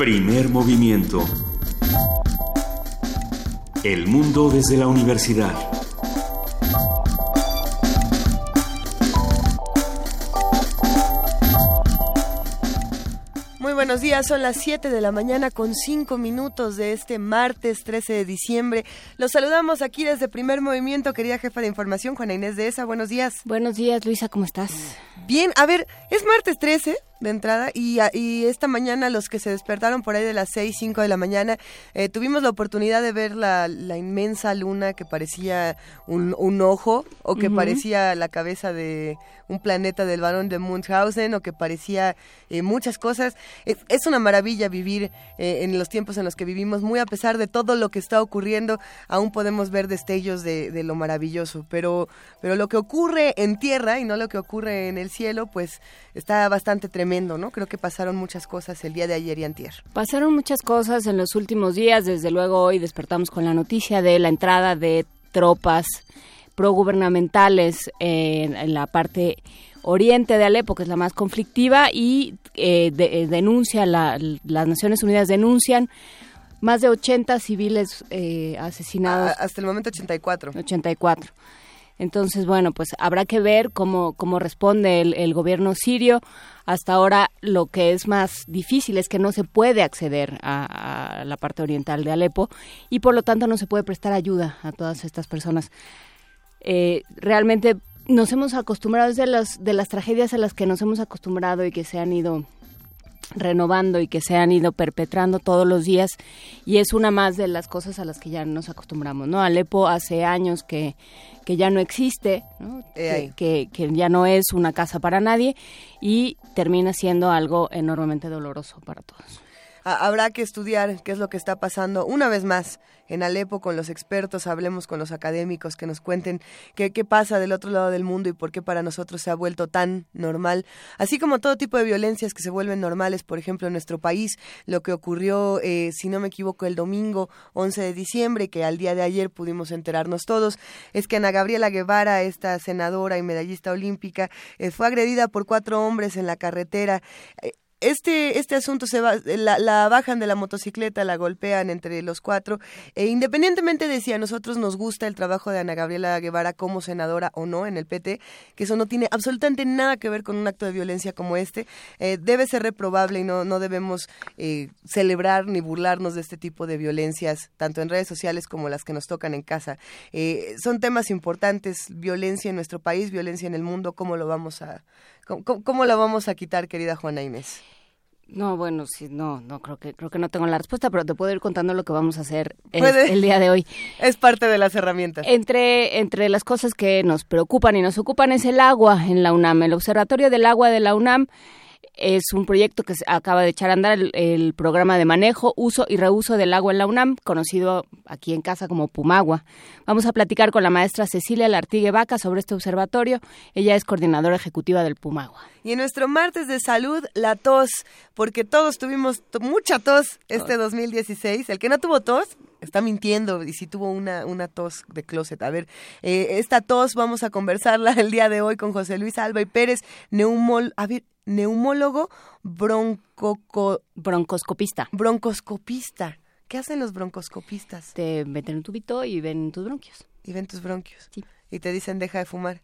Primer movimiento. El mundo desde la universidad. Muy buenos días, son las 7 de la mañana con 5 minutos de este martes 13 de diciembre. Los saludamos aquí desde Primer Movimiento, querida jefa de información, Juana Inés de ESA. Buenos días. Buenos días, Luisa, ¿cómo estás? Bien, a ver, es martes 13 de entrada. Y, y, esta mañana los que se despertaron por ahí de las 6, 5 de la mañana eh, tuvimos la oportunidad de ver la, la inmensa luna que parecía un, un ojo o que parecía la cabeza de un planeta del varón de Munchausen o que parecía eh, muchas cosas. Es, es, una maravilla vivir eh, en los tiempos en los que vivimos, muy a pesar de todo lo que está ocurriendo, aún podemos ver destellos de, de lo maravilloso, pero, pero lo que ocurre en tierra y no lo que ocurre en el cielo, pues está bastante tremendo, ¿no? Creo que pasaron muchas cosas el día de ayer y antier. Pasaron muchas cosas en los últimos días, desde luego hoy despertamos con la noticia de la entrada de tropas progubernamentales en, en la parte oriente de Alepo, que es la más conflictiva, y eh, de, denuncia, la, las Naciones Unidas denuncian más de 80 civiles eh, asesinados. A, hasta el momento 84. 84. Entonces, bueno, pues habrá que ver cómo, cómo responde el, gobierno sirio. Hasta ahora lo que es más difícil es que no se puede acceder a, a, la parte oriental de Alepo y por lo tanto no se puede prestar ayuda a todas estas personas. Eh, realmente nos hemos acostumbrado, es de las, de las tragedias a las que nos hemos acostumbrado y que se han ido renovando y que se han ido perpetrando todos los días y es una más de las cosas a las que ya nos acostumbramos, ¿no? Alepo hace años que, que ya no existe, ¿no? Eh, que, que, que, ya no es una casa para nadie y termina siendo algo enormemente doloroso para todos. Habrá que estudiar qué es lo que está pasando una vez más en Alepo con los expertos, hablemos con los académicos que nos cuenten qué, pasa del otro lado del mundo y por qué para nosotros se ha vuelto tan normal, así como todo tipo de violencias que se vuelven normales, por ejemplo, en nuestro país, lo que ocurrió, eh, si no me equivoco, el domingo 11 de diciembre, que al día de ayer pudimos enterarnos todos, es que Ana Gabriela Guevara, esta senadora y medallista olímpica, eh, fue agredida por cuatro hombres en la carretera. Eh, este, este asunto se va, la, la, bajan de la motocicleta, la golpean entre los cuatro, e independientemente de si a nosotros nos gusta el trabajo de Ana Gabriela Guevara como senadora o no en el PT, que eso no tiene absolutamente nada que ver con un acto de violencia como este, eh, debe ser reprobable y no, no debemos eh, celebrar ni burlarnos de este tipo de violencias, tanto en redes sociales como las que nos tocan en casa. Eh, son temas importantes, violencia en nuestro país, violencia en el mundo, ¿cómo lo vamos a, cómo, cómo lo vamos a quitar, querida Juana Inés? No, bueno, sí, no, no creo que creo que no tengo la respuesta, pero te puedo ir contando lo que vamos a hacer el, el, día de hoy. Es parte de las herramientas. Entre entre las cosas que nos preocupan y nos ocupan es el agua en la UNAM. El Observatorio del Agua de la UNAM es un proyecto que acaba de echar a andar el, el, programa de manejo, uso y reuso del agua en la UNAM, conocido aquí en casa como Pumagua. Vamos a platicar con la maestra Cecilia Lartigue Vaca sobre este observatorio. Ella es coordinadora ejecutiva del Pumagua. Y en nuestro martes de salud, la tos, porque todos tuvimos mucha tos este 2016. El que no tuvo tos, está mintiendo y si tuvo una, una tos de closet. A ver, eh, esta tos vamos a conversarla el día de hoy con José Luis Alba y Pérez, neumol, a ver, neumólogo broncoco, broncoscopista. Broncoscopista. ¿Qué hacen los broncoscopistas? Te meten un tubito y ven tus bronquios. Y ven tus bronquios. Sí. Y te dicen deja de fumar.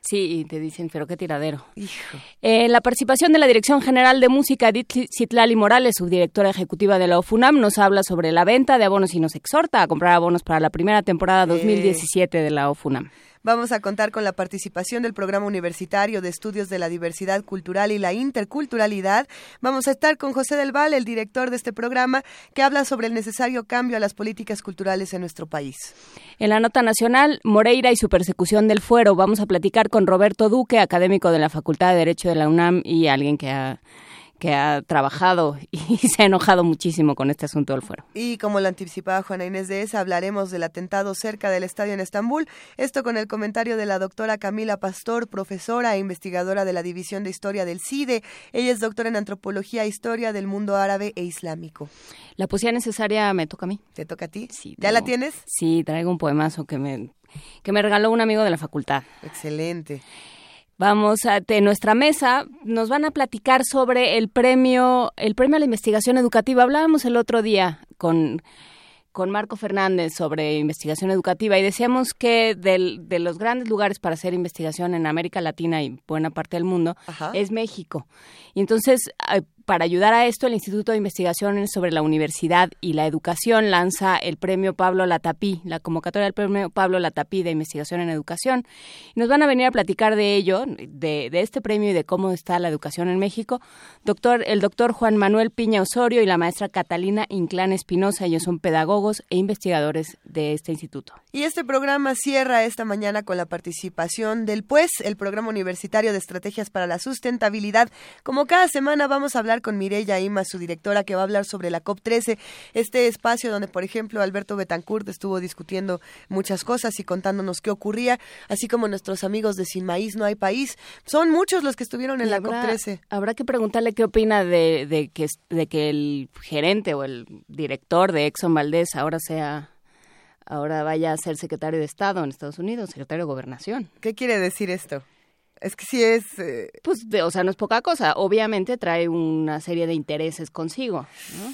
Sí, y te dicen, pero qué tiradero. Hijo. Eh, la participación de la Dirección General de Música, Edith Citlali Morales, subdirectora ejecutiva de la OFUNAM, nos habla sobre la venta de abonos y nos exhorta a comprar abonos para la primera temporada 2017 eh. de la OFUNAM. Vamos a contar con la participación del Programa Universitario de Estudios de la Diversidad Cultural y la Interculturalidad. Vamos a estar con José del Val, el director de este programa, que habla sobre el necesario cambio a las políticas culturales en nuestro país. En la nota nacional, Moreira y su persecución del fuero. Vamos a platicar con Roberto Duque, académico de la Facultad de Derecho de la UNAM y alguien que ha que ha trabajado y se ha enojado muchísimo con este asunto del fuero. Y como lo anticipaba Juana Inés de esa, hablaremos del atentado cerca del estadio en Estambul. Esto con el comentario de la doctora Camila Pastor, profesora e investigadora de la División de Historia del CIDE. Ella es doctora en Antropología e Historia del Mundo Árabe e Islámico. La poesía necesaria me toca a mí. ¿Te toca a ti? Sí. ¿Ya la tienes? Sí, traigo un poemazo que me, que me regaló un amigo de la facultad. Excelente. Vamos a de nuestra mesa, nos van a platicar sobre el premio, el premio a la investigación educativa. Hablábamos el otro día con con Marco Fernández sobre investigación educativa y decíamos que del, de los grandes lugares para hacer investigación en América Latina y buena parte del mundo es México. Y entonces, para ayudar a esto, el Instituto de Investigaciones sobre la Universidad y la Educación lanza el premio Pablo Latapí, la convocatoria del premio Pablo Latapí de Investigación en Educación. Nos van a venir a platicar de ello, de, este premio y de cómo está la educación en México. Doctor, el doctor Juan Manuel Piña Osorio y la maestra Catalina Inclán Espinosa, ellos son pedagogos e investigadores de este instituto. Y este programa cierra esta mañana con la participación del PUES, el Programa Universitario de Estrategias para la Sustentabilidad. Como cada semana vamos a hablar con Mireya Ima, su directora, que va a hablar sobre la COP13, este espacio donde, por ejemplo, Alberto Betancourt estuvo discutiendo muchas cosas y contándonos qué ocurría, así como nuestros amigos de Sin Maíz No Hay País. Son muchos los que estuvieron en la COP13. Habrá que preguntarle qué opina de, de, que, de que el gerente o el director de Exxon Valdez ahora sea ahora vaya a ser secretario de Estado en Estados Unidos, secretario de Gobernación. ¿Qué quiere decir esto? Es que sí es... Eh, pues, o sea, no es poca cosa. Obviamente trae una serie de intereses consigo, ¿no?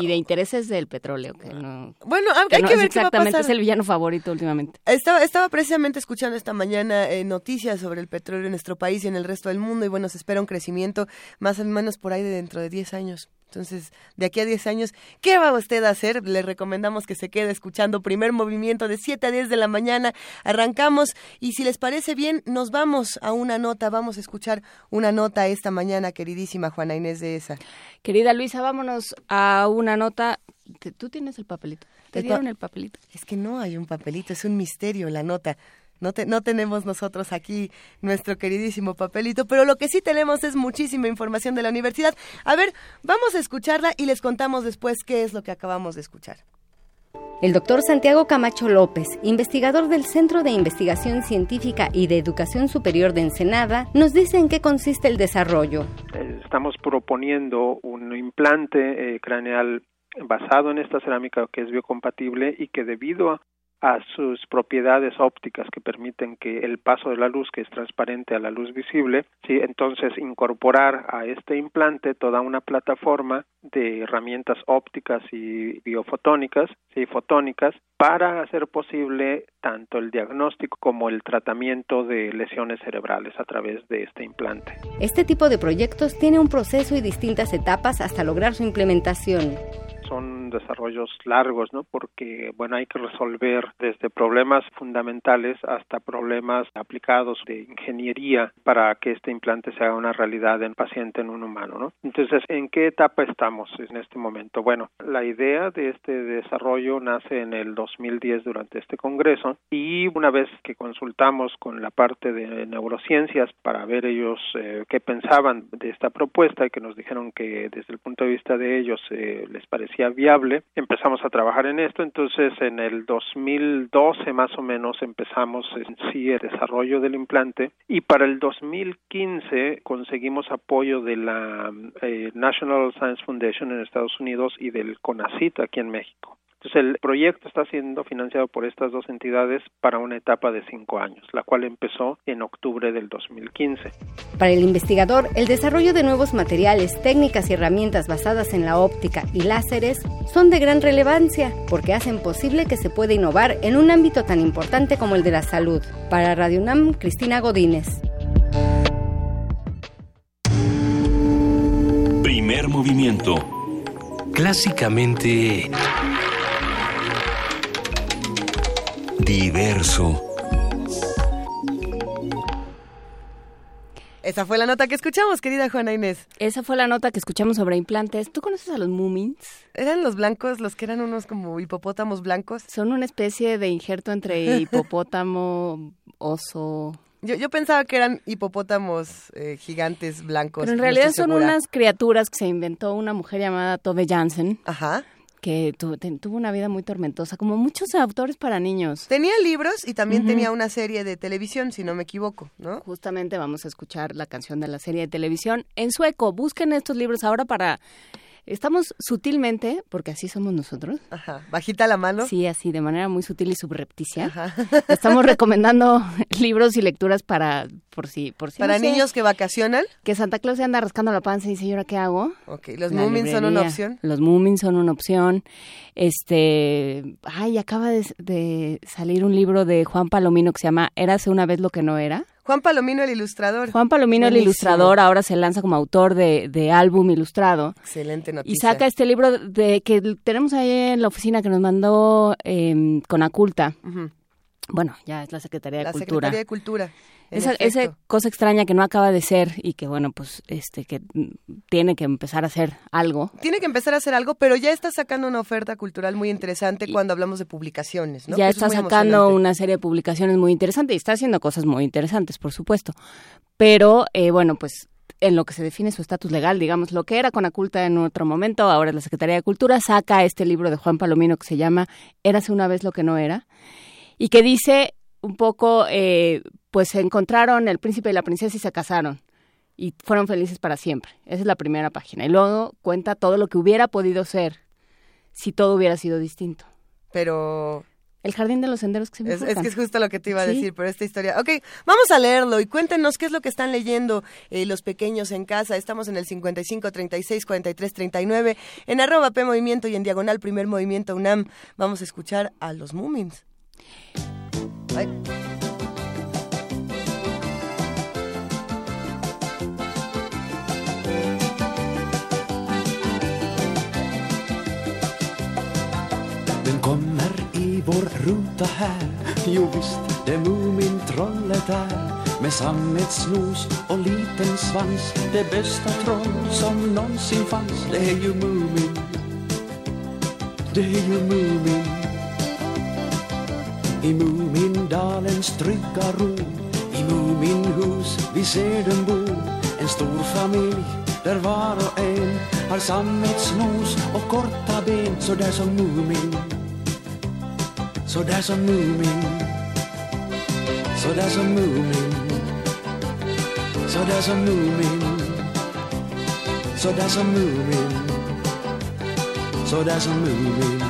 Y de, intereses del petróleo, que no. Bueno, hay que, ver exactamente, es el villano favorito últimamente. Estaba, estaba precisamente escuchando esta mañana eh, noticias sobre el petróleo en nuestro país y en el resto del mundo, y bueno, se espera un crecimiento más o menos por ahí de dentro de 10 años. Entonces, de aquí a 10 años, ¿qué va usted a hacer? Le recomendamos que se quede escuchando primer movimiento de 7 a 10 de la mañana. Arrancamos y si les parece bien, nos vamos a una nota. Vamos a escuchar una nota esta mañana, queridísima Juana Inés de esa. Querida Luisa, vámonos a una nota. ¿Tú tienes el papelito? ¿Te dieron el papelito? Es que no hay un papelito, es un misterio la nota. No, no tenemos nosotros aquí nuestro queridísimo papelito, pero lo que sí tenemos es muchísima información de la universidad. A ver, vamos a escucharla y les contamos después qué es lo que acabamos de escuchar. El doctor Santiago Camacho López, investigador del Centro de Investigación Científica y de Educación Superior de Ensenada, nos dice en qué consiste el desarrollo. Eh, estamos proponiendo un implante eh, craneal basado en esta cerámica que es biocompatible y que debido a a sus propiedades ópticas que permiten que el paso de la luz que es transparente a la luz visible, sí, entonces incorporar a este implante toda una plataforma de herramientas ópticas y biofotónicas, sí, fotónicas para hacer posible tanto el diagnóstico como el tratamiento de lesiones cerebrales a través de este implante. Este tipo de proyectos tiene un proceso y distintas etapas hasta lograr su implementación son desarrollos largos, ¿no? Porque, bueno, hay que resolver desde problemas fundamentales hasta problemas aplicados de ingeniería para que este implante sea una realidad en paciente, en un humano, ¿no? Entonces, ¿en qué etapa estamos en este momento? Bueno, la idea de este desarrollo nace en el 2010 durante este congreso y una vez que consultamos con la parte de neurociencias para ver ellos eh, qué pensaban de esta propuesta y que nos dijeron que desde el punto de vista de ellos eh, les parecía viable, empezamos a trabajar en esto, entonces en el 2012 más o menos empezamos en sí el desarrollo del implante y para el 2015 conseguimos apoyo de la eh, National Science Foundation en Estados Unidos y del CONACYT aquí en México. Entonces el proyecto está siendo financiado por estas dos entidades para una etapa de cinco años, la cual empezó en octubre del 2015. Para el investigador, el desarrollo de nuevos materiales, técnicas y herramientas basadas en la óptica y láseres son de gran relevancia porque hacen posible que se pueda innovar en un ámbito tan importante como el de la salud. Para Radio UNAM, Cristina Godínez. Primer movimiento. Clásicamente diverso. Esa fue la nota que escuchamos, querida Juana Inés. Esa fue la nota que escuchamos sobre implantes. ¿Tú conoces a los Moomins? ¿Eran los blancos, los que eran unos como hipopótamos blancos? Son una especie de injerto entre hipopótamo, oso... Yo, yo pensaba que eran hipopótamos eh, gigantes blancos. Pero en realidad son unas criaturas que se inventó una mujer llamada Tove Jansen. Ajá que tuvo una vida muy tormentosa, como muchos autores para niños. Tenía libros y también tenía una serie de televisión, si no me equivoco, ¿no? Justamente vamos a escuchar la canción de la serie de televisión en sueco. Busquen estos libros ahora para Estamos sutilmente, porque así somos nosotros. Ajá. Bajita la mano. Sí, así, de manera muy sutil y subrepticia. Ajá. Estamos recomendando libros y lecturas para, por si, por si Para niños que vacacionan. Que Santa Claus se anda rascando la panza y dice, ¿y ahora qué hago? Ok, los Moomins son una opción. Los Moomins son una opción. Este, ay, acaba de, de salir un libro de Juan Palomino que se llama Érase una vez lo que no era. Juan Palomino, el ilustrador. Juan Palomino, el ilustrador, ahora se lanza como autor de, de, álbum ilustrado. Excelente noticia. Y saca este libro de que tenemos ahí en la oficina que nos mandó eh, con Aculta. Bueno, ya es la Secretaría de la Cultura. Secretaría de Cultura. Esa, esa, cosa extraña que no acaba de ser y que bueno, pues este que tiene que empezar a hacer algo. Tiene que empezar a hacer algo, pero ya está sacando una oferta cultural muy interesante y cuando hablamos de publicaciones, ¿no? Ya está sacando una serie de publicaciones muy interesantes y está haciendo cosas muy interesantes, por supuesto. Pero eh, bueno, pues en lo que se define su estatus legal, digamos, lo que era con Aculta en otro momento, ahora es la Secretaría de Cultura, saca este libro de Juan Palomino que se llama Érase una vez lo que no era y que dice un poco, eh, pues se encontraron el príncipe y la princesa y se casaron y fueron felices para siempre. Esa es la primera página. Y luego cuenta todo lo que hubiera podido ser si todo hubiera sido distinto. Pero el jardín de los senderos que se es, es, que es justo lo que te iba a decir, pero esta historia. Ok, vamos a leerlo y cuéntenos qué es lo que están leyendo eh, los pequeños en casa. Estamos en el 55 36 43 39, en arroba P Movimiento y en diagonal Primer Movimiento UNAM. Vamos a escuchar a los Moomins. Ay. Den kommer i vår ruta här. Jo visst, det är Mumintrollet där. Med sammetsnos och liten svans. Det bästa troll som någonsin fanns. Det är ju Mumin. Det är ju Mumin. I Mumindalens trygga ro. I Muminhus vi ser dem bo. En stor familj där var och en har sammetsnos och korta ben. Så där som Mumin så där som Mumin Så där som Mumin Så där som Mumin Så där som Mumin Så där som Mumin.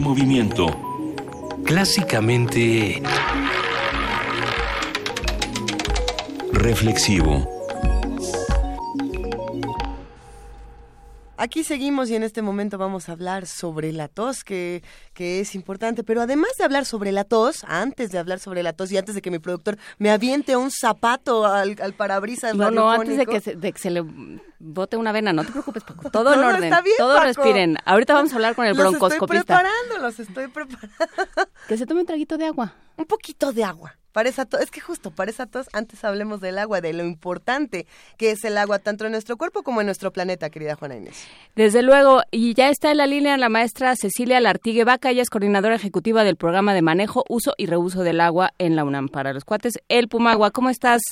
Movimiento. Clásicamente reflexivo. Aquí seguimos y en este momento vamos a hablar sobre la tos, que, que es importante. Pero además de hablar sobre la tos, antes de hablar sobre la tos y antes de que mi productor me aviente un zapato al, al parabrisas No, no, antes de que, se, de que se le bote una vena, no te preocupes, Paco. Todo en orden. Está bien, todo Paco. respiren. Ahorita vamos a hablar con el los broncoscopista. estoy preparando, los estoy preparando. Que se tome un traguito de agua. Un poquito de agua. Para esa tos, es que justo para esa tos, antes hablemos del agua, de lo importante que es el agua tanto en nuestro cuerpo como en nuestro planeta, querida Juana Inés. Desde luego, y ya está en la línea la maestra Cecilia Lartigue Vaca, ella es coordinadora ejecutiva del programa de manejo, uso y reuso del agua en la UNAM para los cuates. El Pumagua, ¿cómo estás,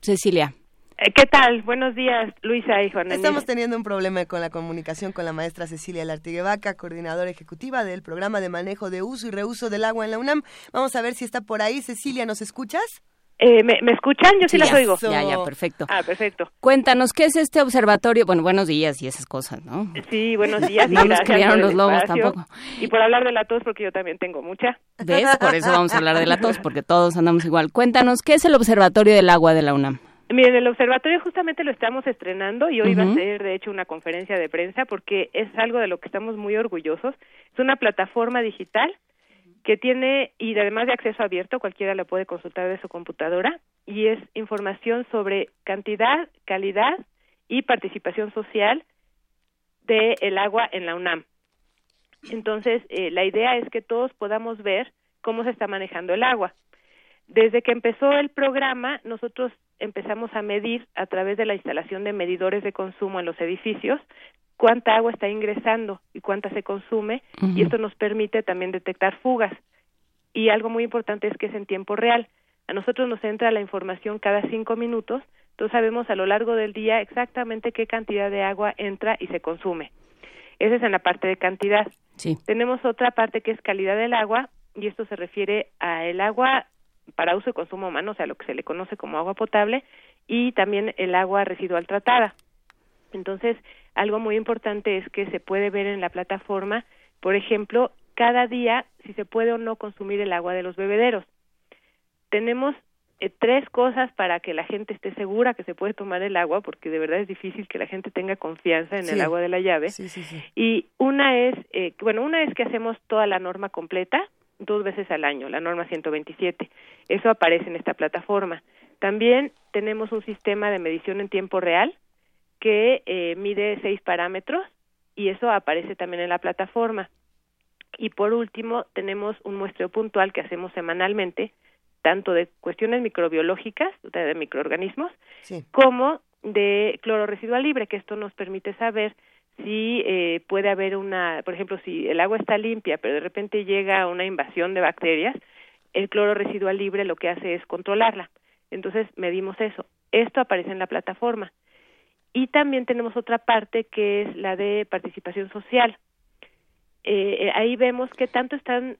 Cecilia? ¿Qué tal? Buenos días, Luisa y Juan. Estamos teniendo un problema con la comunicación con la maestra Cecilia Lartigue Vaca, coordinadora ejecutiva del programa de manejo de uso y reuso del agua en la UNAM. Vamos a ver si está por ahí. Cecilia, ¿nos escuchas? Eh, ¿me, ¿me, escuchan? Yo sí, sí las ya, oigo. Ya, ya, perfecto. Ah, perfecto. Cuéntanos, ¿qué es este observatorio? Bueno, buenos días y esas cosas, ¿no? Sí, buenos días. no nos criaron los lobos espacio. tampoco. Y por hablar de la tos, porque yo también tengo mucha. ¿Ves? Por eso vamos a hablar de la tos, porque todos andamos igual. Cuéntanos, ¿qué es el observatorio del agua de la UNAM? Miren, el observatorio justamente lo estamos estrenando y hoy uh -huh. va a ser, de hecho, una conferencia de prensa porque es algo de lo que estamos muy orgullosos. Es una plataforma digital que tiene, y además de acceso abierto, cualquiera la puede consultar de su computadora, y es información sobre cantidad, calidad y participación social del el agua en la UNAM. Entonces, eh, la idea es que todos podamos ver cómo se está manejando el agua. Desde que empezó el programa, nosotros empezamos a medir a través de la instalación de medidores de consumo en los edificios cuánta agua está ingresando y cuánta se consume y esto nos permite también detectar fugas. Y algo muy importante es que es en tiempo real. A nosotros nos entra la información cada cinco minutos, entonces sabemos a lo largo del día exactamente qué cantidad de agua entra y se consume. Esa es en la parte de cantidad. Sí. Tenemos otra parte que es calidad del agua y esto se refiere a el agua para uso y consumo humano, o sea, lo que se le conoce como agua potable y también el agua residual tratada. Entonces, algo muy importante es que se puede ver en la plataforma, por ejemplo, cada día si se puede o no consumir el agua de los bebederos. Tenemos eh, tres cosas para que la gente esté segura que se puede tomar el agua, porque de verdad es difícil que la gente tenga confianza en el agua de la llave. y una es, eh, bueno, una es que hacemos toda la norma completa dos veces al año, la norma 127. Eso aparece en esta plataforma. También tenemos un sistema de medición en tiempo real que eh, mide seis parámetros y eso aparece también en la plataforma. Y por último, tenemos un muestreo puntual que hacemos semanalmente, tanto de cuestiones microbiológicas, de microorganismos, como de cloro residual libre, que esto nos permite saber si eh, puede haber una, por ejemplo, si el agua está limpia, pero de repente llega una invasión de bacterias, el cloro residual libre lo que hace es controlarla. Entonces medimos eso. Esto aparece en la plataforma. Y también tenemos otra parte que es la de participación social. Eh, ahí vemos que tanto están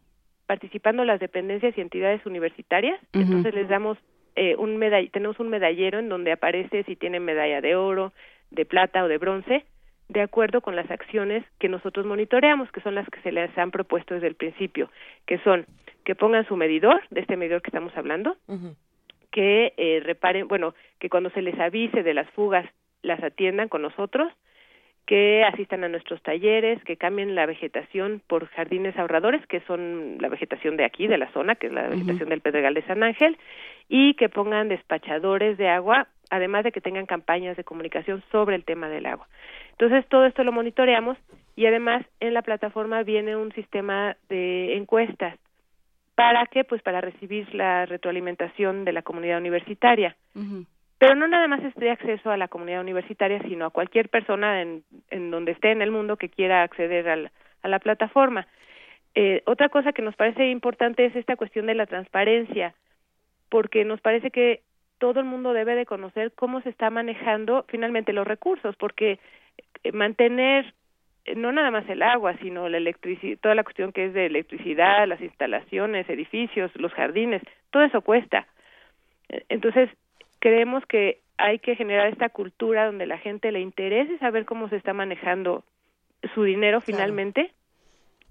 participando las dependencias y entidades universitarias, entonces les damos eh, un medall tenemos un medallero en donde aparece si tienen medalla de oro, de plata o de bronce, de acuerdo con las acciones que nosotros monitoreamos, que son las que se les han propuesto desde el principio, que son que pongan su medidor, de este medidor que estamos hablando, que eh, reparen, bueno, que cuando se les avise de las fugas las atiendan con nosotros, que asistan a nuestros talleres, que cambien la vegetación por jardines ahorradores, que son la vegetación de aquí, de la zona, que es la vegetación del Pedregal de San Ángel, y que pongan despachadores de agua, además de que tengan campañas de comunicación sobre el tema del agua. Entonces, todo esto lo monitoreamos y además en la plataforma viene un sistema de encuestas. ¿Para qué? Pues para recibir la retroalimentación de la comunidad universitaria. Pero no nada más es de acceso a la comunidad universitaria, sino a cualquier persona en, en donde esté en el mundo que quiera acceder al, a la plataforma. Eh, otra cosa que nos parece importante es esta cuestión de la transparencia, porque nos parece que todo el mundo debe de conocer cómo se está manejando finalmente los recursos, porque mantener eh, no nada más el agua, sino la electricidad, toda la cuestión que es de electricidad, las instalaciones, edificios, los jardines, todo eso cuesta. Entonces, creemos que hay que generar esta cultura donde la gente le interese saber cómo se está manejando su dinero finalmente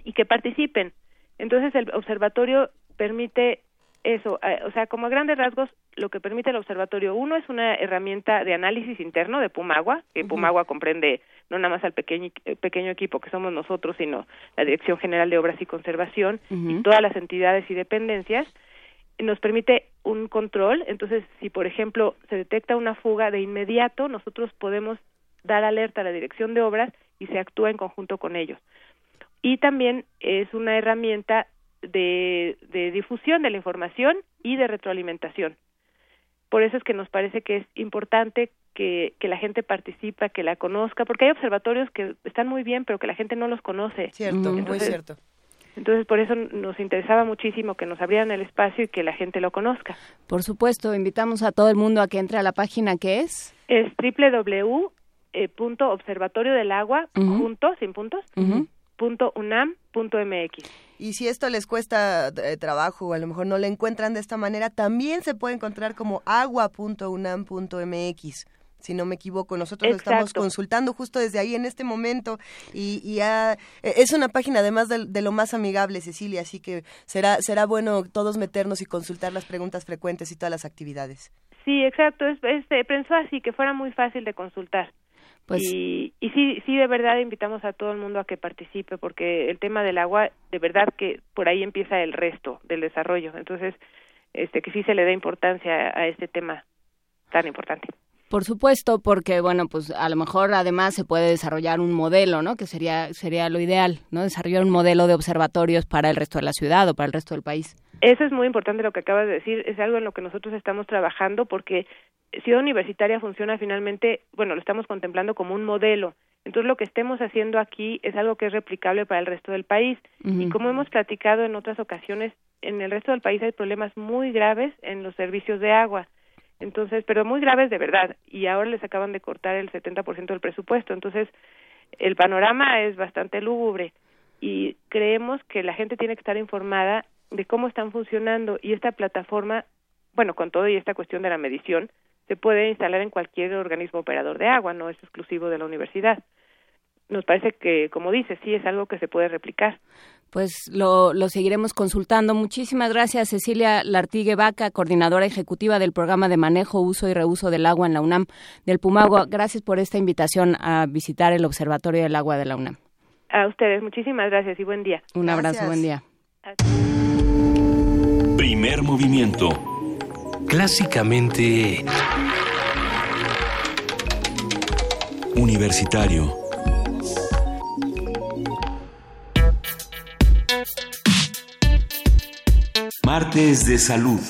y que participen. Entonces el observatorio permite eso, eh, o sea, como a grandes rasgos, lo que permite el observatorio, uno es una herramienta de análisis interno de Pumagua, que Pumagua comprende no nada más al pequeño, eh, pequeño equipo que somos nosotros, sino la Dirección General de Obras y Conservación y todas las entidades y dependencias, nos permite un control, entonces si por ejemplo se detecta una fuga de inmediato, nosotros podemos dar alerta a la dirección de obras y se actúa en conjunto con ellos. Y también es una herramienta de, de difusión de la información y de retroalimentación. Por eso es que nos parece que es importante que, que la gente participa, que la conozca, porque hay observatorios que están muy bien, pero que la gente no los conoce. Cierto, muy cierto. Entonces, por eso nos interesaba muchísimo que nos abrieran el espacio y que la gente lo conozca. Por supuesto, invitamos a todo el mundo a que entre a la página que es. Es www.observatoriodelagua, sin puntos, Y si esto les cuesta eh, trabajo o a lo mejor no le encuentran de esta manera, también se puede encontrar como agua.unam.mx si no me equivoco. Nosotros lo estamos consultando justo desde ahí en este momento y, e, es una página además de, lo más amigable, Cecilia, así que será, será bueno todos meternos y consultar las preguntas frecuentes y todas las actividades. Sí, exacto. Es, pensó así, que fuera muy fácil de consultar. Pues... Y, y sí, sí, de verdad invitamos a todo el mundo a que participe, porque el tema del agua, de verdad que por ahí empieza el resto del desarrollo. Entonces, este, que sí se le dé importancia a este tema tan importante. Por supuesto, porque bueno, pues a lo mejor además se puede desarrollar un modelo, ¿no? Que sería sería lo ideal, ¿no? Desarrollar un modelo de observatorios para el resto de la ciudad o para el resto del país. Eso es muy importante lo que acabas de decir, es algo en lo que nosotros estamos trabajando porque Ciudad Universitaria funciona finalmente, bueno, lo estamos contemplando como un modelo. Entonces lo que estemos haciendo aquí es algo que es replicable para el resto del país. Y como hemos platicado en otras ocasiones, en el resto del país hay problemas muy graves en los servicios de agua. Entonces, pero muy graves de verdad. Y ahora les acaban de cortar el 70% del presupuesto. Entonces, el panorama es bastante lúgubre. Y creemos que la gente tiene que estar informada de cómo están funcionando. Y esta plataforma, bueno, con todo y esta cuestión de la medición, se puede instalar en cualquier organismo operador de agua, no es exclusivo de la universidad. Nos parece que, como dice, sí es algo que se puede replicar. Pues lo, lo seguiremos consultando. Muchísimas gracias, Cecilia Lartigue Vaca, coordinadora ejecutiva del programa de manejo, uso y reuso del agua en la UNAM del Pumagua. Gracias por esta invitación a visitar el Observatorio del Agua de la UNAM. A ustedes, muchísimas gracias y buen día. Un abrazo, buen día. Primer movimiento. Clásicamente... Universitario. Martes de Salud.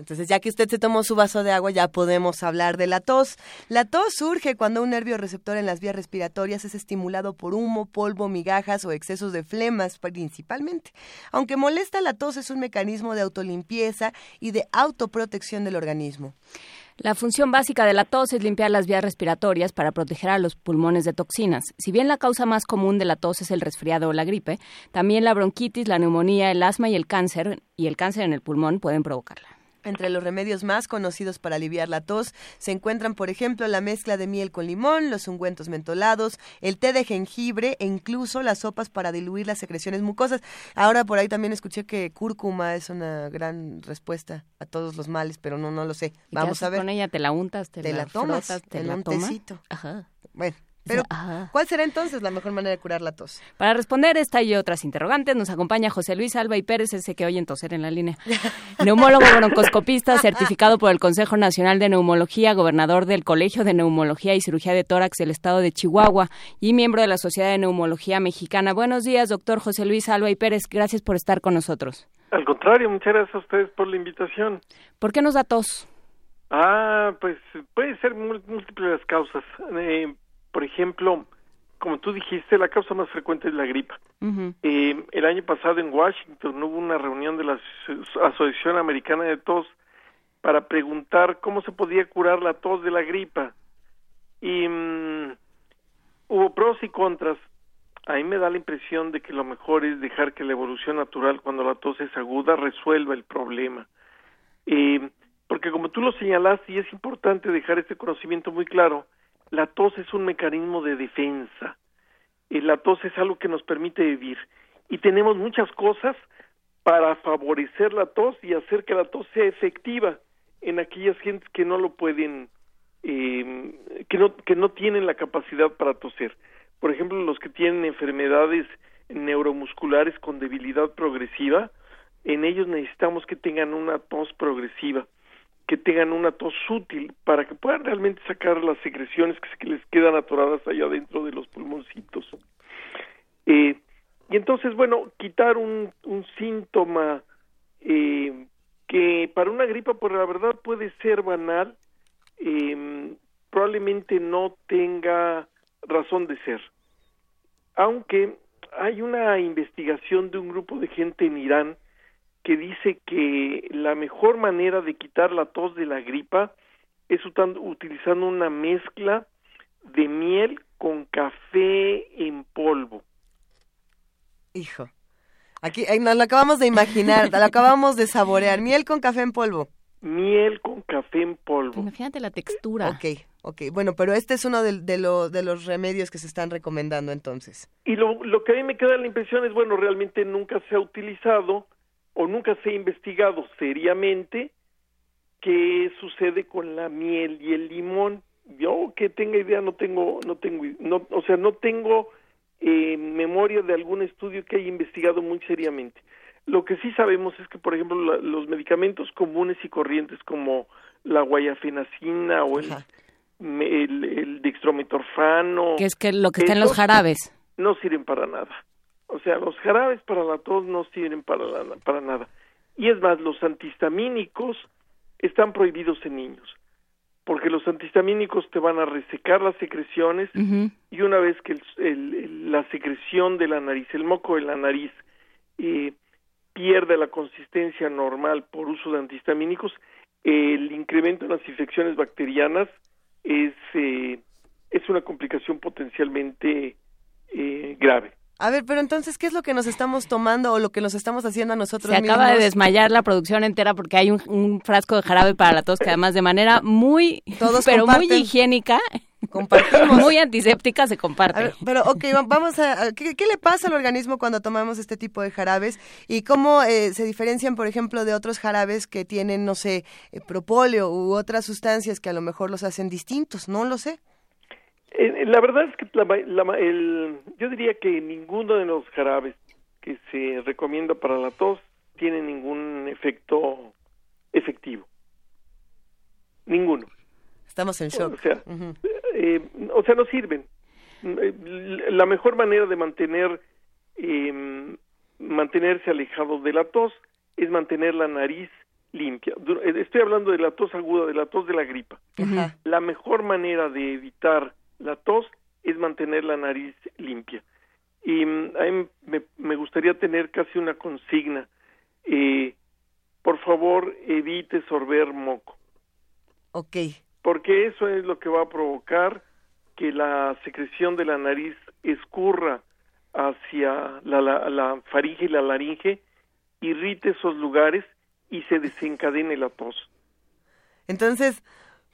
Entonces, ya que usted se tomó su vaso de agua, ya podemos hablar de la tos. La tos surge cuando un nervio receptor en las vías respiratorias es estimulado por humo, polvo, migajas o excesos de flemas principalmente. Aunque molesta, la tos es un mecanismo de autolimpieza y de autoprotección del organismo. La función básica de la tos es limpiar las vías respiratorias para proteger a los pulmones de toxinas. Si bien la causa más común de la tos es el resfriado o la gripe, también la bronquitis, la neumonía, el asma y el cáncer y el cáncer en el pulmón pueden provocarla. Entre los remedios más conocidos para aliviar la tos se encuentran, por ejemplo, la mezcla de miel con limón, los ungüentos mentolados, el té de jengibre e incluso las sopas para diluir las secreciones mucosas. Ahora por ahí también escuché que cúrcuma es una gran respuesta a todos los males, pero no no lo sé. Vamos a ver. Con ella te la untas, te, te la, tomas, frotas, te la un tecito. Ajá. Bueno, pero, ¿cuál será entonces la mejor manera de curar la tos? Para responder esta y otras interrogantes, nos acompaña José Luis Alba y Pérez, ese que oyen toser en la línea. Neumólogo broncoscopista, certificado por el Consejo Nacional de Neumología, gobernador del Colegio de Neumología y Cirugía de Tórax del Estado de Chihuahua y miembro de la Sociedad de Neumología Mexicana. Buenos días, doctor José Luis Alba y Pérez. Gracias por estar con nosotros. Al contrario, muchas gracias a ustedes por la invitación. ¿Por qué nos da tos? Ah, pues puede ser múltiples las causas. Eh, por ejemplo, como tú dijiste, la causa más frecuente es la gripa. eh, el año pasado en Washington hubo una reunión de la Asociación Americana de Tos para preguntar cómo se podía curar la tos de la gripa. Y um, hubo pros y contras. A mí me da la impresión de que lo mejor es dejar que la evolución natural, cuando la tos es aguda, resuelva el problema. Eh, porque como tú lo señalaste, y es importante dejar este conocimiento muy claro, la tos es un mecanismo de defensa. La tos es algo que nos permite vivir. Y tenemos muchas cosas para favorecer la tos y hacer que la tos sea efectiva en aquellas gentes que no lo pueden, eh, que, no, que no tienen la capacidad para toser. Por ejemplo, los que tienen enfermedades neuromusculares con debilidad progresiva, en ellos necesitamos que tengan una tos progresiva que tengan una tos útil para que puedan realmente sacar las secreciones que, les quedan atoradas allá dentro de los pulmoncitos. Eh, y entonces, bueno, quitar un, síntoma eh, que para una gripa, pues la verdad puede ser banal, eh, probablemente no tenga razón de ser. Aunque hay una investigación de un grupo de gente en Irán que dice que la mejor manera de quitar la tos de la gripa es utilizando una mezcla de miel con café en polvo. Hijo, aquí nos lo acabamos de imaginar, lo acabamos de saborear, miel con café en polvo. Miel con café en polvo. Imagínate la textura. Ok, ok, bueno, pero este es uno de, de, de los remedios que se están recomendando entonces. Y lo, lo que a mí me queda la impresión es, bueno, realmente nunca se ha utilizado, o nunca se ha investigado seriamente qué sucede con la miel y el limón. Yo que tenga idea no tengo, no tengo, no, o sea, no tengo eh, memoria de algún estudio que haya investigado muy seriamente. Lo que sí sabemos es que, por ejemplo, la, los medicamentos comunes y corrientes como la guayafenacina o el, el, el, dextrometorfano, que es que lo que está en los jarabes, no sirven para nada. O sea, los jarabes para la tos no sirven para, para nada. Y es más, los antihistamínicos están prohibidos en niños, porque los antihistamínicos te van a resecar las secreciones y una vez que la secreción de la nariz, el moco de la nariz, eh, pierde la consistencia normal por uso de antihistamínicos, el incremento en las infecciones bacterianas es, eh, es una complicación potencialmente eh, grave. A ver, pero entonces, ¿qué es lo que nos estamos tomando o lo que nos estamos haciendo a nosotros Se acaba de desmayar la producción entera porque hay un, frasco de jarabe para la tos que además de manera muy, Todos pero muy higiénica, compartimos. muy antiséptica se comparte. pero, ok, vamos a... ¿qué, le pasa al organismo cuando tomamos este tipo de jarabes? ¿Y cómo eh, se diferencian, por ejemplo, de otros jarabes que tienen, no sé, eh, propóleo u otras sustancias que a lo mejor los hacen distintos? No lo sé. Eh, la verdad es que el, yo diría que ninguno de los jarabes que se recomienda para la tos tiene ningún efecto efectivo. Ninguno. Estamos en shock. O sea, eh, o sea no sirven. Eh, la mejor manera de mantener eh, mantenerse alejado de la tos es mantener la nariz limpia. Estoy hablando de la tos aguda, de la tos de la gripa. La mejor manera de evitar la tos es mantener la nariz limpia. Y mm, a mí me, gustaría tener casi una consigna. Eh, por favor, evite sorber moco. Ok. Porque eso es lo que va a provocar que la secreción de la nariz escurra hacia la, la, la faringe y la laringe, irrite esos lugares y se desencadene la tos. Entonces,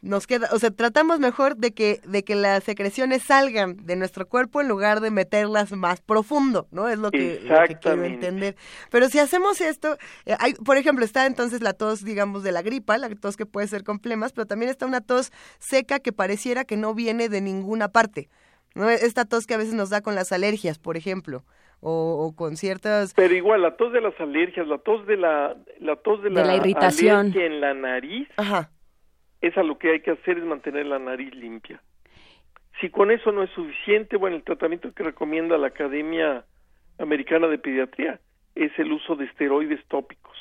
nos queda, o sea, tratamos mejor de que, de que las secreciones salgan de nuestro cuerpo en lugar de meterlas más profundo, ¿no? Es lo que, quiero entender. Pero si hacemos esto, eh, hay, por ejemplo, está entonces la tos, digamos, de la gripa, la tos que puede ser con plemas, pero también está una tos seca que pareciera que no viene de ninguna parte, ¿no? Esta tos que a veces nos da con las alergias, por ejemplo. O, con ciertas pero igual la tos de las alergias la tos de la la tos de, la, irritación en la nariz Ajá esa lo que hay que hacer es mantener la nariz limpia. Si con eso no es suficiente, bueno, el tratamiento que recomienda la Academia Americana de Pediatría es el uso de esteroides tópicos,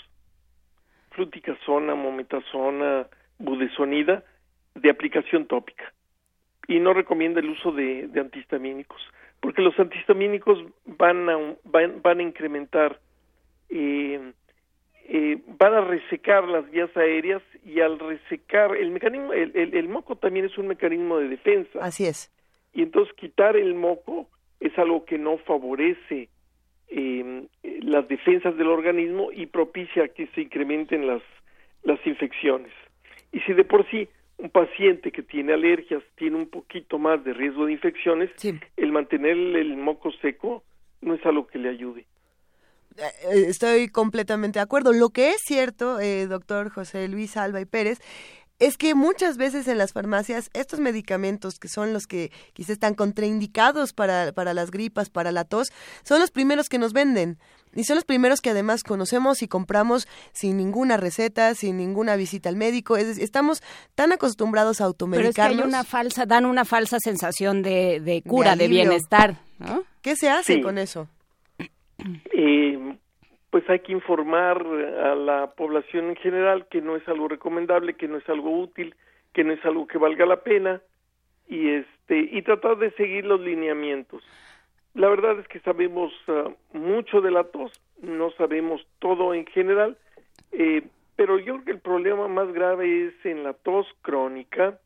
fluticasona, mometasona, budesonida, de aplicación tópica. Y no recomienda el uso de, antihistamínicos, porque los antihistamínicos van a, van, van a incrementar eh, eh, van a resecar las vías aéreas y al resecar el mecanismo, el, moco también es un mecanismo de defensa. Así es. Y entonces quitar el moco es algo que no favorece em, las defensas del organismo y propicia que se incrementen las, las infecciones. Y si de por sí un paciente que tiene alergias tiene un poquito más de riesgo de infecciones, el mantener el moco seco no es algo que le ayude. Eh, estoy completamente de acuerdo. Lo que es cierto, eh, doctor José Luis Alba y Pérez, es que muchas veces en las farmacias estos medicamentos que son los que quizás están contraindicados para, para las gripas, para la tos, son los primeros que nos venden. Y son los primeros que además conocemos y compramos sin ninguna receta, sin ninguna visita al médico. Es, estamos tan acostumbrados a automedicarnos. Pero es que hay una falsa, dan una falsa sensación de, de cura, de, bienestar. ¿Qué se hace con eso? Eh, pues hay que informar a la población en general que no es algo recomendable, que no es algo útil, que no es algo que valga la pena y este y tratar de seguir los lineamientos. La verdad es que sabemos ah, mucho de la tos, no sabemos todo en general, eh, pero yo creo que el problema más grave es en la tos crónica,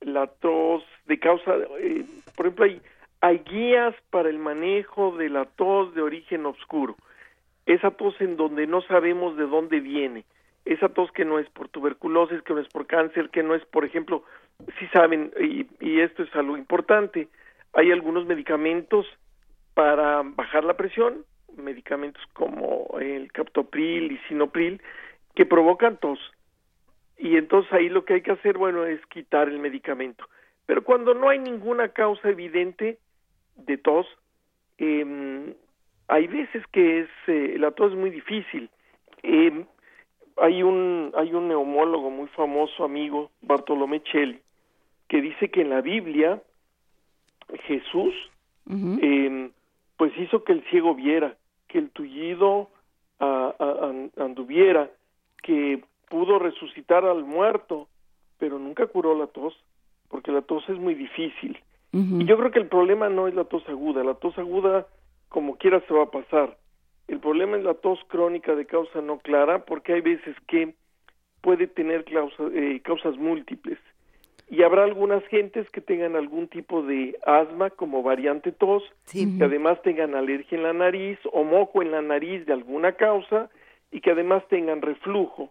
la tos de causa, eh, por ejemplo, hay hay guías para el manejo de la tos de origen oscuro. Esa tos en donde no sabemos de dónde viene. Esa tos que no es por tuberculosis, que no es por cáncer, que no es, por ejemplo, si saben, y, y esto es algo importante, hay algunos medicamentos para bajar la presión, medicamentos como el captopril y sinopril, que provocan tos. Y entonces ahí lo que hay que hacer, bueno, es quitar el medicamento. Pero cuando no hay ninguna causa evidente, de tos, eh, hay veces que es eh, la tos es muy difícil. Eh, hay un hay un neumólogo muy famoso amigo Bartolomé Cheli que dice que en la Biblia Jesús eh, pues hizo que el ciego viera, que el tullido anduviera, que pudo resucitar al muerto, pero nunca curó la tos, porque la tos es muy difícil. Y yo creo que el problema no es la tos aguda, la tos aguda como quiera se va a pasar. El problema es la tos crónica de causa no clara, porque hay veces que puede tener eh, causas múltiples. Y habrá algunas gentes que tengan algún tipo de asma como variante tos, que además tengan alergia en la nariz o moco en la nariz de alguna causa y que además tengan reflujo.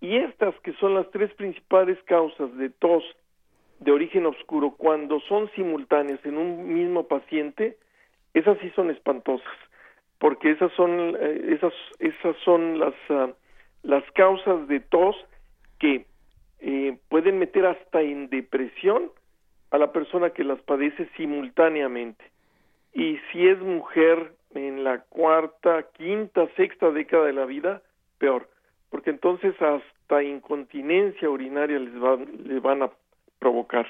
Y estas que son las tres principales causas de tos de origen oscuro cuando son simultáneas en un mismo paciente, esas sí son espantosas, porque esas son eh, esas esas son las ah, las causas de tos que eh, pueden meter hasta en depresión a la persona que las padece simultáneamente. Y si es mujer en la cuarta, quinta, sexta década de la vida, peor, porque entonces hasta incontinencia urinaria les, les van a provocar.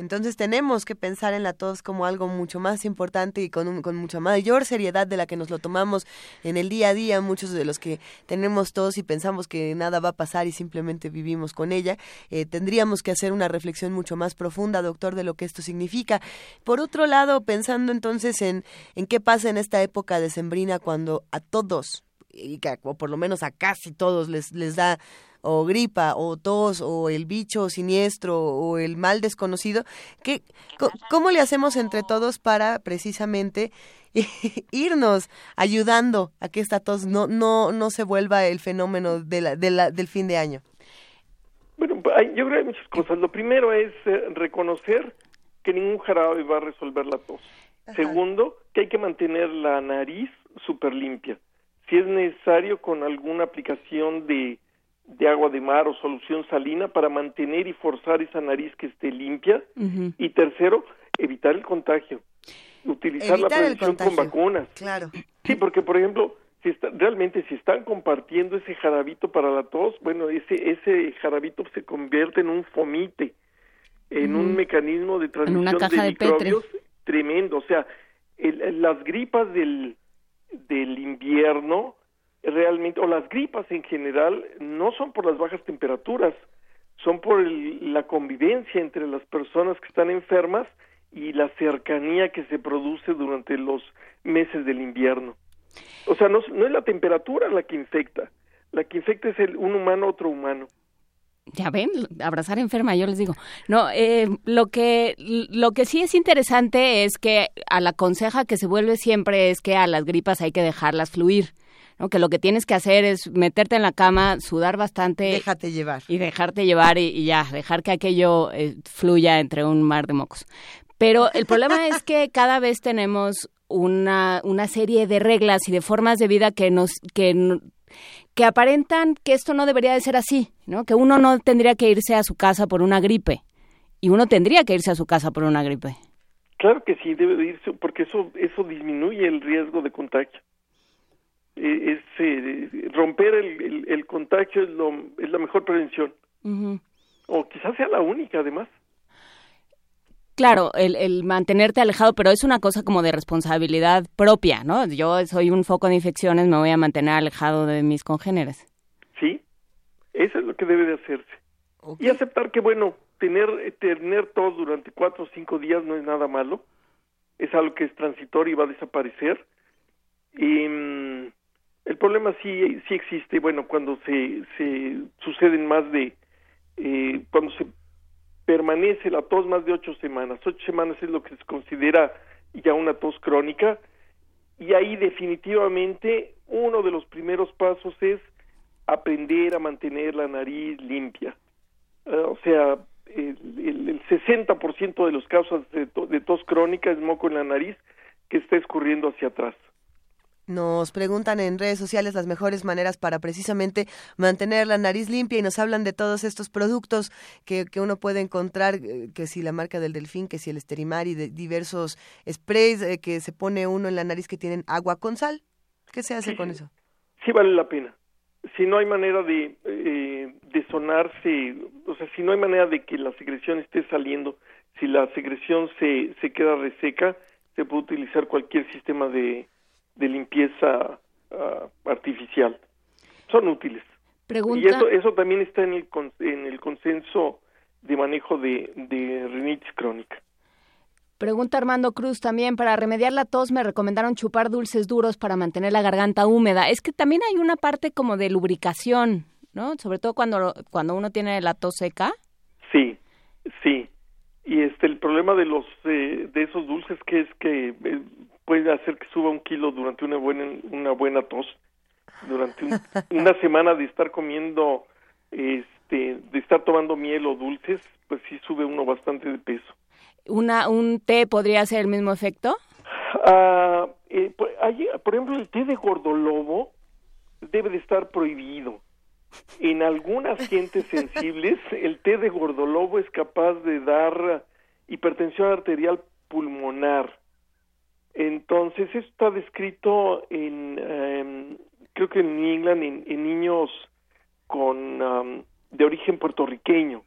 Entonces tenemos que pensar en la tos como algo mucho más importante y con, con mucha mayor seriedad de la que nos lo tomamos en el día a día, muchos de los que tenemos tos y pensamos que nada va a pasar y simplemente vivimos con ella. Eh, tendríamos que hacer una reflexión mucho más profunda, doctor, de lo que esto significa. Por otro lado, pensando entonces en, en qué pasa en esta época de sembrina cuando a todos, y o por lo menos a casi todos les, les da o gripa o tos o el bicho siniestro o el mal desconocido, ¿qué, ¿cómo le hacemos entre todos para precisamente irnos ayudando a que esta tos no, no, no se vuelva el fenómeno de la, de la, del fin de año? Bueno, yo creo que hay muchas cosas. Lo primero es eh, reconocer que ningún jarabe va a resolver la tos. Segundo, que hay que mantener la nariz súper limpia. Si es necesario, con alguna aplicación de de agua de mar o solución salina para mantener y forzar esa nariz que esté limpia. Y tercero, evitar el contagio. Utilizar la prevención con vacunas. Claro. Sí, porque por ejemplo, si está, realmente si están compartiendo ese jarabito para la tos, bueno, ese ese jarabito se convierte en un fomite, en un mecanismo de transmisión de, microbios tremendo. O sea, las gripas del del invierno realmente, o las gripas en general, no son por las bajas temperaturas, son por la convivencia entre las personas que están enfermas y la cercanía que se produce durante los meses del invierno. O sea, no, no es la temperatura la que infecta, la que infecta es el, un humano otro humano. Ya ven, abrazar enferma, yo les digo. No, eh, lo que lo que sí es interesante es que a la conseja que se vuelve siempre es que a las gripas hay que dejarlas fluir que lo que tienes que hacer es meterte en la cama, sudar bastante. Déjate llevar. Y dejarte llevar y, ya, dejar que aquello eh, fluya entre un mar de mocos. Pero el problema es que cada vez tenemos una, una serie de reglas y de formas de vida que nos que, que aparentan que esto no debería de ser así, ¿no? Que uno no tendría que irse a su casa por una gripe y uno tendría que irse a su casa por una gripe. Claro que sí, debe de irse porque eso eso disminuye el riesgo de contagio. Eh, es eh, romper el, el, contagio es, lo, es la mejor prevención. O quizás sea la única, además. Claro, el, el, mantenerte alejado, pero es una cosa como de responsabilidad propia, ¿no? Yo soy un foco de infecciones, me voy a mantener alejado de mis congéneres. Sí, eso es lo que debe de hacerse. Y aceptar que, bueno, tener, tener todo durante cuatro o cinco días no es nada malo, es algo que es transitorio y va a desaparecer. Y, mm, el problema sí, sí existe, bueno, cuando se, se suceden más de, eh, cuando se permanece la tos más de ocho semanas. Ocho semanas es lo que se considera ya una tos crónica y ahí definitivamente uno de los primeros pasos es aprender a mantener la nariz limpia. Eh, o sea, el, el, el 60% de los casos de, de tos crónica es moco en la nariz que está escurriendo hacia atrás. Nos preguntan en redes sociales las mejores maneras para precisamente mantener la nariz limpia y nos hablan de todos estos productos que, que uno puede encontrar, eh, que si la marca del delfín, que si el esterimar y de diversos sprays eh, que se pone uno en la nariz que tienen agua con sal. ¿Qué se hace con eso? Sí vale la pena. Si no hay manera de, eh, de sonarse, o sea, si no hay manera de que la secreción esté saliendo, si la secreción se, se queda reseca, se puede utilizar cualquier sistema de, de limpieza ah, artificial. Son útiles. Pregunta... Y eso, eso también está en el, en el consenso de manejo de, de rinitis crónica. Pregunta Armando Cruz también, para remediar la tos me recomendaron chupar dulces duros para mantener la garganta húmeda. Es que también hay una parte como de lubricación, ¿no? Sobre todo cuando, cuando uno tiene la tos seca. Sí, sí. Y este el problema de los eh, de esos dulces que es que eh, puede hacer que suba un kilo durante una buena una buena tos durante una semana de estar comiendo este de estar tomando miel o dulces pues sí sube uno bastante de peso. Una un té podría hacer el mismo efecto. Ah eh, por, por ejemplo el té de gordolobo debe de estar prohibido. En algunas gentes sensibles el té de gordolobo es capaz de dar hipertensión arterial pulmonar entonces esto está descrito en em, creo que en New en, niños con de origen puertorriqueño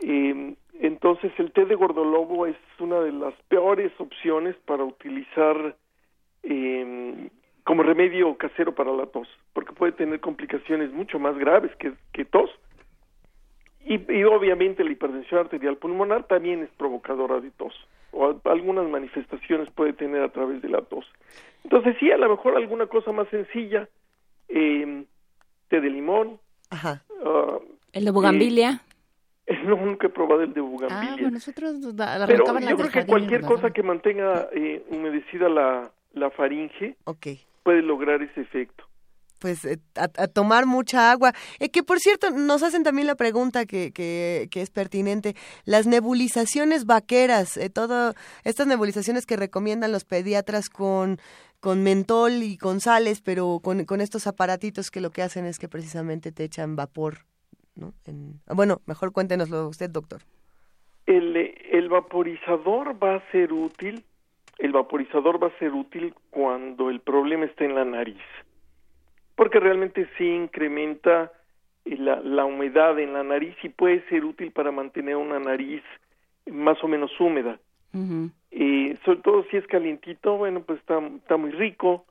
eh, entonces el té de gordolobo es una de las peores opciones para utilizar eh, como remedio casero para la tos, porque puede tener complicaciones mucho más graves que, que tos. Y, y, obviamente la hipertensión arterial pulmonar también es provocadora de tos, o algunas manifestaciones puede tener a través de la tos. Entonces sí, a lo mejor alguna cosa más sencilla, eh, té de limón. Ajá. Uh, el de bugambilia. Eh, no, nunca he probado el de bugambilia. Ah, bueno, nosotros Pero yo creo que cualquier cosa que mantenga eh, humedecida la, la faringe okay. puede lograr ese efecto pues eh, a, tomar mucha agua. Eh, que por cierto, nos hacen también la pregunta que, que, que es pertinente. Las nebulizaciones vaqueras, eh, todo, estas nebulizaciones que recomiendan los pediatras con, con mentol y con sales, pero con, con estos aparatitos que lo que hacen es que precisamente te echan vapor. ¿no? En, bueno, mejor cuéntenoslo usted, doctor. El, el vaporizador va a ser útil, el vaporizador va a ser útil cuando el problema está en la nariz porque realmente sí incrementa eh, la, la, humedad en la nariz y puede ser útil para mantener una nariz más o menos húmeda. y sobre todo si es calientito, bueno, pues está, está muy rico,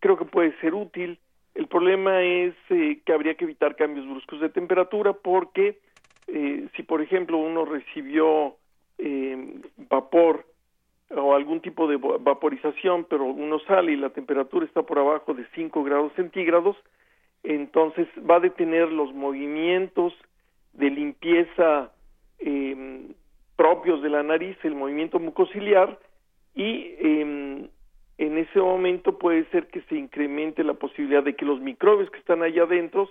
creo que puede ser útil. El problema es eh, que habría que evitar cambios bruscos de temperatura porque eh, si, por ejemplo, uno recibió vapor o algún tipo de vaporización, pero uno sale y la temperatura está por abajo de 5 grados centígrados, entonces va a detener los movimientos de limpieza eh, propios de la nariz, el movimiento mucociliar, y eh, en ese momento puede ser que se incremente la posibilidad de que los microbios que están allá adentro,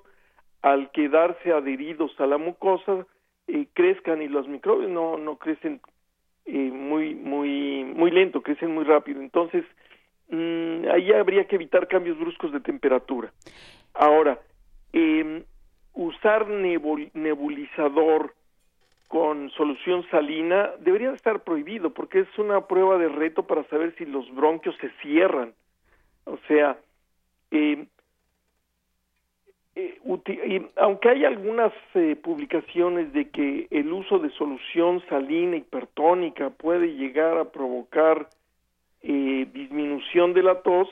al quedarse adheridos a la mucosa, eh, crezcan y los microbios no, no crecen eh, muy muy muy lento, crecen muy rápido. Entonces, mmm, ahí habría que evitar cambios bruscos de temperatura. Ahora, eh, usar nebulizador con solución salina debería estar prohibido porque es una prueba de reto para saber si los bronquios se cierran. O sea, eh, eh, y aunque hay algunas eh, publicaciones de que el uso de solución salina hipertónica puede llegar a provocar eh, disminución de la tos,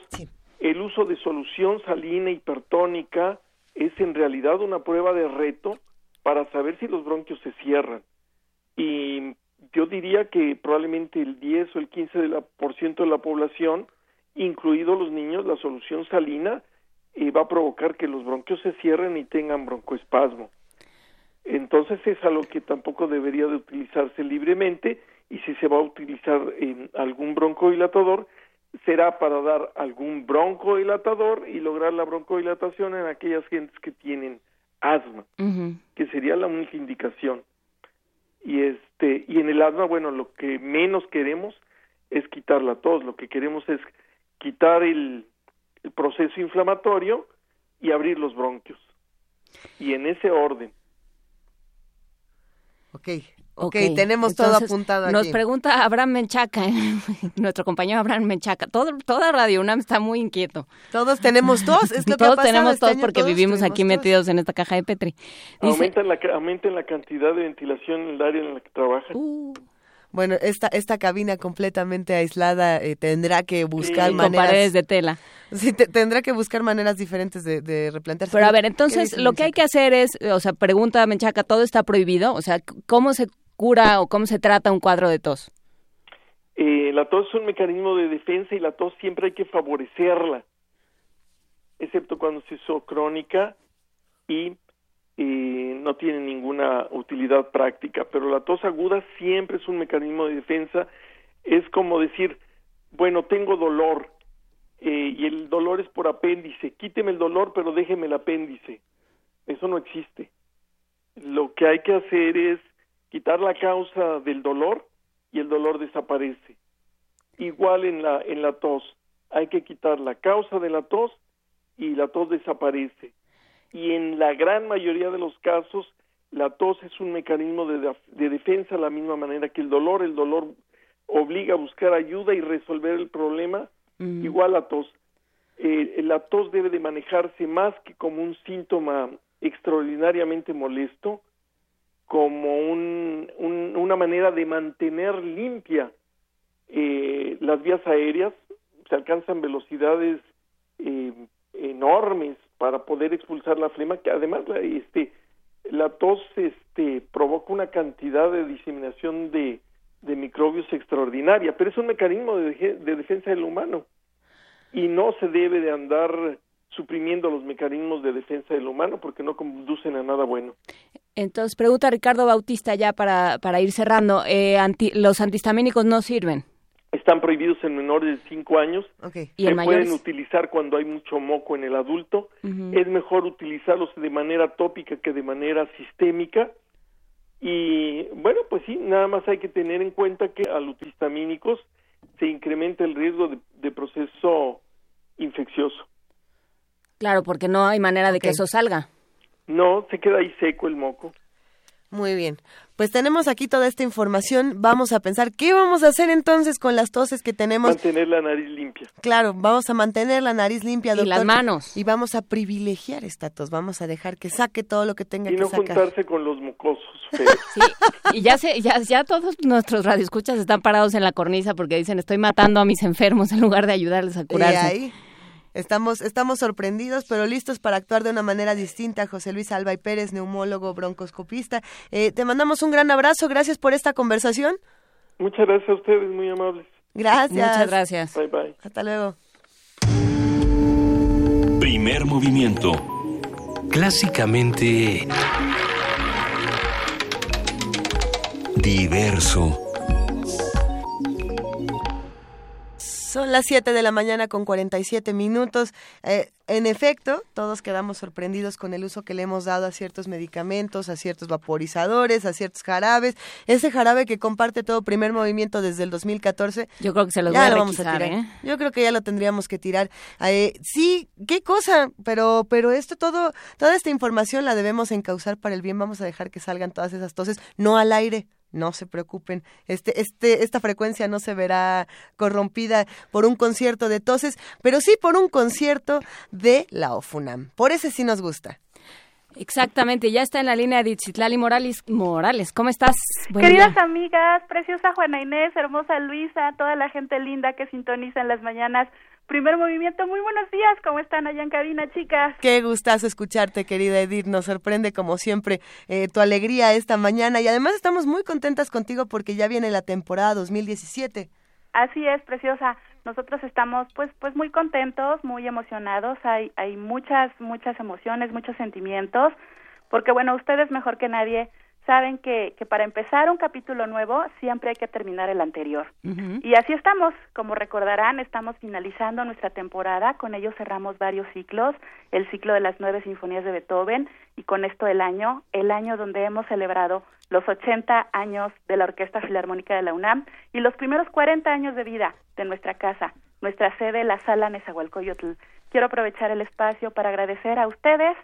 el uso de solución salina hipertónica es en realidad una prueba de reto para saber si los bronquios se cierran. Y yo diría que probablemente el 10 o el 15 de la, por ciento de la población, incluidos los niños, la solución salina y va a provocar que los bronquios se cierren y tengan broncoespasmo. Entonces es algo que tampoco debería de utilizarse libremente y si se va a utilizar en algún broncodilatador será para dar algún broncodilatador y lograr la broncodilatación en aquellas gentes que tienen asma, que sería la única indicación. Y este y en el asma, bueno, lo que menos queremos es quitar la tos, lo que queremos es quitar el el proceso inflamatorio y abrir los bronquios. Y en ese orden. Ok, ok, tenemos todo apuntado Nos pregunta Abraham Menchaca, nuestro compañero Abraham Menchaca. Todo, toda Radio UNAM está muy inquieto. Todos tenemos dos, es lo todos que tenemos este dos porque vivimos aquí metidos en esta caja de Petri. Dice, aumenten, la, aumenten la cantidad de ventilación en el área en la que trabajan. Uh, Bueno, esta, esta cabina completamente aislada eh, tendrá que buscar Con maneras... paredes de tela. Sí, te- tendrá que buscar maneras diferentes de, de replantearse. Pero a ver, ¿Qué entonces lo que hay que hacer es, o sea, pregunta Menchaca, ¿todo está prohibido? O sea, ¿cómo se cura o cómo se trata un cuadro de tos? Eh, la tos es un mecanismo de defensa y la tos siempre hay que favorecerla, excepto cuando se hizo crónica y eh, no tiene ninguna utilidad práctica. Pero la tos aguda siempre es un mecanismo de defensa. Es como decir, bueno, tengo dolor eh, y el dolor es por apéndice. Quíteme el dolor, pero déjeme el apéndice. Eso no existe. Lo que hay que hacer es quitar la causa del dolor y el dolor desaparece. Igual en la en la tos, hay que quitar la causa de la tos y la tos desaparece. Y en la gran mayoría de los casos, la tos es un mecanismo de, def- de defensa de la misma manera que el dolor. El dolor obliga a buscar ayuda y resolver el problema. Igual la tos. Eh, la tos debe de manejarse más que como un síntoma extraordinariamente molesto, como un, un- una manera de mantener limpia eh, las vías aéreas. Se alcanzan velocidades eh, enormes para poder expulsar la flema, que además la, este, la tos este, provoca una cantidad de diseminación de, de microbios extraordinaria, pero es un mecanismo de, de defensa del humano y no se debe de andar suprimiendo los mecanismos de defensa del humano porque no conducen a nada bueno. Entonces, pregunta Ricardo Bautista ya para, para ir cerrando, eh, anti- ¿los antihistamínicos no sirven? Están prohibidos en menores de 5 años. ¿Y se pueden utilizar cuando hay mucho moco en el adulto. Es mejor utilizarlos de manera tópica que de manera sistémica. Y bueno, pues sí, nada más hay que tener en cuenta que al utilizar histamínicos se incrementa el riesgo de, de proceso infeccioso. Claro, porque no hay manera de que eso salga. No, se queda ahí seco el moco. Muy bien. Pues tenemos aquí toda esta información. Vamos a pensar, ¿qué vamos a hacer entonces con las toses que tenemos? Mantener la nariz limpia. Claro, vamos a mantener la nariz limpia, Y doctor. las manos. Y vamos a privilegiar esta tos. Vamos a dejar que saque todo lo que tenga Y que no sacar. juntarse con los mocosos feos. Y ya se, ya, ya todos nuestros radioescuchas están parados en la cornisa porque dicen estoy matando a mis enfermos en lugar de ayudarles a Y curarse. ahí estamos, estamos sorprendidos, pero listos para actuar de una manera distinta. José Luis Alba y Pérez, neumólogo, broncoscopista. Eh, te mandamos un gran abrazo. Gracias por esta conversación. Muchas gracias a ustedes, muy amables. Gracias. Muchas gracias. Bye bye. Hasta luego. Primer movimiento. Clásicamente Diverso. Son las 7 de la mañana con 47 minutos. Eh, en efecto, todos quedamos sorprendidos con el uso que le hemos dado a ciertos medicamentos, a ciertos vaporizadores, a ciertos jarabes. Ese jarabe que comparte todo primer movimiento desde el 2014. Yo creo que se los ya voy a lo vamos a tirar. ¿eh? Yo creo que ya lo tendríamos que tirar. Eh, sí, qué cosa, pero pero esto todo, toda esta información la debemos encauzar para el bien. Vamos a dejar que salgan todas esas toses, no al aire. No se preocupen, este, este, esta frecuencia no se verá corrompida por un concierto de toses, pero sí por un concierto de la OFUNAM. Por ese sí nos gusta. Exactamente, ya está en la línea de Itzitlali Morales. Morales, ¿cómo estás? Buen Queridas día. amigas, preciosa Juana Inés, hermosa Luisa, toda la gente linda que sintoniza en las mañanas. Primer movimiento, muy buenos días, ¿cómo están allá en cabina, chicas? Qué gustazo escucharte, querida Edith. Nos sorprende como siempre eh, tu alegría esta mañana y además estamos muy contentas contigo porque ya viene la temporada 2017. Así es, preciosa. Nosotros estamos pues pues muy contentos, muy emocionados. Hay hay muchas muchas emociones, muchos sentimientos, porque bueno, ustedes mejor que nadie saben que que para empezar un capítulo nuevo siempre hay que terminar el anterior. Y así estamos, como recordarán, estamos finalizando nuestra temporada, con ello cerramos varios ciclos, el ciclo de las nueve sinfonías de Beethoven y con esto el año, el año donde hemos celebrado los 80 años de la Orquesta Filarmónica de la UNAM y los primeros 40 años de vida de nuestra casa, nuestra sede, la Sala Nezahualcóyotl. Quiero aprovechar el espacio para agradecer a ustedes,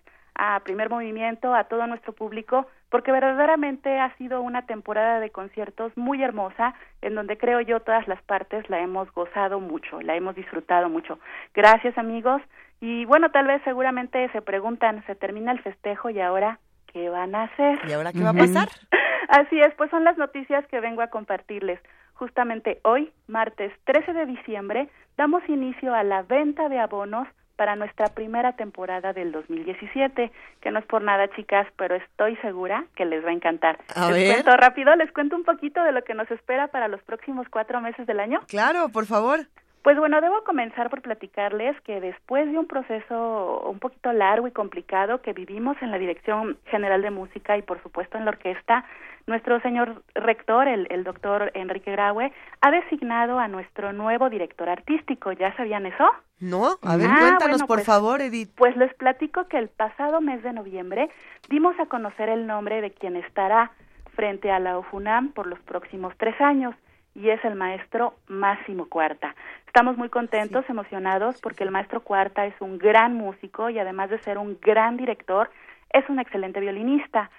a Primer Movimiento, a todo nuestro público, porque verdaderamente ha sido una temporada de conciertos muy hermosa, en donde creo yo todas las partes la hemos gozado mucho, la hemos disfrutado mucho. Gracias amigos. Y bueno, tal vez seguramente se preguntan, ¿se termina el festejo y ahora qué van a hacer? ¿Y ahora qué va a pasar? Así es, pues son las noticias que vengo a compartirles. Justamente hoy, martes 13 de diciembre, damos inicio a la venta de abonos para nuestra primera temporada del 2017, que no es por nada, chicas, pero estoy segura que les va a encantar. les cuento rápido, les cuento un poquito de lo que nos espera para los próximos cuatro meses del año. Claro, por favor. Pues bueno, debo comenzar por platicarles que después de un proceso un poquito largo y complicado que vivimos en la Dirección General de Música y por supuesto en la orquesta, nuestro señor rector, el, el doctor Enrique Graue, ha designado a nuestro nuevo director artístico. ¿Ya sabían eso? No, a ver, ah, cuéntanos por pues, favor, Edith. Pues les platico que el pasado mes de noviembre dimos a conocer el nombre de quien estará frente a la OFUNAM por los próximos tres años y es el maestro Máximo Cuarta. Estamos muy contentos, emocionados, porque el maestro Cuarta es un gran músico y además de ser un gran director, es un excelente violinista.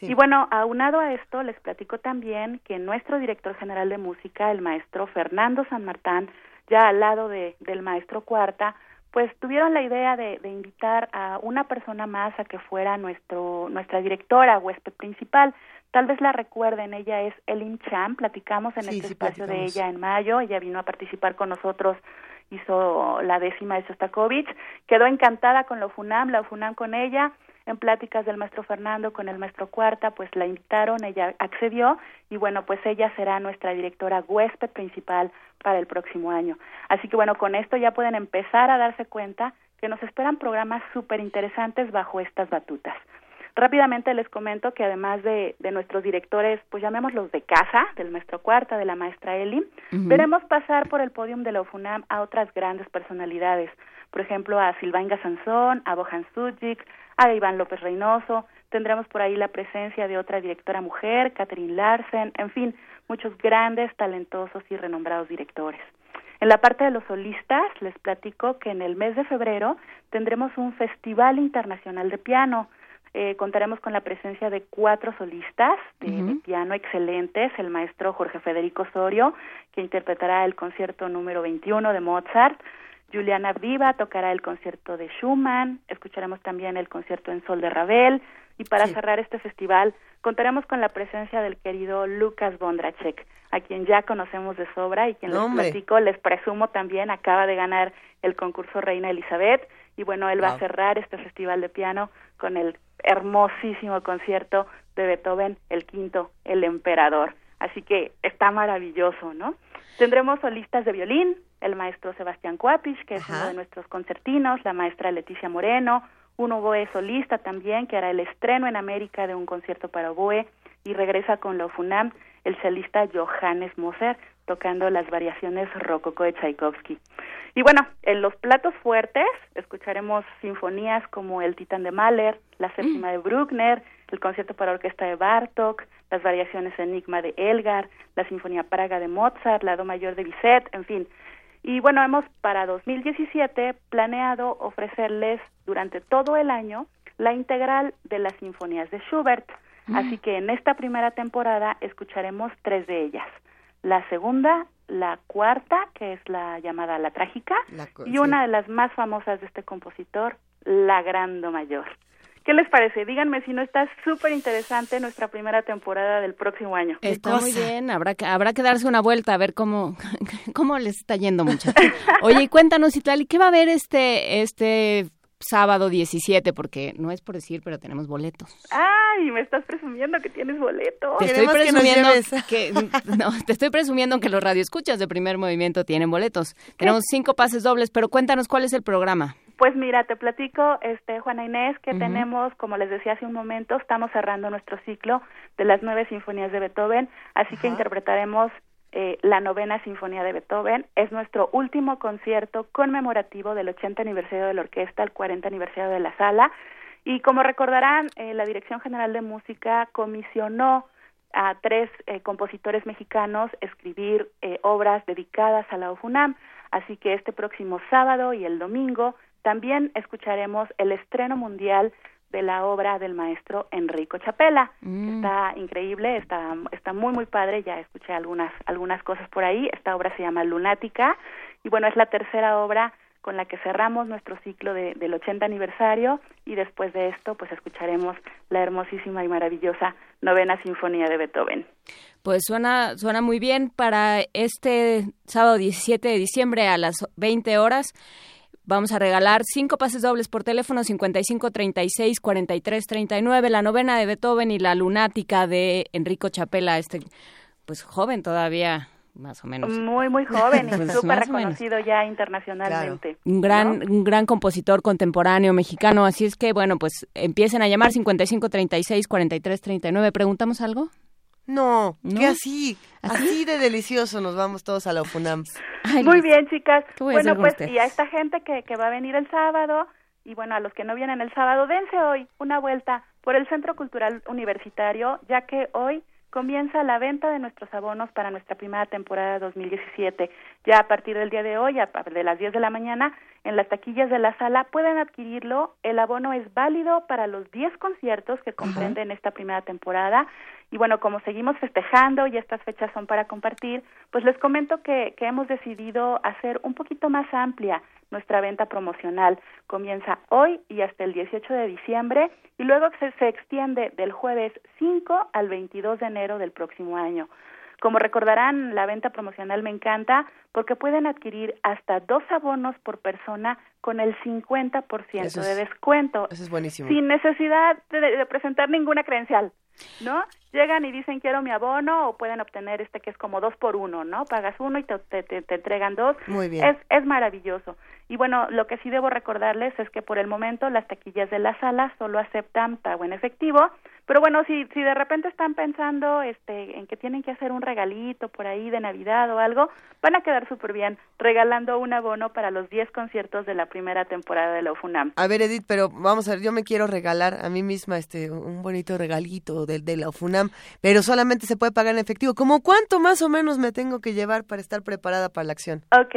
Y bueno, aunado a esto, les platico también que nuestro director general de música, el maestro Fernando San Martán, ya al lado de, del maestro Cuarta, pues tuvieron la idea de, de, invitar a una persona más a que fuera nuestro, nuestra directora, huésped principal. Tal vez la recuerden, ella es Elin Chan, platicamos en este espacio de ella en mayo, ella vino a participar con nosotros, hizo la décima de Shostakovich, quedó encantada con la UFUNAM, la UFUNAM con ella, en pláticas del maestro Fernando con el maestro Cuarta, pues la invitaron, ella accedió y bueno, pues ella será nuestra directora huésped principal para el próximo año. Así que bueno, con esto ya pueden empezar a darse cuenta que nos esperan programas súper interesantes bajo estas batutas. Rápidamente les comento que además de, de nuestros directores, pues llamémoslos de casa, del maestro Cuarta, de la maestra Eli, veremos pasar por el podium de la UFUNAM a otras grandes personalidades, por ejemplo a Silvain Sansón, a Bohan Sujic, a Iván López Reynoso, tendremos por ahí la presencia de otra directora mujer, Catherine Larsen, en fin, muchos grandes, talentosos y renombrados directores. En la parte de los solistas, les platico que en el mes de febrero tendremos un Festival Internacional de Piano, eh, contaremos con la presencia de cuatro solistas de, piano excelentes, el maestro Jorge Federico Osorio, que interpretará el concierto número 21 de Mozart, Juliana Viva tocará el concierto de Schumann, escucharemos también el concierto en Sol de Ravel, y para cerrar este festival contaremos con la presencia del querido Lucas Bondrachek, a quien ya conocemos de sobra y quien les platico, les presumo también, acaba de ganar el concurso Reina Elizabeth, y bueno, él va a cerrar este festival de piano con el hermosísimo concierto de Beethoven, el quinto, el emperador. Así que está maravilloso, ¿no? Tendremos solistas de violín, el maestro Sebastián Cuapich, que es uno de nuestros concertinos, la maestra Leticia Moreno, un oboe solista también, que hará el estreno en América de un concierto para oboe, y regresa con la FUNAM el chelista Johannes Moser, tocando las variaciones rococó de Tchaikovsky. Y bueno, en los platos fuertes escucharemos sinfonías como el Titán de Mahler, la séptima de Bruckner, el concierto para orquesta de Bartok, las variaciones Enigma de Elgar, la Sinfonía Praga de Mozart, la Do Mayor de Bizet, en fin. Y bueno, hemos para 2017 planeado ofrecerles durante todo el año la integral de las sinfonías de Schubert. Mm. Así que en esta primera temporada escucharemos tres de ellas. La segunda, la cuarta, que es la llamada La Trágica, y una de las más famosas de este compositor, La Grando Mayor. ¿Qué les parece? Díganme si no está súper interesante nuestra primera temporada del próximo año. Está muy bien, habrá que, habrá que darse una vuelta a ver cómo, cómo les está yendo, muchachos. Oye, cuéntanos, y ¿qué va a haber este, este sábado 17, porque no es por decir, pero tenemos boletos. Ay, me estás presumiendo que tienes boletos. Te estoy presumiendo que, no, te estoy presumiendo que los radioescuchas de Primer Movimiento tienen boletos. Tenemos cinco pases dobles, pero cuéntanos cuál es el programa. Pues mira, te platico, este Juana Inés, que tenemos, como les decía hace un momento, estamos cerrando nuestro ciclo de las nueve sinfonías de Beethoven, así que interpretaremos eh, la novena sinfonía de Beethoven. Es nuestro último concierto conmemorativo del 80 aniversario de la orquesta, el 40 aniversario de la sala. Y como recordarán, eh, la Dirección General de Música comisionó a tres eh, compositores mexicanos escribir obras dedicadas a la OFUNAM. Así que este próximo sábado y el domingo también escucharemos el estreno mundial de la obra del maestro Enrico Chapela. Mm. Está increíble, está, está muy, muy padre, ya escuché algunas, algunas cosas por ahí. Esta obra se llama Lunática y bueno, es la tercera obra con la que cerramos nuestro ciclo de, del 80 aniversario y después de esto pues escucharemos la hermosísima y maravillosa novena sinfonía de Beethoven. Pues suena, suena muy bien para este sábado 17 de diciembre a las 20 horas. Vamos a regalar cinco pases dobles por teléfono 55 36 43 39, la novena de Beethoven y la lunática de Enrico Chapela, este pues joven todavía más o menos. Muy, muy joven y pues súper reconocido ya internacionalmente. Un gran, un gran compositor contemporáneo mexicano, así es que, bueno, pues empiecen a llamar 55 36 43 39. ¿Preguntamos algo? No, que así, así de delicioso nos vamos todos a la UFUNAM. Muy bien, chicas. Bueno, pues y a esta gente que, que va a venir el sábado y bueno, a los que no vienen el sábado, dense hoy una vuelta por el Centro Cultural Universitario, ya que hoy comienza la venta de nuestros abonos para nuestra primera temporada 2017. Ya a partir del día de hoy, a partir de las 10 de la mañana, en las taquillas de la sala pueden adquirirlo. El abono es válido para los 10 conciertos que comprenden esta primera temporada. Y bueno, como seguimos festejando y estas fechas son para compartir, pues les comento que, que hemos decidido hacer un poquito más amplia nuestra venta promocional. Comienza hoy y hasta el 18 de diciembre y luego se, se extiende del jueves 5 al 22 de enero del próximo año. Como recordarán, la venta promocional me encanta porque pueden adquirir hasta dos abonos por persona con el 50% de descuento. Eso es buenísimo. Sin necesidad de, presentar ninguna credencial, ¿no? Llegan y dicen quiero mi abono o pueden obtener este que es como dos por uno, ¿no? Pagas uno y te, te, te entregan dos. Muy bien. Es, es maravilloso. Y bueno, lo que sí debo recordarles es que por el momento las taquillas de la sala solo aceptan pago en efectivo, pero bueno, si, si de repente están pensando este, en que tienen que hacer un regalito por ahí de Navidad o algo, van a quedar súper bien regalando un abono para los 10 conciertos de la primera temporada de la UFUNAM. A ver, Edith, pero vamos a ver, yo me quiero regalar a mí misma este un bonito regalito de, de la UFUNAM, pero solamente se puede pagar en efectivo. ¿Cómo cuánto más o menos me tengo que llevar para estar preparada para la acción? Ok,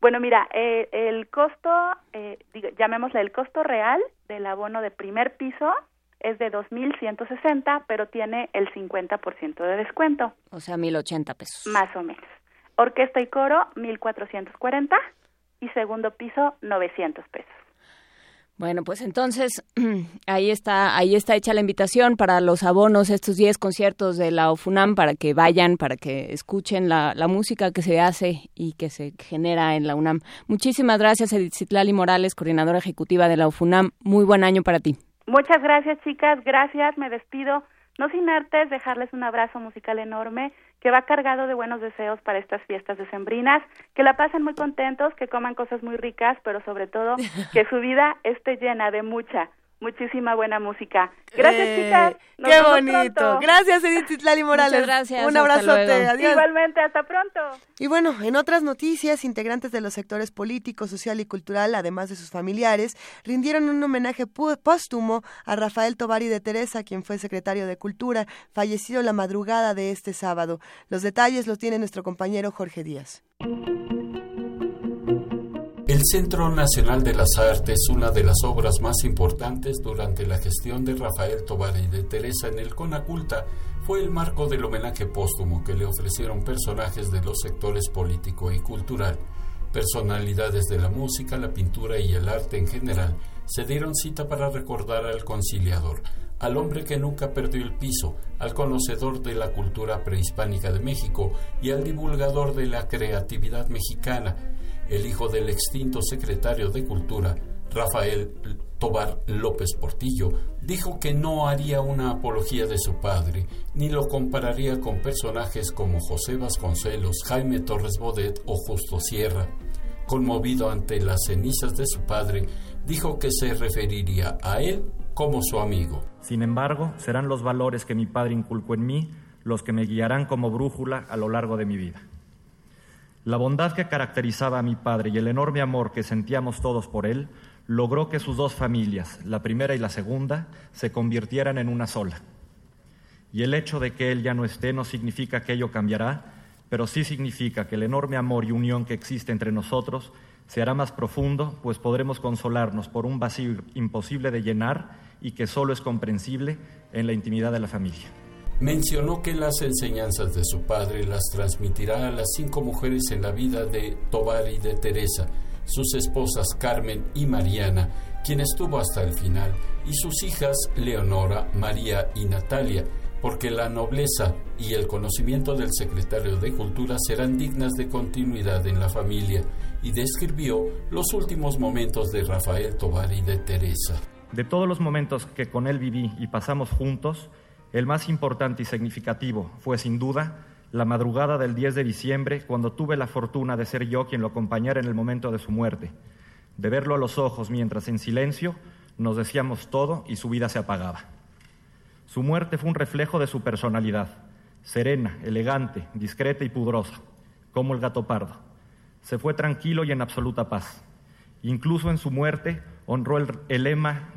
bueno, mira, eh, el costo, eh, llamémosle el costo real del abono de primer piso es de 2.160, pero tiene el 50% de descuento. O sea, 1.080 pesos. Más o menos. Orquesta y coro, 1.440 y segundo piso, 900 pesos. Bueno, pues entonces ahí está, ahí está hecha la invitación para los abonos, estos 10 conciertos de la OFUNAM, para que vayan, para que escuchen la, la música que se hace y que se genera en la UNAM. Muchísimas gracias, Edith Citlali Morales, coordinadora ejecutiva de la OFUNAM. Muy buen año para ti. Muchas gracias, chicas. Gracias, me despido. No sin antes dejarles un abrazo musical enorme que va cargado de buenos deseos para estas fiestas decembrinas, que la pasen muy contentos, que coman cosas muy ricas, pero sobre todo que su vida esté llena de mucha, muchísima buena música. Gracias, Eh, chicas. Nos ¡Qué bonito! pronto. Gracias, Edith Citlali Morales. Muchas gracias, Un abrazote. Adiós. Igualmente, hasta pronto. Y bueno, en otras noticias, integrantes de los sectores político, social y cultural, además de sus familiares, rindieron un homenaje pu- póstumo a Rafael Tobari de Teresa, quien fue secretario de Cultura, fallecido la madrugada de este sábado. Los detalles los tiene nuestro compañero Jorge Díaz. El Centro Nacional de las Artes, una de las obras más importantes durante la gestión de Rafael Tobar y de Teresa en el Conaculta, fue el marco del homenaje póstumo que le ofrecieron personajes de los sectores político y cultural. Personalidades de la música, la pintura y el arte en general se dieron cita para recordar al conciliador, al hombre que nunca perdió el piso, al conocedor de la cultura prehispánica de México y al divulgador de la creatividad mexicana, el hijo del extinto secretario de Cultura, Rafael Tobar López Portillo, dijo que no haría una apología de su padre, ni lo compararía con personajes como José Vasconcelos, Jaime Torres Bodet o Justo Sierra. Conmovido ante las cenizas de su padre, dijo que se referiría a él como su amigo. Sin embargo, serán los valores que mi padre inculcó en mí los que me guiarán como brújula a lo largo de mi vida. La bondad que caracterizaba a mi padre y el enorme amor que sentíamos todos por él logró que sus dos familias, la primera y la segunda, se convirtieran en una sola. Y el hecho de que él ya no esté no significa que ello cambiará, pero sí significa que el enorme amor y unión que existe entre nosotros se hará más profundo, pues podremos consolarnos por un vacío imposible de llenar y que solo es comprensible en la intimidad de la familia. Mencionó que las enseñanzas de su padre las transmitirá a las cinco mujeres en la vida de Tobar y de Teresa, sus esposas Carmen y Mariana, quien estuvo hasta el final, y sus hijas Leonora, María y Natalia, porque la nobleza y el conocimiento del secretario de Cultura serán dignas de continuidad en la familia, y describió los últimos momentos de Rafael Tobar y de Teresa. De todos los momentos que con él viví y pasamos juntos, el más importante y significativo fue sin duda la madrugada del 10 de diciembre, cuando tuve la fortuna de ser yo quien lo acompañara en el momento de su muerte, de verlo a los ojos mientras en silencio nos decíamos todo y su vida se apagaba. Su muerte fue un reflejo de su personalidad, serena, elegante, discreta y pudrosa, como el gato pardo. Se fue tranquilo y en absoluta paz. Incluso en su muerte honró el, el lema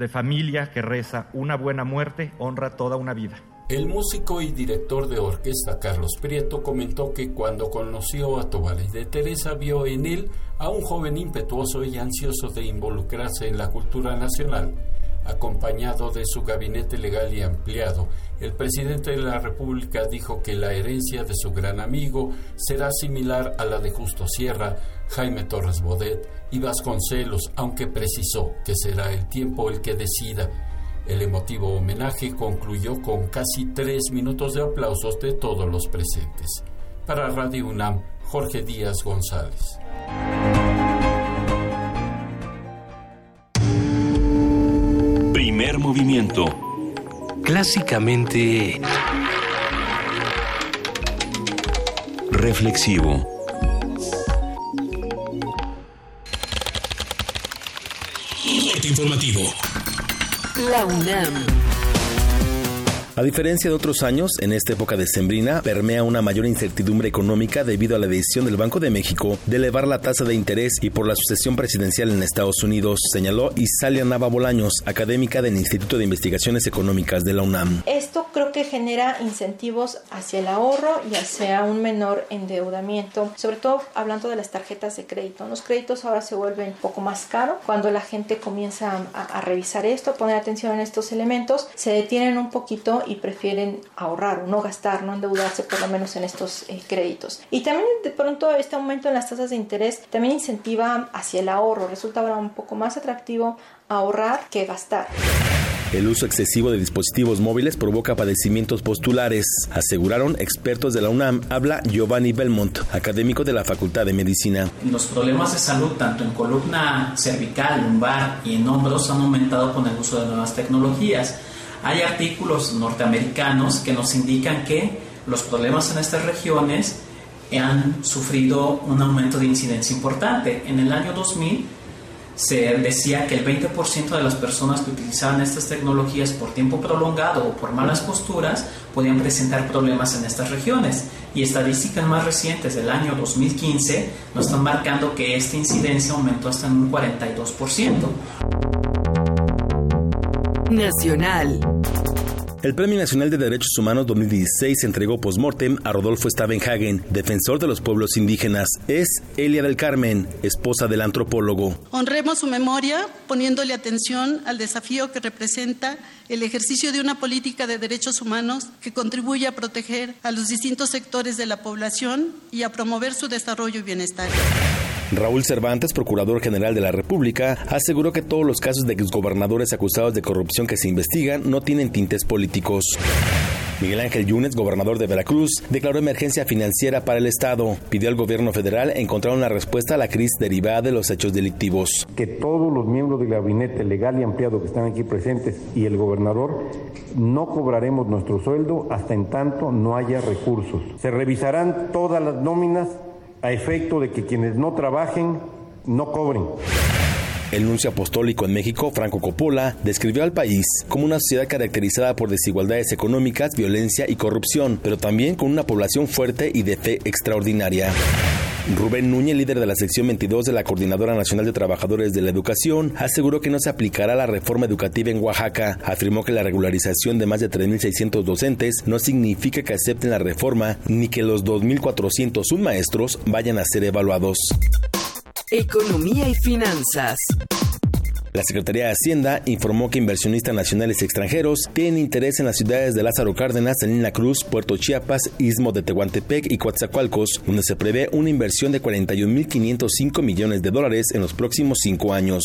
de familia que reza, una buena muerte honra toda una vida. El músico y director de orquesta Carlos Prieto comentó que cuando conoció a Tobar y de Teresa vio en él a un joven impetuoso y ansioso de involucrarse en la cultura nacional. Acompañado de su gabinete legal y ampliado, el presidente de la República dijo que la herencia de su gran amigo será similar a la de Justo Sierra, Jaime Torres Bodet y Vasconcelos, aunque precisó que será el tiempo el que decida el emotivo homenaje concluyó con casi tres minutos de aplausos de todos los presentes. Para Radio UNAM, Jorge Díaz González. Primer movimiento. Clásicamente... Reflexivo. Informativo. La UNAM. A diferencia de otros años, en esta época decembrina permea una mayor incertidumbre económica debido a la decisión del Banco de México de elevar la tasa de interés y por la sucesión presidencial en Estados Unidos, señaló Isalia Nava Bolaños, académica del Instituto de Investigaciones Económicas de la UNAM. Esto creo que genera incentivos hacia el ahorro y hacia un menor endeudamiento, sobre todo hablando de las tarjetas de crédito. Los créditos ahora se vuelven un poco más caros cuando la gente comienza a, a revisar esto, a poner atención en estos elementos, se detienen un poquito y prefieren ahorrar o no gastar, no endeudarse por lo menos en estos eh, créditos. Y también de pronto este aumento en las tasas de interés también incentiva hacia el ahorro, resulta ahora un poco más atractivo ahorrar que gastar. El uso excesivo de dispositivos móviles provoca padecimientos postulares, aseguraron expertos de la UNAM. Habla Giovanni Belmont, académico de la Facultad de Medicina. Los problemas de salud, tanto en columna cervical, lumbar y en hombros, han aumentado con el uso de nuevas tecnologías. Hay artículos norteamericanos que nos indican que los problemas en estas regiones han sufrido un aumento de incidencia importante. En el año 2000 se decía que el 20% de las personas que utilizaban estas tecnologías por tiempo prolongado o por malas posturas podían presentar problemas en estas regiones. Y estadísticas más recientes del año 2015 nos están marcando que esta incidencia aumentó hasta en un 42%. Nacional. El Premio Nacional de Derechos Humanos 2016 se entregó post-mortem a Rodolfo Stavenhagen, defensor de los pueblos indígenas. Es Elia del Carmen, esposa del antropólogo. Honremos su memoria poniéndole atención al desafío que representa el ejercicio de una política de derechos humanos que contribuye a proteger a los distintos sectores de la población y a promover su desarrollo y bienestar. Raúl Cervantes, Procurador General de la República, aseguró que todos los casos de exgobernadores acusados de corrupción que se investigan no tienen tintes políticos. Miguel Ángel Yunes, gobernador de Veracruz, declaró emergencia financiera para el Estado. Pidió al gobierno federal encontrar una respuesta a la crisis derivada de los hechos delictivos. Que todos los miembros del gabinete legal y ampliado que están aquí presentes y el gobernador no cobraremos nuestro sueldo hasta en tanto no haya recursos. Se revisarán todas las nóminas a efecto de que quienes no trabajen no cobren. El nuncio apostólico en México, Franco Coppola, describió al país como una sociedad caracterizada por desigualdades económicas, violencia y corrupción, pero también con una población fuerte y de fe extraordinaria. Rubén Núñez, líder de la sección 22 de la Coordinadora Nacional de Trabajadores de la Educación, aseguró que no se aplicará la reforma educativa en Oaxaca. Afirmó que la regularización de más de 3.600 docentes no significa que acepten la reforma ni que los 2.401 maestros vayan a ser evaluados. Economía y finanzas. La Secretaría de Hacienda informó que inversionistas nacionales y extranjeros tienen interés en las ciudades de Lázaro Cárdenas, Salina Cruz, Puerto Chiapas, Istmo de Tehuantepec y Coatzacoalcos, donde se prevé una inversión de 41.505 millones de dólares en los próximos cinco años.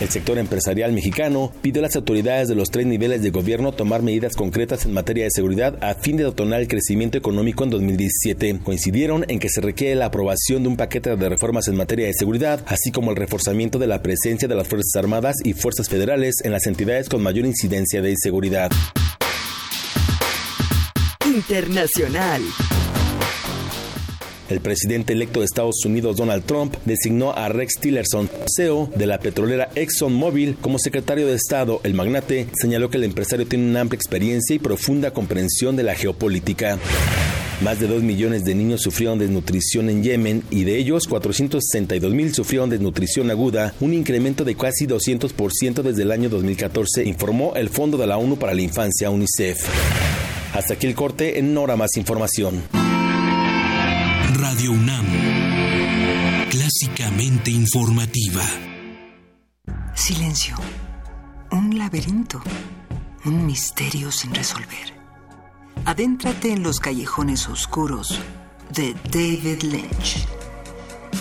El sector empresarial mexicano pidió a las autoridades de los tres niveles de gobierno tomar medidas concretas en materia de seguridad a fin de detonar el crecimiento económico en 2017. Coincidieron en que se requiere la aprobación de un paquete de reformas en materia de seguridad, así como el reforzamiento de la presencia de las Fuerzas Armadas y Fuerzas Federales en las entidades con mayor incidencia de inseguridad. Internacional. El presidente electo de Estados Unidos, Donald Trump, designó a Rex Tillerson, CEO de la petrolera ExxonMobil, como secretario de Estado. El magnate señaló que el empresario tiene una amplia experiencia y profunda comprensión de la geopolítica. Más de 2 millones de niños sufrieron desnutrición en Yemen y de ellos 462 mil sufrieron desnutrición aguda, un incremento de casi 200% desde el año 2014, informó el Fondo de la ONU para la Infancia, UNICEF. Hasta aquí el corte, en hora más información. Radio UNAM, clásicamente informativa. Silencio, un laberinto, un misterio sin resolver. Adéntrate en los callejones oscuros de David Lynch.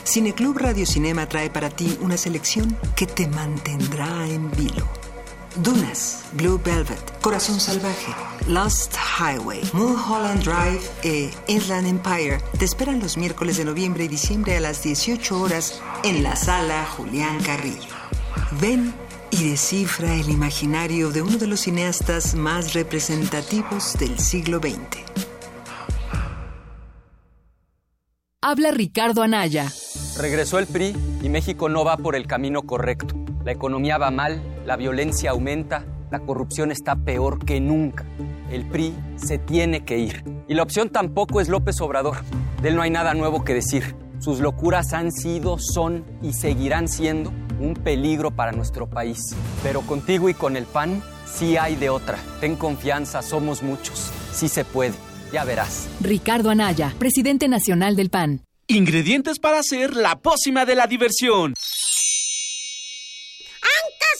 Cineclub Radio Cinema trae para ti una selección que te mantendrá en vilo. Dunas, Blue Velvet, Corazón Salvaje, Lost Highway, Mulholland Drive e Inland Empire te esperan los miércoles de noviembre y diciembre a las 18 horas en la sala Julián Carrillo. Ven y descifra el imaginario de uno de los cineastas más representativos del siglo XX. Habla Ricardo Anaya. Regresó el PRI y México no va por el camino correcto. La economía va mal, la violencia aumenta, la corrupción está peor que nunca. El PRI se tiene que ir. Y la opción tampoco es López Obrador. De él no hay nada nuevo que decir. Sus locuras han sido, son y seguirán siendo un peligro para nuestro país. Pero contigo y con el PAN sí hay de otra. Ten confianza, somos muchos. Sí se puede. Ya verás. Ricardo Anaya, presidente nacional del PAN. Ingredientes para hacer la pócima de la diversión.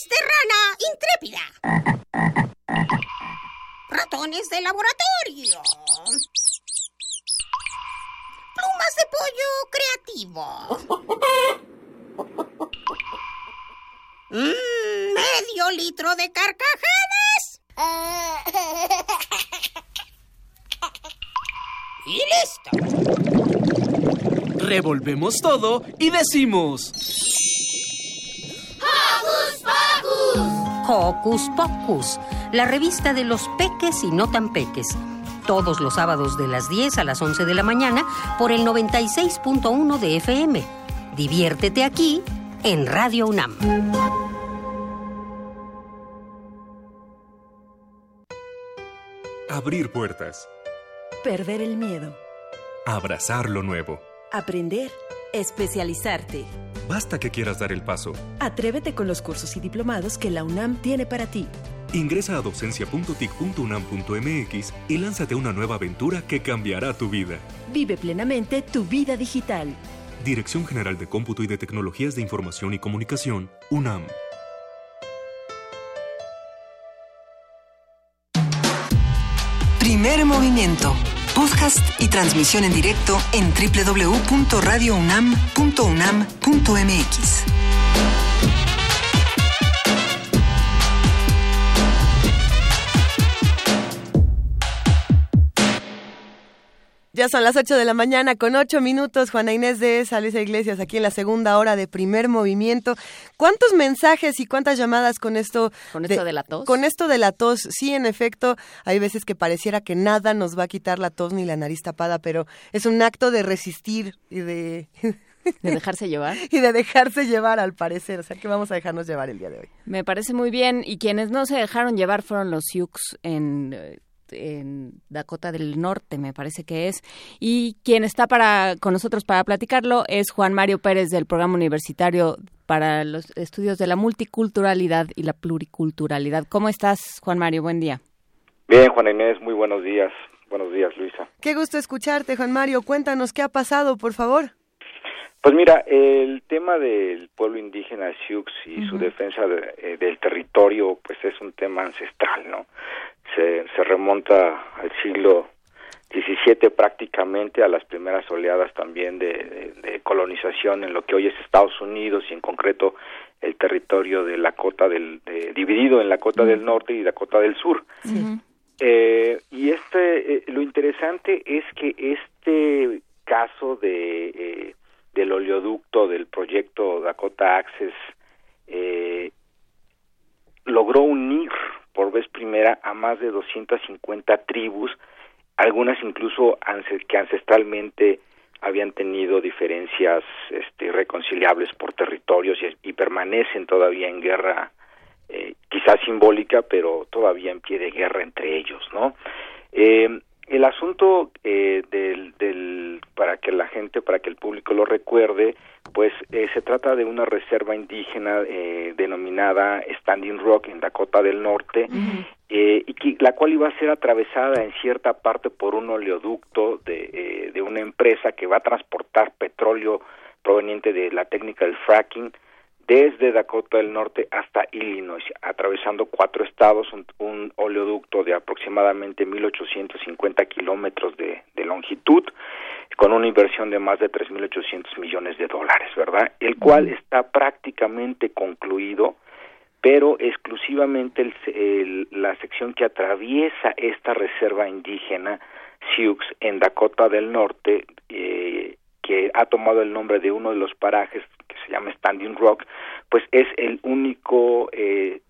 De rana intrépida. Ratones de laboratorio. Plumas de pollo creativo. Mm, medio litro de carcajadas. Y listo. Revolvemos todo y decimos... ¡Hocus! Hocus Pocus, la revista de los peques y no tan peques. Todos los sábados de las 10 a las 11 de la mañana por el 96.1 de FM. Diviértete aquí en Radio UNAM. Abrir puertas. Perder el miedo. Abrazar lo nuevo. Aprender. Especializarte. Basta que quieras dar el paso. Atrévete con los cursos y diplomados que la UNAM tiene para ti. Ingresa a docencia.tic.unam.mx y lánzate a una nueva aventura que cambiará tu vida. Vive plenamente tu vida digital. Dirección General de Cómputo y de Tecnologías de Información y Comunicación, UNAM. Primer movimiento. Podcast y transmisión en directo en www.radiounam.unam.mx. Ya son las 8 de la mañana con 8 minutos. Juana Inés de esa, Luisa Iglesias, aquí en la segunda hora de primer movimiento. ¿Cuántos mensajes y cuántas llamadas con esto? ¿Con esto de la tos? Con esto de la tos. Sí, en efecto, hay veces que pareciera que nada nos va a quitar la tos ni la nariz tapada, pero es un acto de resistir y de... De dejarse llevar. y de dejarse llevar, al parecer. O sea, que vamos a dejarnos llevar el día de hoy. Me parece muy bien. Y quienes no se dejaron llevar fueron los Sioux en eh, en Dakota del Norte, me parece que es. Y quien está para con nosotros para platicarlo es Juan Mario Pérez del Programa Universitario para los Estudios de la Multiculturalidad y la Pluriculturalidad. ¿Cómo estás, Juan Mario? Buen día. Bien, Juan Inés, muy buenos días. Buenos días, Luisa. Qué gusto escucharte, Juan Mario. Cuéntanos qué ha pasado, por favor. Pues mira, el tema del pueblo indígena Sioux y su defensa eh, del territorio, pues es un tema ancestral, ¿no? Se, se remonta al siglo XVII prácticamente a las primeras oleadas también de, colonización en lo que hoy es Estados Unidos y en concreto el territorio de la cota del dividido en la cota del norte y la cota del sur. Eh, y este eh, lo interesante es que este caso de eh, del oleoducto del proyecto Dakota Access logró unir por vez primera a más de 250 tribus algunas incluso que ancestralmente habían tenido diferencias este, reconciliables por territorios y, permanecen todavía en guerra, eh, quizás simbólica, pero todavía en pie de guerra entre ellos, ¿no? Eh, el asunto eh, del, para que la gente, para que el público lo recuerde, pues eh, se trata de una reserva indígena eh, denominada Standing Rock en Dakota del Norte, eh, y que, la cual iba a ser atravesada en cierta parte por un oleoducto de, de una empresa que va a transportar petróleo proveniente de la técnica del fracking desde Dakota del Norte hasta Illinois, atravesando cuatro estados, un, oleoducto de aproximadamente 1.850 kilómetros de, de, longitud, con una inversión de más de 3.800 millones de dólares, ¿verdad? El cual está prácticamente concluido, pero exclusivamente el, la sección que atraviesa esta reserva indígena, Sioux, en Dakota del Norte, eh, que ha tomado el nombre de uno de los parajes que se llama Standing Rock, pues es el único eh,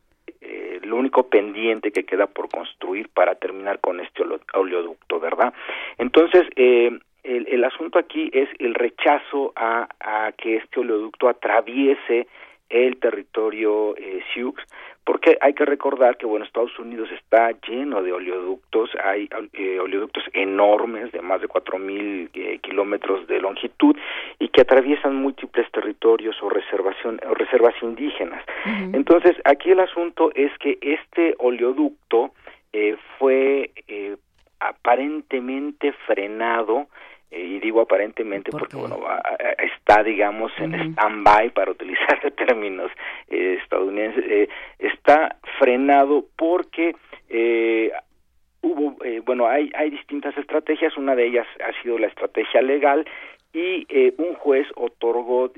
eh, lo único pendiente que queda por construir para terminar con este oleoducto, ¿verdad? Entonces, eh, el, asunto aquí es el rechazo a, a que este oleoducto atraviese el territorio eh, Sioux, porque hay que recordar que bueno Estados Unidos está lleno de oleoductos hay eh, oleoductos enormes de más de cuatro mil eh, kilómetros de longitud y que atraviesan múltiples territorios o reservación o reservas indígenas. Entonces aquí el asunto es que este oleoducto eh, fue eh, aparentemente frenado y digo aparentemente porque bueno está digamos en stand-by para utilizar términos eh, estadounidenses. Eh, está frenado porque hubo bueno hay hay distintas estrategias. Una de ellas ha sido la estrategia legal y un juez otorgó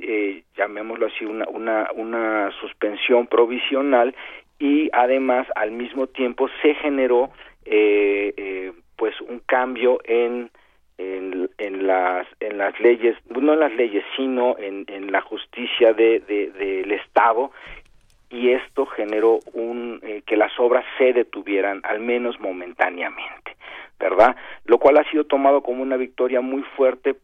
llamémoslo así una una una suspensión provisional y además al mismo tiempo se generó pues un cambio en en, las en las leyes no en las leyes sino en, en la justicia de, del estado y esto generó un eh, que las obras se detuvieran al menos momentáneamente verdad lo cual ha sido tomado como una victoria muy fuerte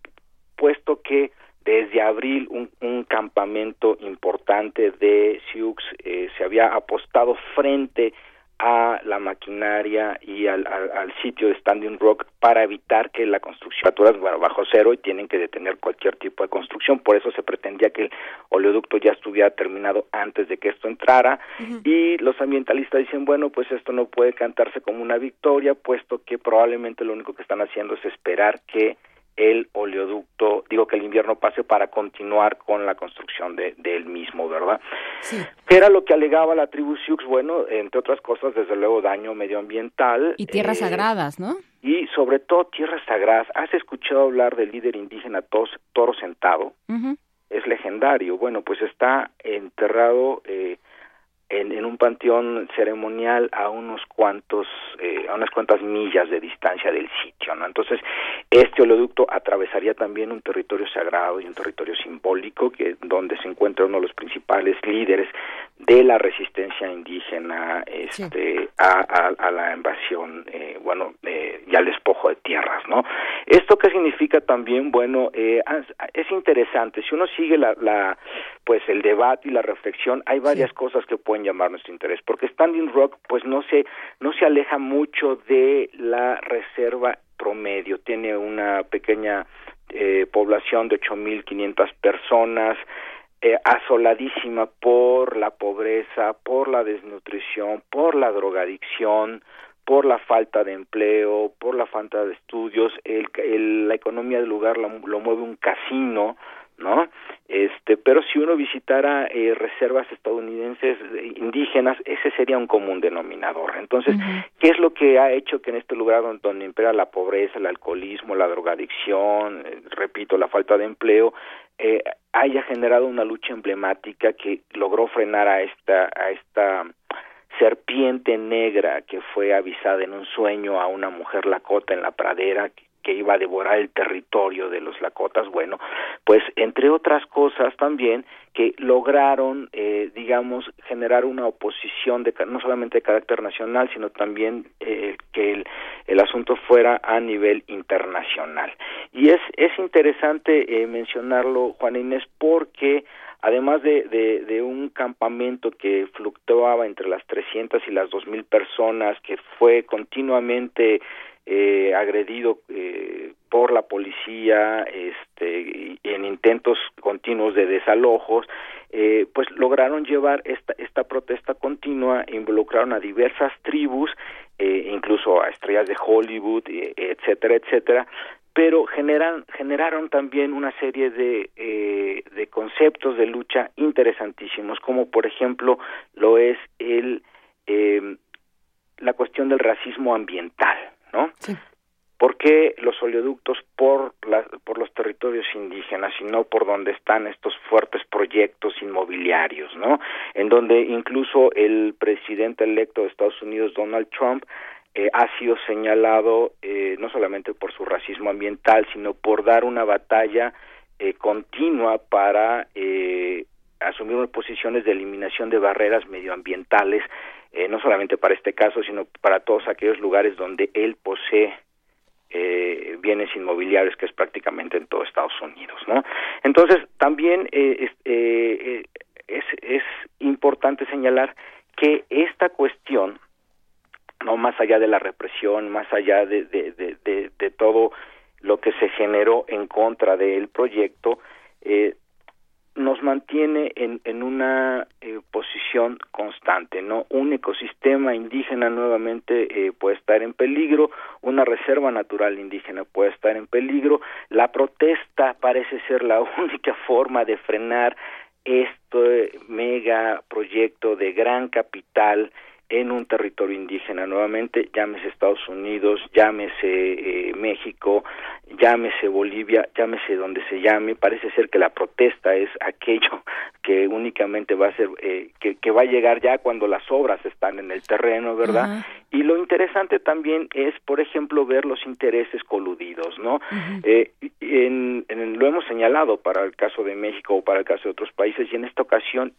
puesto que desde abril un, un campamento importante de Sioux eh, se había apostado frente a la maquinaria y al, al, sitio de Standing Rock para evitar que la construcción bueno, bajo cero y tienen que detener cualquier tipo de construcción. Por eso se pretendía que el oleoducto ya estuviera terminado antes de que esto entrara. Y los ambientalistas dicen bueno pues esto no puede cantarse como una victoria puesto que probablemente lo único que están haciendo es esperar que el oleoducto, digo que el invierno pase para continuar con la construcción de, él mismo, ¿verdad? Sí. ¿Qué era lo que alegaba la tribu Sioux? Bueno, entre otras cosas, desde luego, daño medioambiental. Y tierras eh, sagradas, ¿no? Y sobre todo tierras sagradas. ¿Has escuchado hablar del líder indígena Toro Sentado? Es legendario. Bueno, pues está enterrado eh, en, un panteón ceremonial a unos cuantos eh, a unas cuantas millas de distancia del sitio no entonces este oleoducto atravesaría también un territorio sagrado y un territorio simbólico que donde se encuentra uno de los principales líderes de la resistencia indígena este a, a, la invasión eh, bueno eh, y al despojo de tierras no esto qué significa también bueno eh, es interesante si uno sigue la, la pues el debate y la reflexión hay varias cosas que pueden llamar nuestro interés porque Standing Rock pues no se no se aleja mucho de la reserva promedio tiene una pequeña eh, población de 8.500 personas eh, asoladísima por la pobreza, por la desnutrición, por la drogadicción, por la falta de empleo, por la falta de estudios, el, la economía del lugar lo, mueve un casino, ¿no? Este, pero si uno visitara eh, reservas estadounidenses eh, indígenas, ese sería un común denominador. Entonces, ¿qué es lo que ha hecho que en este lugar donde, donde impera la pobreza, el alcoholismo, la drogadicción, eh, repito, la falta de empleo, eh, haya generado una lucha emblemática que logró frenar a esta, a esta serpiente negra que fue avisada en un sueño a una mujer lacota en la pradera que, que iba a devorar el territorio de los lacotas, bueno, pues entre otras cosas también que lograron, eh, digamos, generar una oposición de, no solamente de carácter nacional, sino también eh, que el, el asunto fuera a nivel internacional. Y es, es interesante eh, mencionarlo, Juan Inés, porque además de, de, de, un campamento que fluctuaba entre las 300 y las 2.000 personas, que fue continuamente eh, agredido eh, por la policía este, en intentos continuos de desalojos, eh, pues lograron llevar esta, esta protesta continua, involucraron a diversas tribus, eh, incluso a estrellas de Hollywood, eh, etcétera, etcétera, pero generan, generaron también una serie de, eh, de conceptos de lucha interesantísimos, como por ejemplo lo es el, eh, la cuestión del racismo ambiental, ¿no? Sí. ¿Por qué los oleoductos por, la, por los territorios indígenas y no por donde están estos fuertes proyectos inmobiliarios, ¿no? En donde incluso el presidente electo de Estados Unidos, Donald Trump, eh, ha sido señalado eh, no solamente por su racismo ambiental, sino por dar una batalla eh, continua para eh, asumir posiciones de eliminación de barreras medioambientales, eh, no solamente para este caso, sino para todos aquellos lugares donde él posee eh, bienes inmobiliarios, que es prácticamente en todo Estados Unidos, ¿no? Entonces, también eh, es, es, es importante señalar que esta cuestión no más allá de la represión, más allá de, de, de, de, de todo lo que se generó en contra del proyecto, eh, nos mantiene en, en una eh, posición constante, ¿no? Un ecosistema indígena nuevamente eh, puede estar en peligro, una reserva natural indígena puede estar en peligro, la protesta parece ser la única forma de frenar este mega proyecto de gran capital en un territorio indígena nuevamente, llámese Estados Unidos, llámese eh, México, llámese Bolivia, llámese donde se llame, parece ser que la protesta es aquello que únicamente va a ser, eh, que, que, va a llegar ya cuando las obras están en el terreno, ¿verdad? Uh -huh. Y lo interesante también es, por ejemplo, ver los intereses coludidos, ¿no? Uh -huh. eh, en, en, lo hemos señalado para el caso de México o para el caso de otros países y en esta ocasión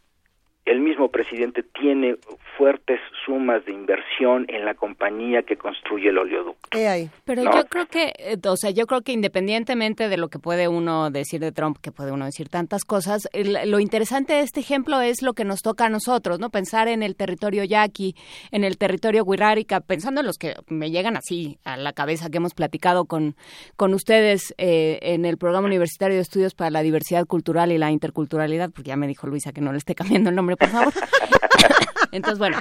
el mismo presidente tiene fuertes sumas de inversión en la compañía que construye el oleoducto. Pero ¿no? yo creo que, eh, o sea, yo creo que independientemente de lo que puede uno decir de Trump, que puede uno decir tantas cosas, lo interesante de este ejemplo es lo que nos toca a nosotros, ¿no? Pensar en el territorio yaqui, en el territorio wixárika, pensando en los que me llegan así a la cabeza que hemos platicado con, con ustedes eh, en el programa universitario de estudios para la diversidad cultural y la interculturalidad, porque ya me dijo Luisa que no le esté cambiando el nombre por favor. Entonces, bueno,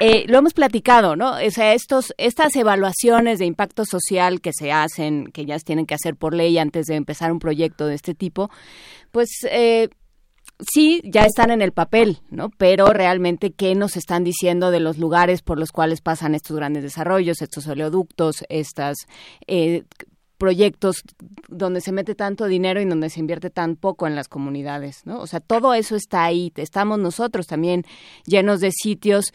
eh, lo hemos platicado, ¿no? O sea, estos, estas evaluaciones de impacto social que se hacen, que ya tienen que hacer por ley antes de empezar un proyecto de este tipo, pues eh, sí, ya están en el papel, ¿no? Pero realmente, ¿qué nos están diciendo de los lugares por los cuales pasan estos grandes desarrollos, estos oleoductos, estas... Eh, proyectos donde se mete tanto dinero y donde se invierte tan poco en las comunidades, ¿no? O sea, todo eso está ahí. Estamos nosotros también llenos de sitios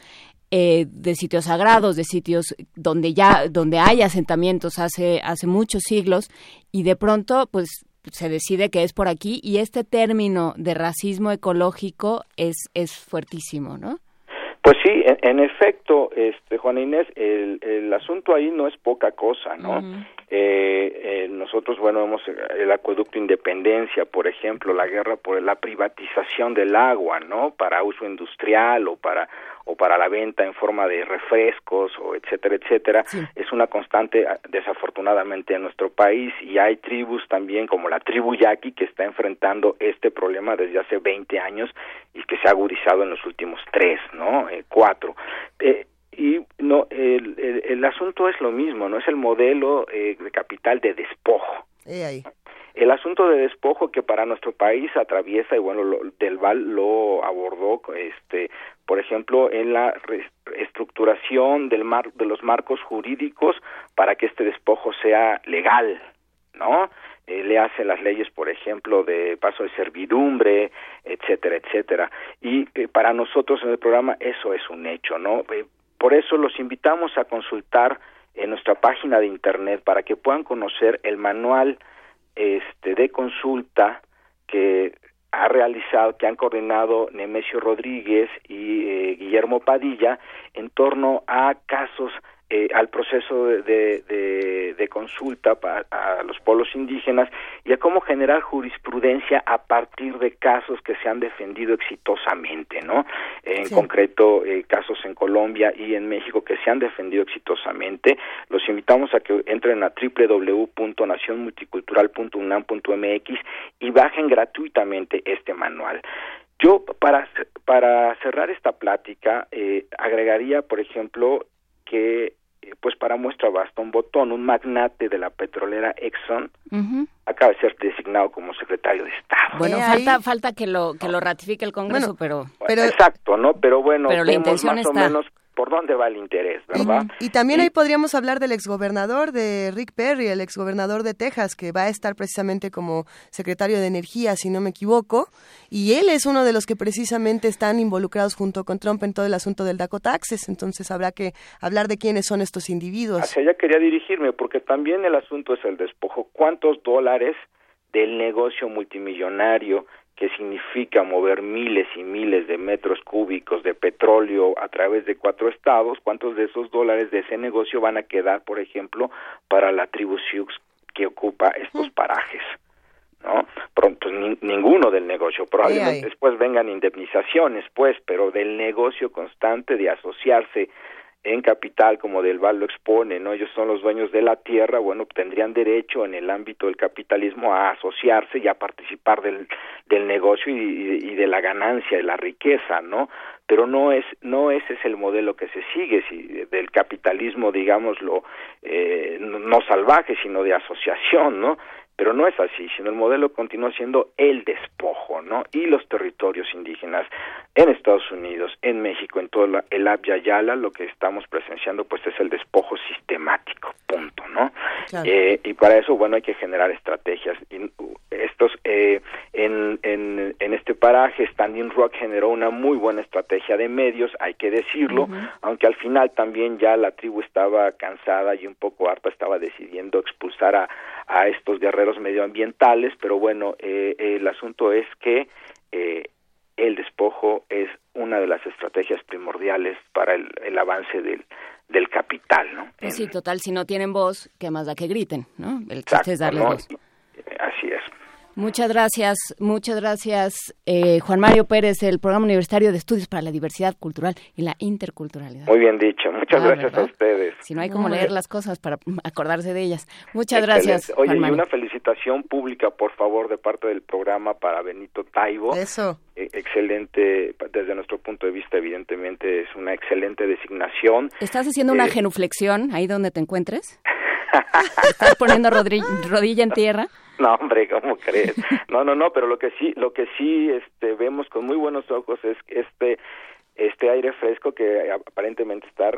eh, de sitios sagrados, de sitios donde ya donde hay asentamientos hace hace muchos siglos y de pronto pues se decide que es por aquí y este término de racismo ecológico es es fuertísimo, ¿no? Pues sí, en, en, efecto, este Juan Inés, el, el asunto ahí no es poca cosa, ¿no? Uh -huh. eh, eh, nosotros, bueno, vemos el acueducto Independencia, por ejemplo, la guerra por la privatización del agua, ¿no? Para uso industrial o para o para la venta en forma de refrescos o etcétera, etcétera, sí. es una constante desafortunadamente en nuestro país y hay tribus también como la tribu yaqui que está enfrentando este problema desde hace 20 años y que se ha agudizado en los últimos tres, ¿no? Eh, cuatro. Eh, y no el, el, el, asunto es lo mismo, no es el modelo eh, de capital de despojo. ahí. El asunto de despojo que para nuestro país atraviesa y bueno, lo, Del Val lo abordó, este, por ejemplo, en la reestructuración del mar, de los marcos jurídicos para que este despojo sea legal, ¿no? Eh, le hace las leyes, por ejemplo, de paso de servidumbre, etcétera, etcétera. Y eh, para nosotros en el programa eso es un hecho, ¿no? Eh, por eso los invitamos a consultar en nuestra página de internet para que puedan conocer el manual este de consulta que ha realizado, que han coordinado Nemesio Rodríguez y eh, Guillermo Padilla en torno a casos eh, al proceso de, de, de, consulta a los pueblos indígenas y a cómo generar jurisprudencia a partir de casos que se han defendido exitosamente, ¿no? En concreto, eh, casos en Colombia y en México que se han defendido exitosamente. Los invitamos a que entren a www.nacionmulticultural.unam.mx y bajen gratuitamente este manual. Yo, para, para cerrar esta plática, eh, agregaría, por ejemplo, que pues para muestra basta un botón, un magnate de la petrolera Exxon acaba de ser designado como secretario de Estado. Bueno, falta falta que lo que lo ratifique el Congreso, pero, pero exacto, ¿no? Pero bueno, pero la intención más o menos por dónde va el interés, ¿verdad? Y, también ahí podríamos hablar del exgobernador de Rick Perry, el exgobernador de Texas, que va a estar precisamente como secretario de Energía, si no me equivoco, y él es uno de los que precisamente están involucrados junto con Trump en todo el asunto del Dakota Access, entonces habrá que hablar de quiénes son estos individuos. Hacia allá quería dirigirme, porque también el asunto es el despojo. ¿Cuántos dólares del negocio multimillonario que significa mover miles y miles de metros cúbicos de petróleo a través de cuatro estados, ¿cuántos de esos dólares de ese negocio van a quedar, por ejemplo, para la tribu Sioux que ocupa estos parajes? ¿no? Pronto ninguno del negocio, probablemente después vengan indemnizaciones, pues, pero del negocio constante de asociarse en capital, como Del Val lo expone, ¿no? Ellos son los dueños de la tierra, bueno, tendrían derecho en el ámbito del capitalismo a asociarse y a participar del, del negocio y, de la ganancia, de la riqueza, ¿no? Pero no es, no ese es el modelo que se sigue, si, del capitalismo, digámoslo, eh, no salvaje, sino de asociación, ¿no? Pero no es así, sino el modelo continúa siendo el despojo, ¿no? Y los territorios indígenas en Estados Unidos, en México, en todo el Abya Yala, lo que estamos presenciando, pues es el despojo sistemático, punto, ¿no? Eh, y para eso, bueno, hay que generar estrategias. estos, eh, en, en, en este paraje, Standing Rock generó una muy buena estrategia de medios, hay que decirlo, aunque al final también ya la tribu estaba cansada y un poco harta, estaba decidiendo expulsar a, a estos guerreros medioambientales, pero bueno, eh, el asunto es que eh, el despojo es una de las estrategias primordiales para el, el avance del, del capital, ¿no? Pues sí, total, si no tienen voz, ¿qué más da que griten, no? El chiste es darle voz. Muchas gracias, muchas gracias, eh, Juan Mario Pérez, del Programa Universitario de Estudios para la Diversidad Cultural y la Interculturalidad. Muy bien dicho, muchas ah, gracias a ustedes. Si no hay como leer las cosas para acordarse de ellas. Muchas gracias. Oye, y una felicitación pública, por favor, de parte del programa para Benito Taibo. Eso. Eh, excelente, desde nuestro punto de vista, evidentemente, es una excelente designación. ¿Estás haciendo una eh, genuflexión ahí donde te encuentres? ¿Estás poniendo rodilla en tierra? No, hombre, ¿cómo crees? No, no, no, pero lo que sí, lo que sí este, vemos con muy buenos ojos es este este aire fresco que aparentemente está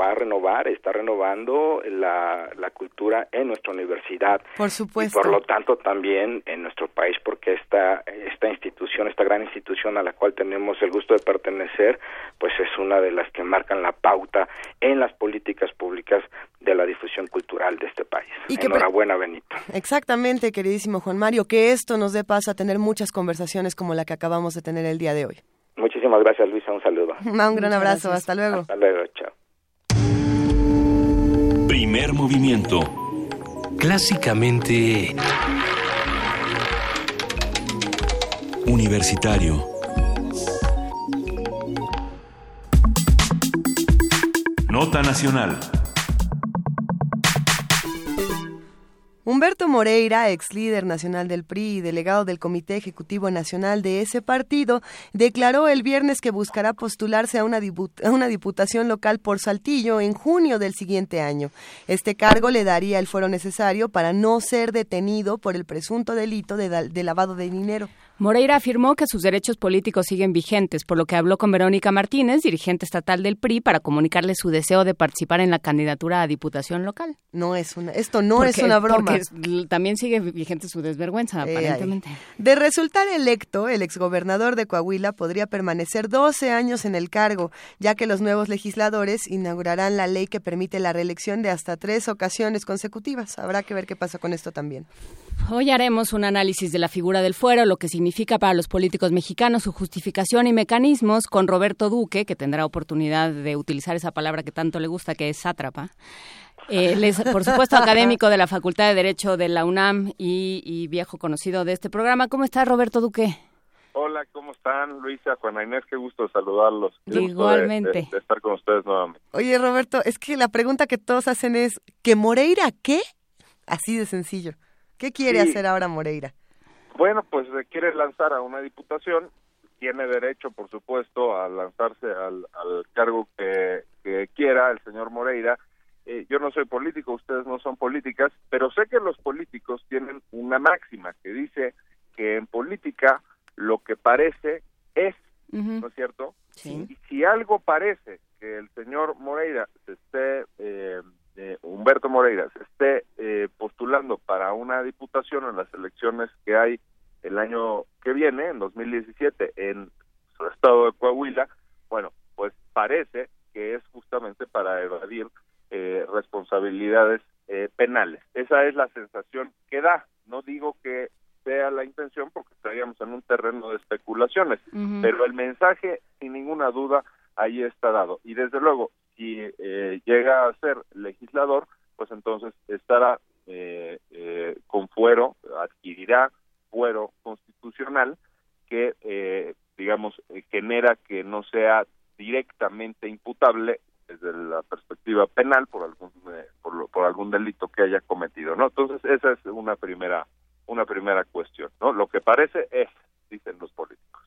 va a renovar, está renovando la, la cultura en nuestra universidad. Por supuesto. Y por lo tanto también en nuestro país, porque esta, esta institución, esta gran institución a la cual tenemos el gusto de pertenecer, pues es una de las que marcan la pauta en las políticas públicas de la difusión cultural de este país. Enhorabuena, Benito. Exactamente, queridísimo Juan Mario, que esto nos dé paso a tener muchas conversaciones como la que acabamos de tener el día de hoy. Muchísimas gracias, Luisa. Un saludo. Un gran abrazo. Hasta luego. Hasta luego. Chao. Primer movimiento. Clásicamente... Universitario. Nota Nacional. Humberto Moreira, ex líder nacional del PRI y delegado del Comité Ejecutivo Nacional de ese partido, declaró el viernes que buscará postularse a una, diputación local por Saltillo en junio del siguiente año. Este cargo le daría el foro necesario para no ser detenido por el presunto delito de, de lavado de dinero. Moreira afirmó que sus derechos políticos siguen vigentes, por lo que habló con Verónica Martínez, dirigente estatal del PRI, para comunicarle su deseo de participar en la candidatura a diputación local. No es una, esto no es una broma. Porque también sigue vigente su desvergüenza, eh, aparentemente. De resultar electo, el exgobernador de Coahuila podría permanecer 12 años en el cargo, ya que los nuevos legisladores inaugurarán la ley que permite la reelección de hasta tres ocasiones consecutivas. Habrá que ver qué pasa con esto también. Hoy haremos un análisis de la figura del fuero, lo que significa para los políticos mexicanos, su justificación y mecanismos, con Roberto Duque, que tendrá oportunidad de utilizar esa palabra que tanto le gusta, que es sátrapa. Él es, por supuesto, académico de la Facultad de Derecho de la UNAM y, viejo conocido de este programa. ¿Cómo está Roberto Duque? Hola, ¿cómo están? Luisa, Juana Inés, qué gusto saludarlos. Igualmente. de, estar con ustedes nuevamente. Oye, Roberto, es que la pregunta que todos hacen es, ¿que Moreira qué? Así de sencillo. ¿Qué quiere hacer ahora Moreira? Bueno, pues quiere lanzar a una diputación, tiene derecho, por supuesto, a lanzarse al, cargo que, quiera el señor Moreira. Eh, yo no soy político, ustedes no son políticas, pero sé que los políticos tienen una máxima que dice que en política lo que parece es, ¿no es cierto? Sí. Y si algo parece que el señor Moreira se esté eh, Humberto Moreira se esté eh, postulando para una diputación en las elecciones que hay el año que viene, en 2017, en su estado de Coahuila, bueno, pues parece que es justamente para evadir eh, responsabilidades eh, penales. Esa es la sensación que da. No digo que sea la intención porque estaríamos en un terreno de especulaciones, pero el mensaje, sin ninguna duda, ahí está dado. Y desde luego, si eh, llega a ser legislador, pues entonces estará eh, eh, con fuero, adquirirá fuero constitucional que, digamos, genera que no sea directamente imputable desde la perspectiva penal por algún por, por, algún delito que haya cometido, ¿no? Entonces esa es una primera una primera cuestión, ¿no? Lo que parece es, dicen los políticos.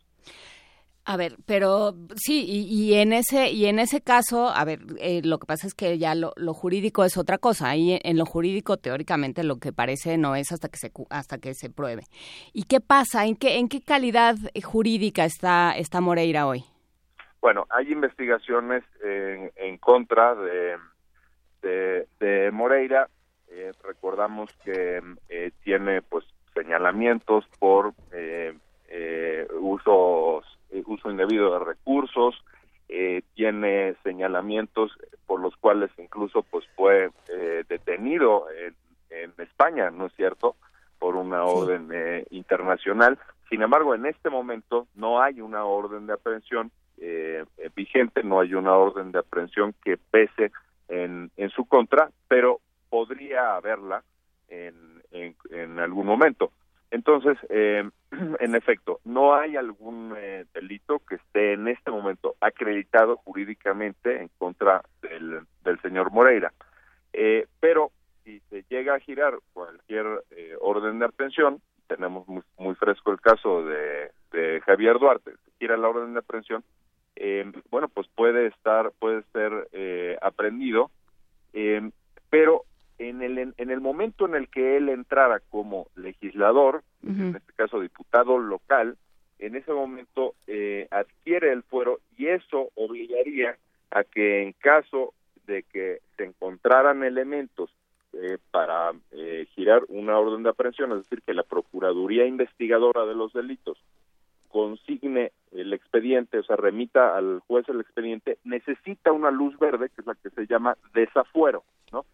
A ver, pero sí, y, en ese y en ese caso, a ver, eh, lo que pasa es que ya lo, jurídico es otra cosa. Ahí en lo jurídico teóricamente lo que parece no es hasta que se hasta que se pruebe. ¿Y qué pasa? ¿En qué en qué calidad jurídica está está Moreira hoy? Bueno, hay investigaciones en, contra de, de, Moreira. Eh, recordamos que eh, tiene pues señalamientos por usos eh, uso indebido de recursos, eh, tiene señalamientos por los cuales incluso pues fue eh, detenido en, España, ¿no es cierto? Por una orden internacional. Sin embargo, en este momento no hay una orden de aprehensión vigente, no hay una orden de aprehensión que pese en, en su contra, pero podría haberla en, en algún momento. Entonces, eh, en efecto, no hay algún eh, delito que esté en este momento acreditado jurídicamente en contra del, señor Moreira. Eh, pero si se llega a girar cualquier orden de aprehensión, tenemos muy, fresco el caso de, de, Javier Duarte, si gira la orden de aprehensión, bueno, pues puede estar, puede ser aprendido, pero en el, en el momento en el que él entrara como legislador, en este diputado local, en ese momento eh, adquiere el fuero y eso obligaría a que en caso de que se encontraran elementos eh, para eh, girar una orden de aprehensión, es decir, que la Procuraduría Investigadora de los Delitos consigne el expediente, o sea, remita al juez el expediente, necesita una luz verde, que es la que se llama desafuero, ¿no?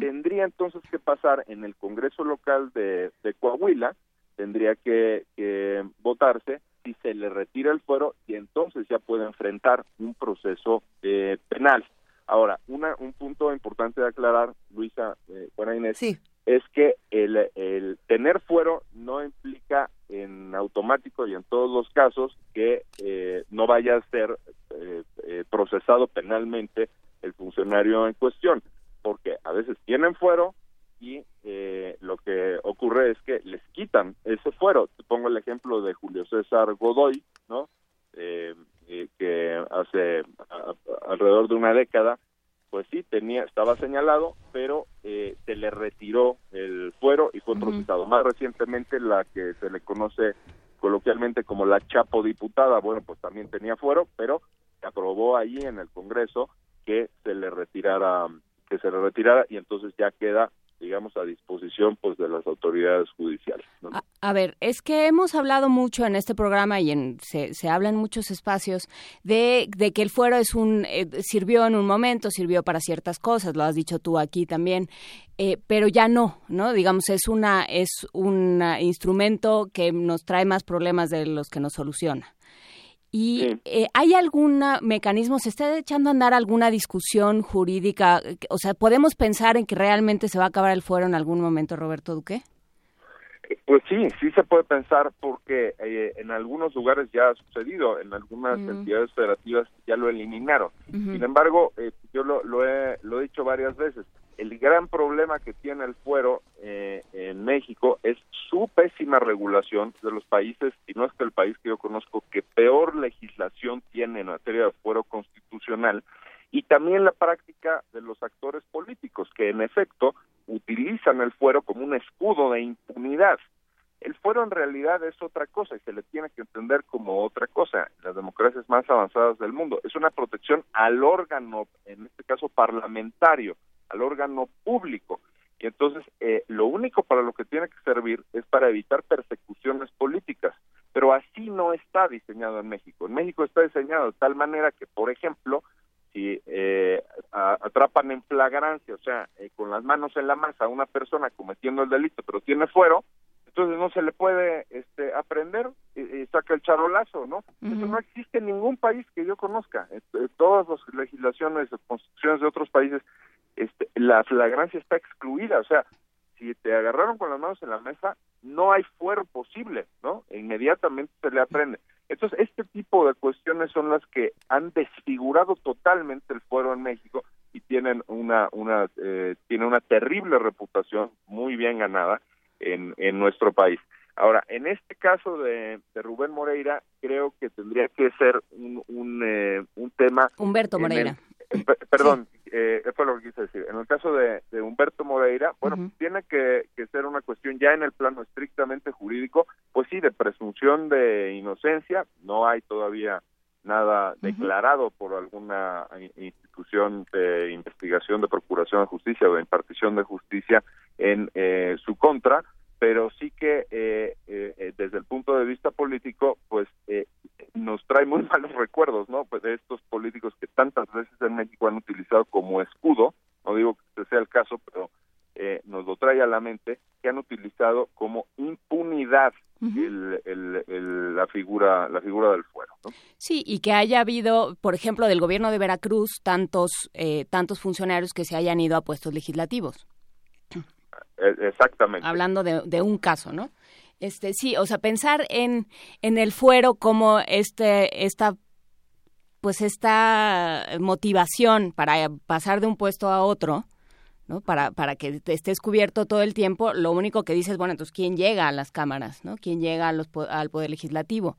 Tendría entonces que pasar en el Congreso local de, Coahuila, tendría que, votarse si se le retira el fuero y entonces ya puede enfrentar un proceso eh, penal. Ahora, una, un punto importante de aclarar, Luisa, eh, Juana Inés, es que el, el tener fuero no implica en automático y en todos los casos que eh, no vaya a ser eh, eh, procesado penalmente el funcionario en cuestión, porque a veces tienen fuero y lo que que ocurre es ese fuero. Te pongo el ejemplo de Julio César Godoy, ¿no? Eh, eh, que hace alrededor de una década, pues sí, tenía, estaba señalado, pero eh, se le retiró el fuero y fue otro Más recientemente la que se le conoce coloquialmente como la Chapo diputada, bueno, pues también tenía fuero, pero se aprobó ahí en el Congreso que se le retirara que se le retirara y entonces ya queda digamos a disposición pues de las autoridades judiciales a, ver es que hemos hablado mucho en este programa y en se, se habla en muchos espacios de, de que el fuero es un eh, sirvió en un momento sirvió para ciertas cosas lo has dicho tú aquí también eh, pero ya no no digamos es una es un instrumento que nos trae más problemas de los que nos soluciona ¿Y eh, hay algún mecanismo, se está echando a andar alguna discusión jurídica? O sea, ¿podemos pensar en que realmente se va a acabar el fuero en algún momento, Roberto Duque? Pues sí, sí se puede pensar porque eh, en algunos lugares ya ha sucedido, en algunas mm. entidades federativas ya lo eliminaron. Sin embargo, eh, yo lo, lo, he, lo he dicho varias veces, el gran problema que tiene el fuero eh, en México es su pésima regulación de los países, y no es que el país que yo conozco que peor legislación tiene en materia de fuero constitucional, y también la práctica de los actores políticos, que en efecto utilizan el fuero como un escudo de impunidad. El fuero en realidad es otra cosa y se le tiene que entender como otra cosa. Las democracias más avanzadas del mundo es una protección al órgano, en este caso parlamentario, al órgano público. Y entonces eh, lo único para lo que tiene que servir es para evitar persecuciones políticas. Pero así no está diseñado en México. En México está diseñado de tal manera que, por ejemplo, si eh, atrapan en flagrancia, o sea, eh, con las manos en la masa a una persona cometiendo el delito, pero tiene fuero, entonces no se le puede este, aprender y, saca el charolazo, ¿no? Eso no existe en ningún país que yo conozca. todas las legislaciones, constituciones de otros países la flagrancia está excluida, o sea, si te agarraron con las manos en la mesa, no hay fuero posible, ¿no? Inmediatamente se le aprende. Entonces, este tipo de cuestiones son las que han desfigurado totalmente el fuero en México y tienen una, una, eh, tiene una terrible reputación muy bien ganada en, en nuestro país. Ahora, en este caso de, de Rubén Moreira, creo que tendría que ser un, un, eh, un tema... Humberto Moreira. Eh, perdón, fue lo que quise decir. En el caso de, Humberto Moreira, bueno, tiene que, ser una cuestión ya en el plano estrictamente jurídico, pues sí, de presunción de inocencia, no hay todavía nada declarado por alguna institución de investigación, de procuración de justicia o de impartición de justicia en eh, su contra, pero sí que eh, eh, desde el punto de vista político, pues eh, nos trae muy malos recuerdos, ¿no? Pues de estos políticos que tantas veces México han utilizado como escudo, no digo que este sea el caso, pero eh, nos lo trae a la mente, que han utilizado como impunidad el, el, la figura la figura del fuero. ¿no? Sí, y que haya habido, por ejemplo, del gobierno de Veracruz, tantos, eh, tantos funcionarios que se hayan ido a puestos legislativos. E, exactamente. Hablando de, de un caso, ¿no? Este, sí, o sea, pensar en, en el fuero como este, esta pues esta motivación para pasar de un puesto a otro, ¿no? Para, para que estés cubierto todo el tiempo, lo único que dices, bueno, entonces, ¿quién llega a las cámaras, ¿no? ¿Quién llega a los, al Poder Legislativo?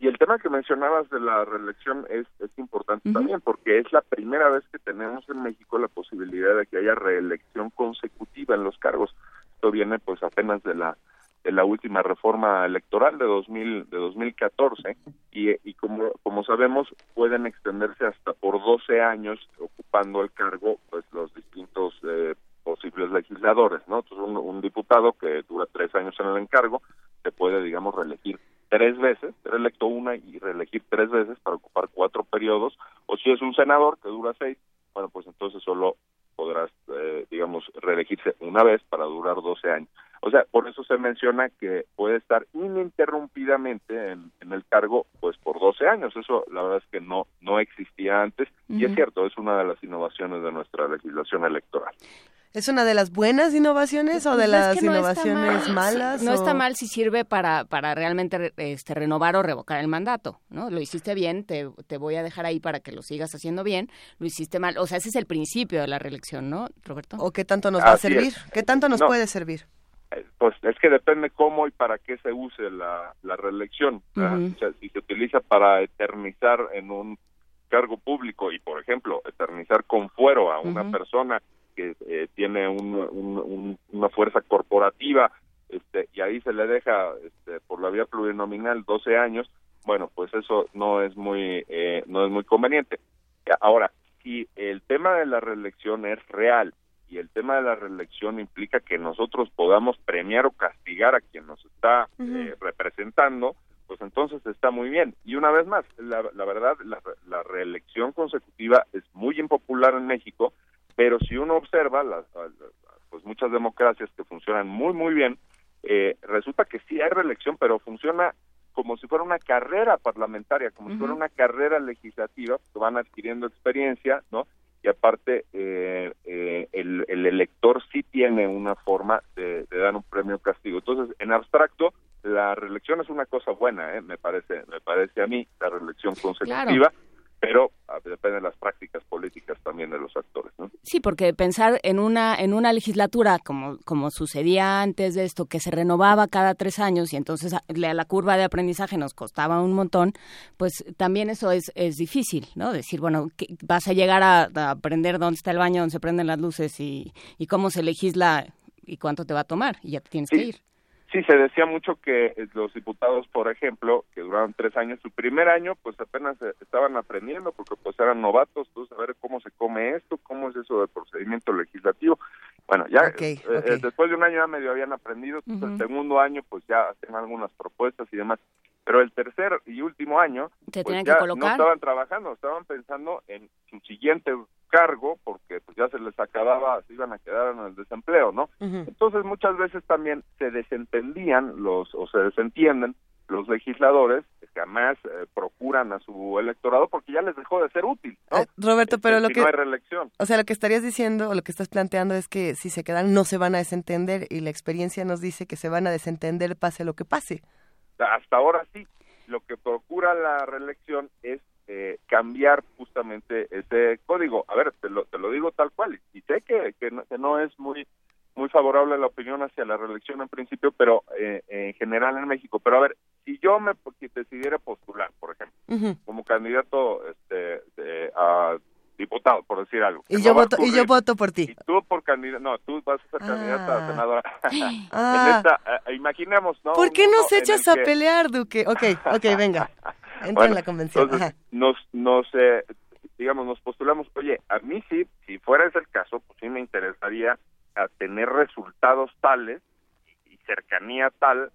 Y el tema que mencionabas de la reelección es, es importante también, porque es la primera vez que tenemos en México la posibilidad de que haya reelección consecutiva en los cargos. Esto viene pues apenas de la de la última reforma electoral de 2000 de 2014 y, y como como sabemos pueden extenderse hasta por 12 años ocupando el cargo pues los distintos eh, posibles legisladores no entonces un, diputado que dura tres años en el encargo se puede digamos reelegir tres veces ser electo una y reelegir tres veces para ocupar cuatro periodos o si es un senador que dura seis bueno pues entonces solo podrás eh, digamos reelegirse una vez para durar 12 años o sea, por eso se menciona que puede estar ininterrumpidamente en, el cargo pues por 12 años. Eso la verdad es que no no existía antes y es cierto, es una de las innovaciones de nuestra legislación electoral. ¿Es una de las buenas innovaciones o de pues las innovaciones malas? No está mal si sirve para, para realmente este, renovar o revocar el mandato, ¿no? Lo hiciste bien, te, te voy a dejar ahí para que lo sigas haciendo bien, lo hiciste mal. O sea, ese es el principio de la reelección, ¿no, Roberto? ¿O qué tanto nos va a servir? ¿Qué tanto nos puede servir? Eh, Pues es que depende cómo y para qué se use la, la reelección. si se utiliza para eternizar en un cargo público y, por ejemplo, eternizar con fuero a una persona que eh, tiene un- un- un- una fuerza corporativa este, y ahí se le deja este, por la vía plurinominal 12 años, bueno, pues eso no es muy eh, no es muy conveniente. Ahora, si el tema de la reelección es real y el tema de la reelección implica que nosotros podamos premiar o castigar a quien nos está eh, representando, pues entonces está muy bien. Y una vez más, la, la verdad, la, la reelección consecutiva es muy impopular en México, pero si uno observa las, pues muchas democracias que funcionan muy, muy bien, eh, resulta que sí hay reelección, pero funciona como si fuera una carrera parlamentaria, como si fuera una carrera legislativa, que van adquiriendo experiencia, ¿no? Y aparte, eh, eh, el, el elector sí tiene una forma de, dar un premio castigo. Entonces, en abstracto, la reelección es una cosa buena, ¿eh? me parece, me parece a mí, la reelección consecutiva, pero ah, depende de las prácticas políticas también de los actores, ¿no? Sí, porque pensar en una en una legislatura como como sucedía antes de esto que se renovaba cada tres años y entonces a- la, la curva de aprendizaje nos costaba un montón, pues también eso es es difícil, ¿no? Decir bueno que vas a llegar a, a aprender dónde está el baño, dónde se prenden las luces y y cómo se legisla y cuánto te va a tomar y ya te tienes que ir. Sí, se decía mucho que eh, los diputados, por ejemplo, que duraron tres años, su primer año, pues apenas eh, estaban aprendiendo, porque pues eran novatos, a ver cómo se come esto, cómo es eso del procedimiento legislativo. Bueno, ya eh, después de un año ya medio habían aprendido, entonces el segundo año pues ya hacían algunas propuestas y demás. Pero el tercer y último año, pues tenían que ya no estaban trabajando, estaban pensando en su siguiente cargo, porque pues ya se les acababa, se iban a quedar en el desempleo, ¿no? Entonces muchas veces también se desentendían los o se desentienden los legisladores que jamás eh, procuran a su electorado porque ya les dejó de ser útil, ¿no? Eh, Roberto, pero Este, lo si que no hay reelección. O sea, lo que estarías diciendo o lo que estás planteando es que si se quedan no se van a desentender y la experiencia nos dice que se van a desentender pase lo que pase. Hasta ahora sí, lo que procura la reelección es eh, cambiar justamente ese código. A ver, te lo, te lo digo tal cual y sé que, que, no, que no es muy muy favorable la opinión hacia la reelección en principio, pero eh, en general en México. Pero a ver, si yo me si decidiera postular, por ejemplo, como candidato este, de- a diputado, por decir algo. Y yo voto y yo voto por ti. Y tú por candidato, no, tú vas a ser candidata a senadora. Ah. en esta, eh, imaginemos, ¿no? ¿Por qué nos echas a que- pelear, Duque? Ok, ok, venga. Entra Bueno, en la convención. entonces, Ajá. nos, nos eh, digamos, nos postulamos, oye, a mí sí, si fuera ese el caso, pues sí me interesaría a tener resultados tales y cercanía tal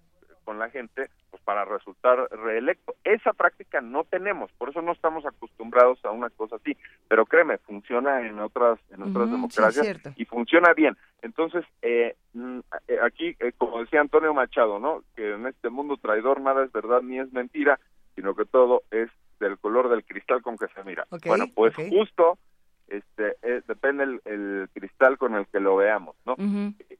con la gente, pues para resultar reelecto. Esa práctica no tenemos, por eso no estamos acostumbrados a una cosa así. Pero créeme, funciona en otras en otras Ujú, sí, democracias cierto. y funciona bien. Entonces, eh, mm, eh, aquí, eh, como decía Antonio Machado, ¿no? Que en este mundo traidor nada es verdad ni es mentira, sino que todo es del color del cristal con que se mira. Ok, bueno, pues ok. justo este eh, depende el, el cristal con el que lo veamos, ¿no?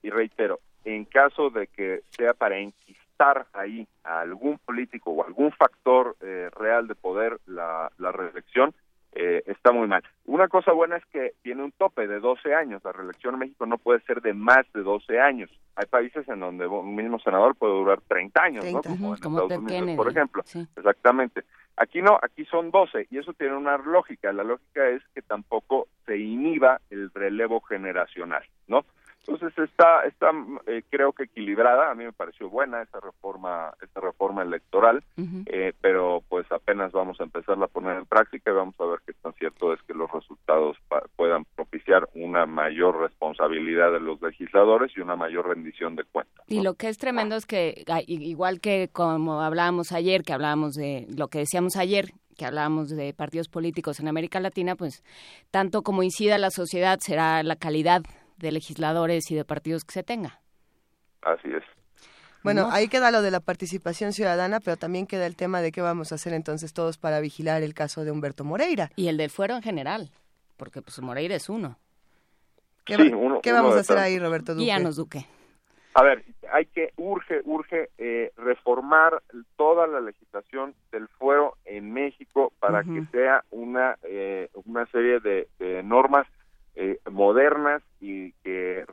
Y reitero, en caso de que sea para enquistar ahí a algún político o algún factor eh, real de poder la, la reelección, eh, está muy mal. Una cosa buena es que tiene un tope de 12 años. La reelección en México no puede ser de más de 12 años. Hay países en donde un mismo senador puede durar 30 años, ¿no? 30, Como Estados Ted Unidos, Kennedy, por ejemplo. sí. Exactamente. Aquí no, aquí son 12 y eso tiene una lógica. La lógica es que tampoco se inhiba el relevo generacional, ¿no? Entonces está, está eh, creo que equilibrada. A mí me pareció buena esa reforma, esta reforma electoral, eh, pero pues apenas vamos a empezarla a poner en práctica y vamos a ver qué tan cierto es que los resultados pa- puedan propiciar una mayor responsabilidad de los legisladores y una mayor rendición de cuentas. Y lo que es tremendo es que, ah, igual que como hablábamos ayer, que hablábamos de lo que decíamos ayer, que hablábamos de partidos políticos en América Latina, pues tanto como incida la sociedad será la calidad de legisladores y de partidos que se tenga. Así es. Bueno, No. ahí queda lo de la participación ciudadana, pero también queda el tema de qué vamos a hacer entonces todos para vigilar el caso de Humberto Moreira. Y el del fuero en general, porque pues Moreira es uno. ¿Qué, Sí, uno- qué uno vamos a hacer ahí, Roberto Duque? Guíanos, Duque. A ver, hay que, urge, urge eh, reformar toda la legislación del fuero en México para que sea una, eh, una serie de, de normas eh, modernas y que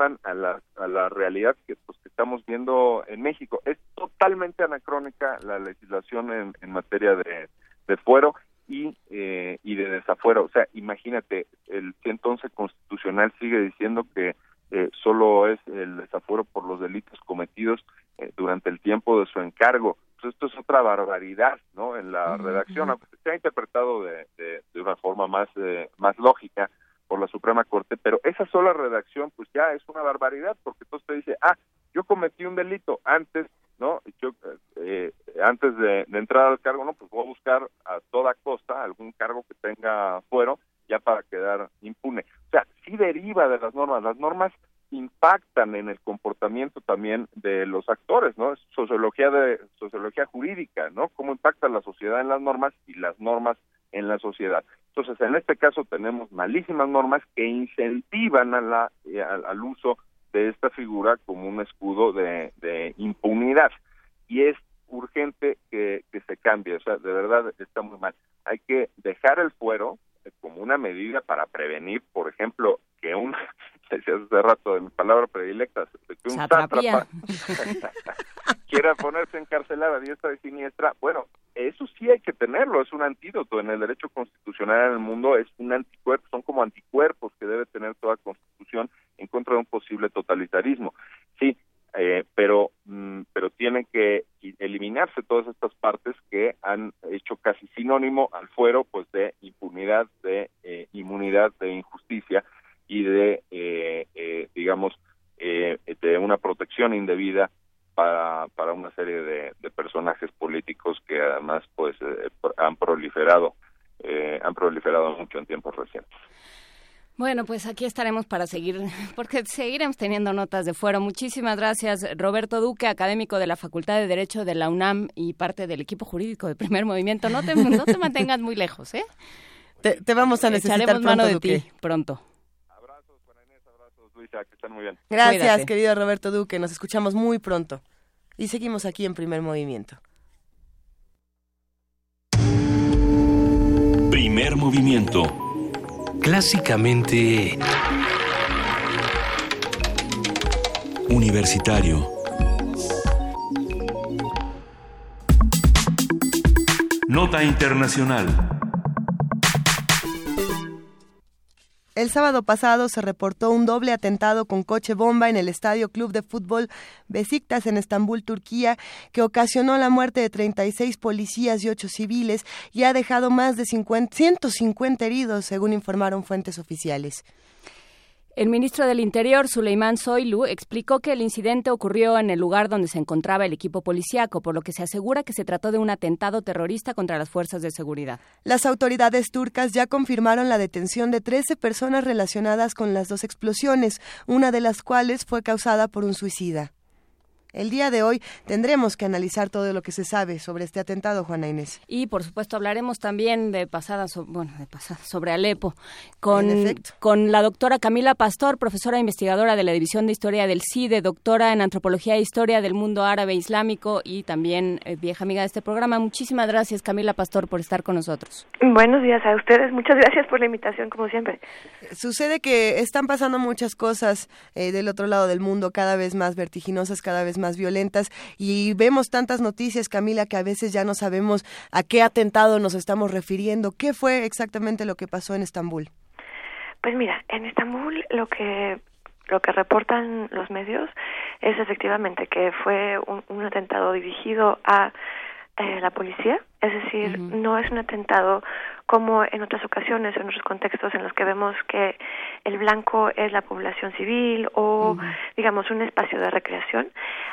a la, a la realidad que, pues, que estamos viendo en México. Es totalmente anacrónica la legislación en, en materia de, de fuero y, eh, y de desafuero. O sea, imagínate, el 111 constitucional sigue diciendo que eh, solo es el desafuero por los delitos cometidos eh, durante el tiempo de su encargo. Pues esto es otra barbaridad, ¿no? En la redacción, aunque se ha interpretado de, de, de una forma más, eh, más lógica, por la Suprema Corte, pero esa sola redacción pues ya es una barbaridad porque entonces te dice, ah, yo cometí un delito antes, ¿no? Yo, eh, antes de, entrar al cargo, no, pues voy a buscar a toda costa algún cargo que tenga fuero ya para quedar impune. O sea, sí deriva de las normas, las normas impactan en el comportamiento también de los actores, ¿no? Sociología de sociología jurídica, ¿no? Cómo impacta la sociedad en las normas y las normas en la sociedad. Entonces, en este caso tenemos malísimas normas que incentivan a la, eh, al, uso esta figura como un escudo de, de impunidad. Y es urgente que, que, se cambie, o sea, de verdad está muy mal. Hay que dejar el fuero eh, como una medida para prevenir, por ejemplo, que un, decía hace rato de mi palabra predilecta, que un sátrapa quiera ponerse encarcelada a diestra y siniestra, bueno, eso sí hay que tenerlo, es un antídoto en el derecho constitucional en el mundo, es un anticuerpo, son como anticuerpos que debe tener toda constitución en contra de un posible totalitarismo. Sí, eh, pero mm, pero tienen que eliminarse todas estas partes que han hecho casi sinónimo al fuero pues de impunidad, de eh, inmunidad, de injusticia y de eh, eh digamos eh, de una protección indebida para, para una serie de, de personajes políticos que además pues han proliferado han proliferado mucho en tiempos recientes. Bueno, pues aquí estaremos para seguir, porque seguiremos teniendo notas de fuera. Muchísimas gracias, Roberto Duque, académico de la Facultad de Derecho de la UNAM y parte del equipo jurídico de Primer Movimiento. No te, no te mantengas muy lejos, ¿eh? Te, te vamos a necesitar Echaremos pronto, mano de Duque. ti pronto. Luisa, que están muy bien. Gracias, Cuídate. querido Roberto Duque. Nos escuchamos muy pronto. Y seguimos aquí en Primer Movimiento. Primer movimiento. Clásicamente Universitario. Nota Internacional. El sábado pasado se reportó un doble atentado con coche bomba en el estadio Club de Fútbol Besiktas en Estambul, Turquía, que ocasionó la muerte de 36 policías y 8 civiles y ha dejado más de 50, 150 heridos, según informaron fuentes oficiales. El ministro del Interior, Suleiman Soylu, explicó que el incidente ocurrió en el lugar donde se encontraba el equipo policíaco, por lo que se asegura que se trató de un atentado terrorista contra las fuerzas de seguridad. Las autoridades turcas ya confirmaron la detención de 13 personas relacionadas con las dos explosiones, una de las cuales fue causada por un suicida. El día de hoy tendremos que analizar todo lo que se sabe sobre este atentado, Juana Inés. Y por supuesto hablaremos también de pasada, so, bueno, de pasada sobre Alepo con, con la doctora Camila Pastor, profesora investigadora de la División de Historia del CIDE, doctora en Antropología e Historia del Mundo Árabe Islámico y también eh, vieja amiga de este programa. Muchísimas gracias, Camila Pastor, por estar con nosotros. Buenos días a ustedes. Muchas gracias por la invitación, como siempre. Sucede que están pasando muchas cosas eh, del otro lado del mundo, cada vez más vertiginosas, cada vez más violentas y vemos tantas noticias, Camila, que a veces ya no sabemos a qué atentado nos estamos refiriendo. ¿Qué fue exactamente lo que pasó en Estambul? Pues mira, en Estambul lo que lo que reportan los medios es efectivamente que fue un, un atentado dirigido a eh, la policía, es decir, uh -huh. no es un atentado como en otras ocasiones, en otros contextos en los que vemos que el blanco es la población civil o, uh -huh. digamos, un espacio de recreación.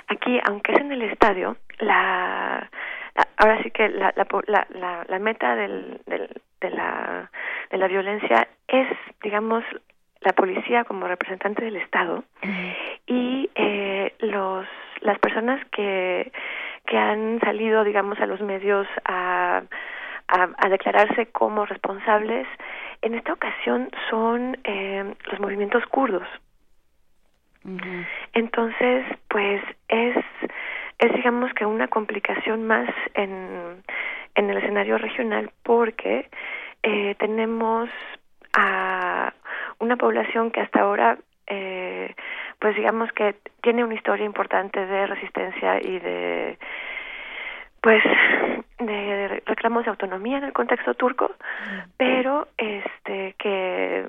Aquí, aunque es en el estadio, la, la ahora sí que la, la, la, la meta del, del, de, la, de la violencia es, digamos, la policía como representante del Estado uh -huh. y eh, los las personas que que han salido, digamos, a los medios a, a, a declararse como responsables, en esta ocasión son eh, los movimientos kurdos. Uh -huh. Entonces, pues es, es, digamos, que una complicación más en, en el escenario regional porque eh, tenemos a una población que hasta ahora eh, pues digamos que tiene una historia importante de resistencia y de pues de reclamos de autonomía en el contexto turco, pero este que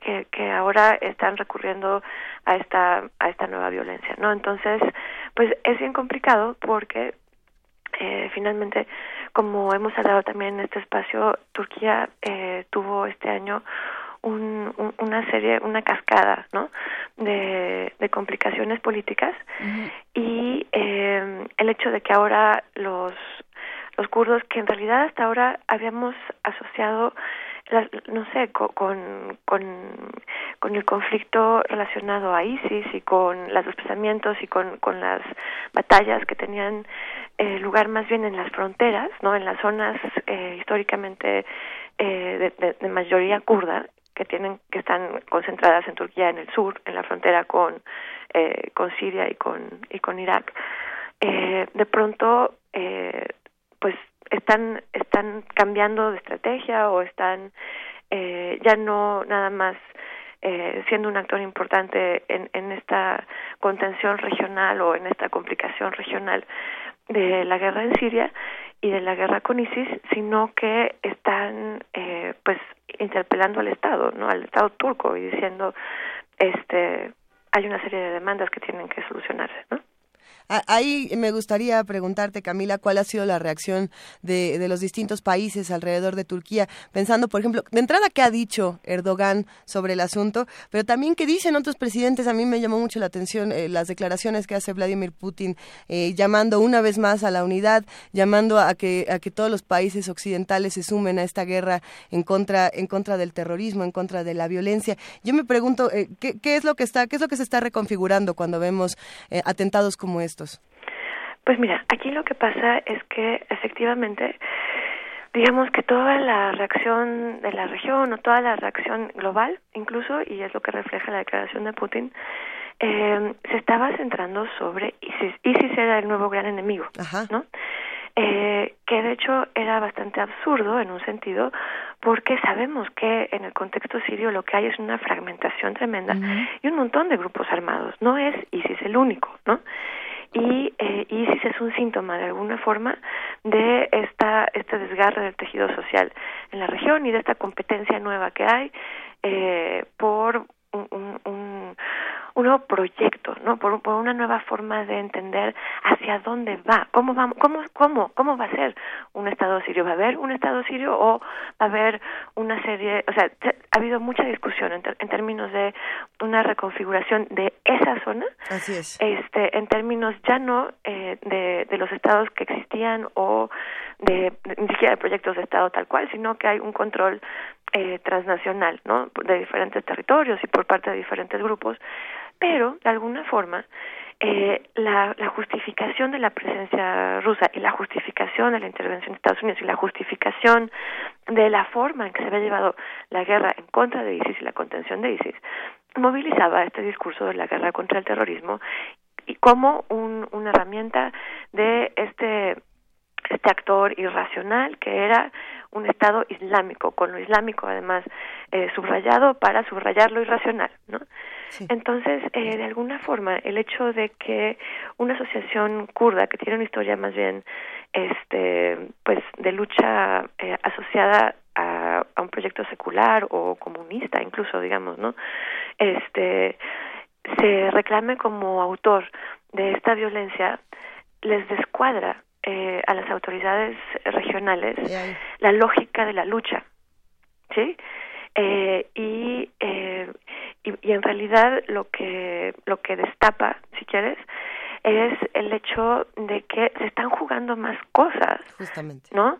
que, que ahora están recurriendo a esta a esta nueva violencia, ¿no? Entonces, pues es bien complicado porque eh, finalmente, como hemos hablado también en este espacio, Turquía eh, tuvo este año un, una serie, una cascada, ¿no? De, de complicaciones políticas y eh, el hecho de que ahora los los kurdos que en realidad hasta ahora habíamos asociado no sé, con, con, el conflicto relacionado a ISIS y con los desplazamientos y con, con las batallas que tenían eh, lugar más bien en las fronteras, ¿no? En las zonas eh, históricamente eh, de, de, mayoría kurda que tienen que están concentradas en Turquía en el sur, en la frontera con eh, con Siria y con y con Irak. Eh, de pronto, eh, pues están están cambiando de estrategia o están eh, ya no nada más eh, siendo un actor importante en, en esta contención regional o en esta complicación regional de la guerra en Siria y de la guerra con ISIS, sino que están eh, pues interpelando al Estado, ¿no? Al Estado turco y diciendo este hay una serie de demandas que tienen que solucionarse, ¿no? Ahí me gustaría preguntarte, Camila, cuál ha sido la reacción de, los distintos países alrededor de Turquía, pensando, por ejemplo, de entrada, qué ha dicho Erdogan sobre el asunto, pero también qué dicen otros presidentes. A mí me llamó mucho la atención eh, las declaraciones que hace Vladimir Putin, eh, llamando una vez más a la unidad, llamando a que, a que todos los países occidentales se sumen a esta guerra en contra, en contra del terrorismo, en contra de la violencia. Yo me pregunto, eh, ¿qué, ¿qué, es lo que está, qué es lo que se está reconfigurando cuando vemos eh, atentados como este? Pues mira, aquí lo que pasa es que efectivamente, digamos que toda la reacción de la región o toda la reacción global, incluso, y es lo que refleja la declaración de Putin, eh, se estaba centrando sobre ISIS. ISIS era el nuevo gran enemigo, Ajá. ¿no? Eh, que de hecho era bastante absurdo en un sentido porque sabemos que en el contexto sirio lo que hay es una fragmentación tremenda uh -huh. y un montón de grupos armados no es ISIS el único no y eh, ISIS es un síntoma de alguna forma de esta este desgarre del tejido social en la región y de esta competencia nueva que hay eh, por un, un, un, un, nuevo proyecto, ¿no? Por, por, una nueva forma de entender hacia dónde va, cómo vamos, cómo, cómo, cómo va a ser un Estado sirio, va a haber un Estado sirio o va a haber una serie, o sea, ha habido mucha discusión en, ter, en términos de una reconfiguración de esa zona, Así es. este, en términos ya no eh, de, de los estados que existían o de, de, ni siquiera de proyectos de Estado tal cual, sino que hay un control eh, transnacional, ¿no? De diferentes territorios y por parte de diferentes grupos, pero de alguna forma eh, la, justificación de la presencia rusa y la justificación de la intervención de Estados Unidos y la justificación de la forma en que se había llevado la guerra en contra de ISIS y la contención de ISIS movilizaba este discurso de la guerra contra el terrorismo y como un, una herramienta de este este actor irracional que era un Estado islámico, con lo islámico además eh, subrayado para subrayar lo irracional, ¿no? Sí. Entonces, eh, de alguna forma, el hecho de que una asociación kurda que tiene una historia más bien, este, pues, de lucha eh, asociada a, a, un proyecto secular o comunista, incluso, digamos, ¿no? Este, se reclame como autor de esta violencia, les descuadra eh, a las autoridades regionales yeah. la lógica de la lucha, ¿sí? Eh, y, eh, y, y en realidad lo que lo que destapa, si quieres, es el hecho de que se están jugando más cosas, Justamente. ¿no?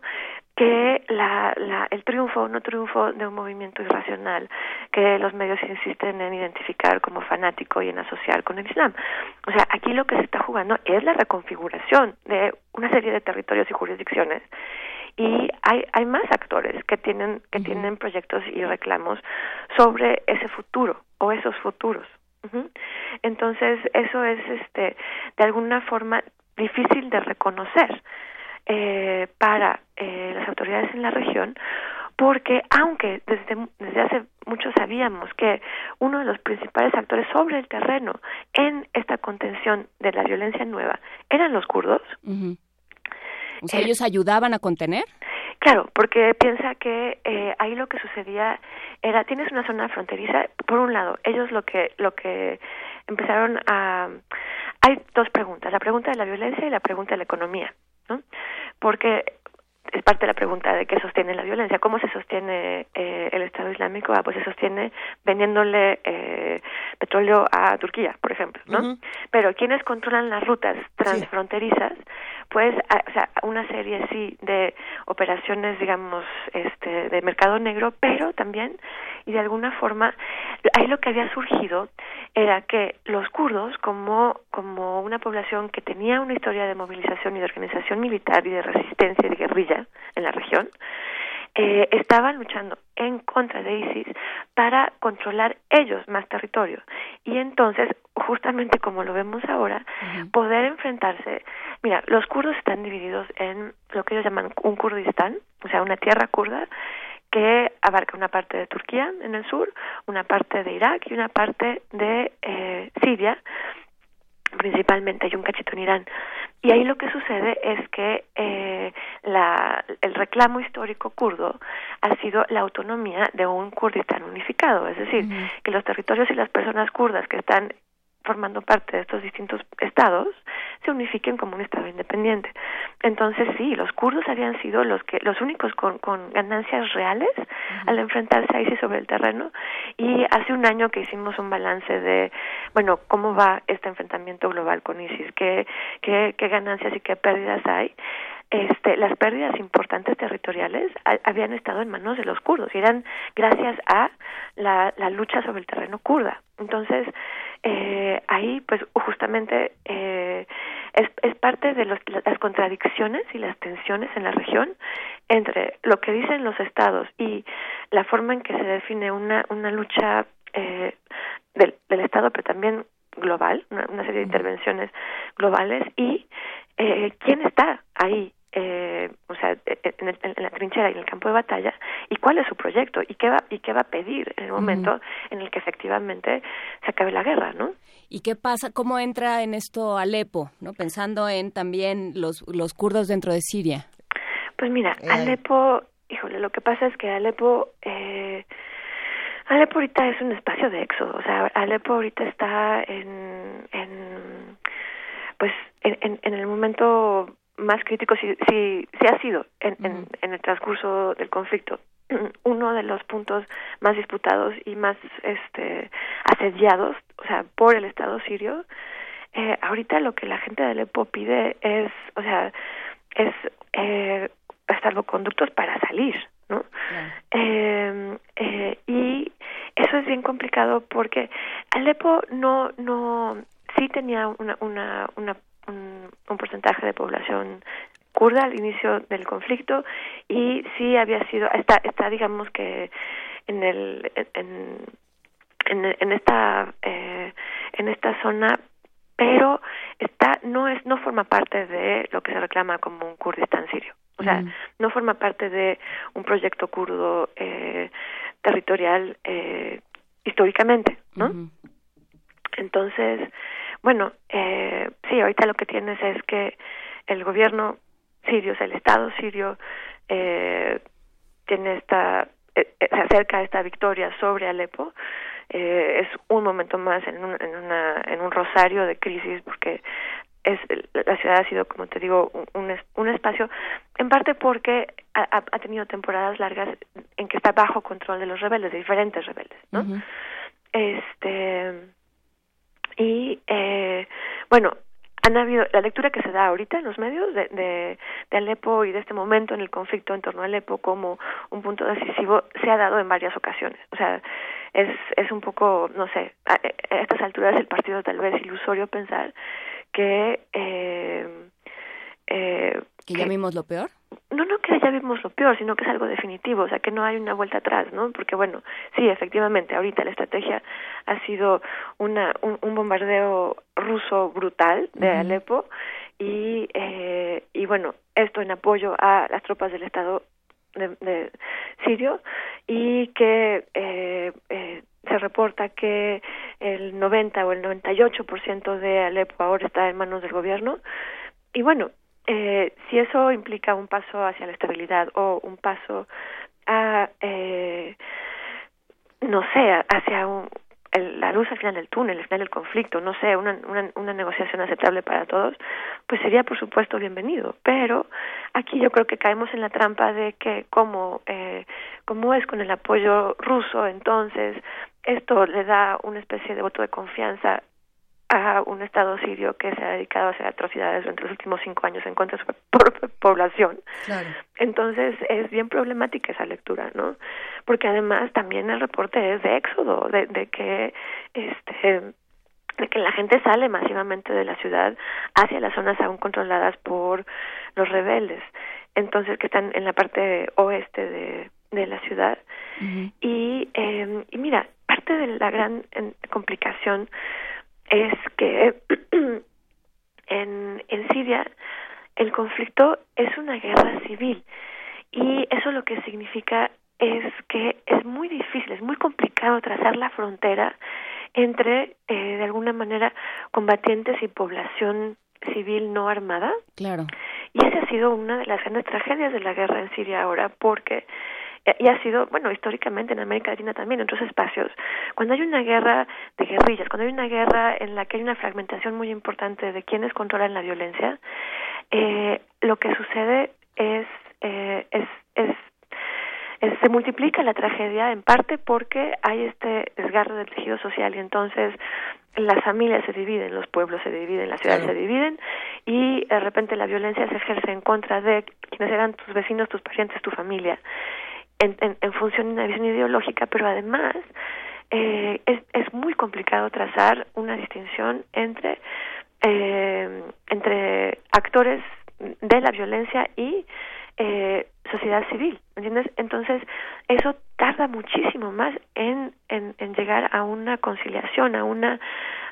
Que la, la, el triunfo o no triunfo de un movimiento irracional que los medios insisten en identificar como fanático y en asociar con el Islam. O sea, aquí lo que se está jugando es la reconfiguración de una serie de territorios y jurisdicciones y hay, hay más actores que tienen que uh -huh. tienen proyectos y reclamos sobre ese futuro o esos futuros. Uh -huh. Entonces, eso es este de alguna forma difícil de reconocer eh, para eh, las autoridades en la región porque aunque desde, desde hace mucho sabíamos que uno de los principales actores sobre el terreno en esta contención de la violencia nueva eran los kurdos, O sea, Eh, ellos ayudaban a contener. Claro, porque piensa que eh, ahí lo que sucedía era tienes una zona fronteriza. Por un lado, ellos lo que lo que empezaron a hay dos preguntas: la pregunta de la violencia y la pregunta de la economía, ¿no? Porque es parte de la pregunta de qué sostiene la violencia, cómo se sostiene eh, el Estado Islámico, ah, pues se sostiene vendiéndole eh, petróleo a Turquía, por ejemplo, ¿no? Pero quienes controlan las rutas transfronterizas, pues, a- o sea, una serie sí de operaciones, digamos, este, de mercado negro, pero también y de alguna forma ahí lo que había surgido era que los kurdos como como una población que tenía una historia de movilización y de organización militar y de resistencia y de guerrilla en la región eh, estaban luchando en contra de ISIS para controlar ellos más territorio. Y entonces justamente como lo vemos ahora poder enfrentarse mira los kurdos están divididos en lo que ellos llaman un Kurdistán o sea una tierra kurda que abarca una parte de Turquía en el sur, una parte de Irak y una parte de eh, Siria, principalmente hay un cachito en Irán. Y ahí lo que sucede es que eh, la, el reclamo histórico kurdo ha sido la autonomía de un Kurdistán unificado, es decir, que los territorios y las personas kurdas que están formando parte de estos distintos estados se unifiquen como un estado independiente. Entonces sí, los kurdos habían sido los que los únicos con, con ganancias reales al enfrentarse a ISIS sobre el terreno y hace un año que hicimos un balance de bueno cómo va este enfrentamiento global con ISIS, qué qué, qué ganancias y qué pérdidas hay. Este, las pérdidas importantes territoriales ha- habían estado en manos de los kurdos y eran gracias a la, la lucha sobre el terreno kurda. Entonces, eh, ahí pues justamente eh, es, es parte de los- las contradicciones y las tensiones en la región entre lo que dicen los estados y la forma en que se define una, una lucha eh, del, del estado pero también global, una, una serie de intervenciones globales y eh, quién está ahí eh, o sea, en, el- en la trinchera y en el campo de batalla, y cuál es su proyecto, y qué va, y qué va a pedir en el momento en el que efectivamente se acabe la guerra, ¿no? ¿Y qué pasa? ¿Cómo entra en esto Alepo? ¿no? Pensando en también los, los kurdos dentro de Siria. Pues mira, Alepo, híjole, lo que pasa es que Alepo, eh, Alepo ahorita es un espacio de éxodo, o sea, Alepo ahorita está en, en pues, en, en, en el momento más crítico, sí, sí, sí ha sido en, en, en el transcurso del conflicto. Uno de los puntos más disputados y más este asediados, o sea, por el Estado sirio, eh, ahorita lo que la gente de Alepo pide es, o sea, es eh, salvoconductos para salir, ¿no? Eh, eh, y eso es bien complicado porque Alepo no, no, sí tenía una, una, una un, un porcentaje de población kurda al inicio del conflicto y sí había sido, está, está digamos que en el, en, en, en esta, eh, en esta zona pero está no es no forma parte de lo que se reclama como un Kurdistán sirio. O sea no forma parte de un proyecto kurdo eh, territorial eh, históricamente no entonces bueno eh, sí ahorita lo que tienes es que el gobierno sirio o sea el estado sirio eh, tiene esta eh, se acerca a esta victoria sobre Alepo eh, es un momento más en un, en, una, en un rosario de crisis porque es la ciudad ha sido como te digo un, un espacio en parte porque ha, ha, tenido temporadas largas en que está bajo control de los rebeldes de diferentes rebeldes no uh -huh. este y eh, bueno han habido la lectura que se da ahorita en los medios de, de, de, Alepo y de este momento en el conflicto en torno a Alepo como un punto decisivo se ha dado en varias ocasiones. O sea, es, es un poco, no sé, a, a estas alturas del partido tal vez ilusorio pensar que... Eh, eh, ¿Que ya que, vimos lo peor? No, no que ya vimos lo peor, sino que es algo definitivo, o sea, que no hay una vuelta atrás, ¿no? Porque, bueno, sí, efectivamente, ahorita la estrategia ha sido una, un, un bombardeo ruso brutal de. Alepo y, eh, y, bueno, esto en apoyo a las tropas del Estado de, de sirio y que eh, eh, se reporta que el 90 o el 98% de Alepo ahora está en manos del gobierno y bueno eh, si eso implica un paso hacia la estabilidad o un paso a eh, no sé hacia un, el, la luz al final del túnel, al final del conflicto, no sé, una, una, una negociación aceptable para todos, pues sería por supuesto bienvenido. Pero aquí yo creo que caemos en la trampa de que como, eh, como es con el apoyo ruso, entonces esto le da una especie de voto de confianza a un Estado sirio que se ha dedicado a hacer atrocidades durante los últimos cinco años en contra de su propia población. Claro. Entonces es bien problemática esa lectura, ¿no? Porque además también el reporte es de éxodo, de, de que este de que la gente sale masivamente de la ciudad hacia las zonas aún controladas por los rebeldes, entonces que están en la parte oeste de, de la ciudad. y, eh, y mira, parte de la gran en, complicación es que en, en Siria el conflicto es una guerra civil y eso lo que significa es que es muy difícil, es muy complicado trazar la frontera entre, eh, de alguna manera, combatientes y población civil no armada. Claro. Y esa ha sido una de las grandes tragedias de la guerra en Siria ahora, porque y ha sido, bueno, históricamente en América Latina también, en otros espacios, cuando hay una guerra de guerrillas, cuando hay una guerra en la que hay una fragmentación muy importante de quienes controlan la violencia, eh, lo que sucede es, eh, es, es se multiplica la tragedia en parte porque hay este desgarro del tejido social y entonces las familias se dividen, los pueblos se dividen, las ciudades se dividen y de repente la violencia se ejerce en contra de quienes eran tus vecinos, tus parientes, tu familia en, en, función de una visión ideológica, pero además eh, es, es muy complicado trazar una distinción entre eh, entre actores de la violencia y eh, sociedad civil, ¿entiendes? Entonces, eso tarda muchísimo más en, en, en llegar a una conciliación, a una,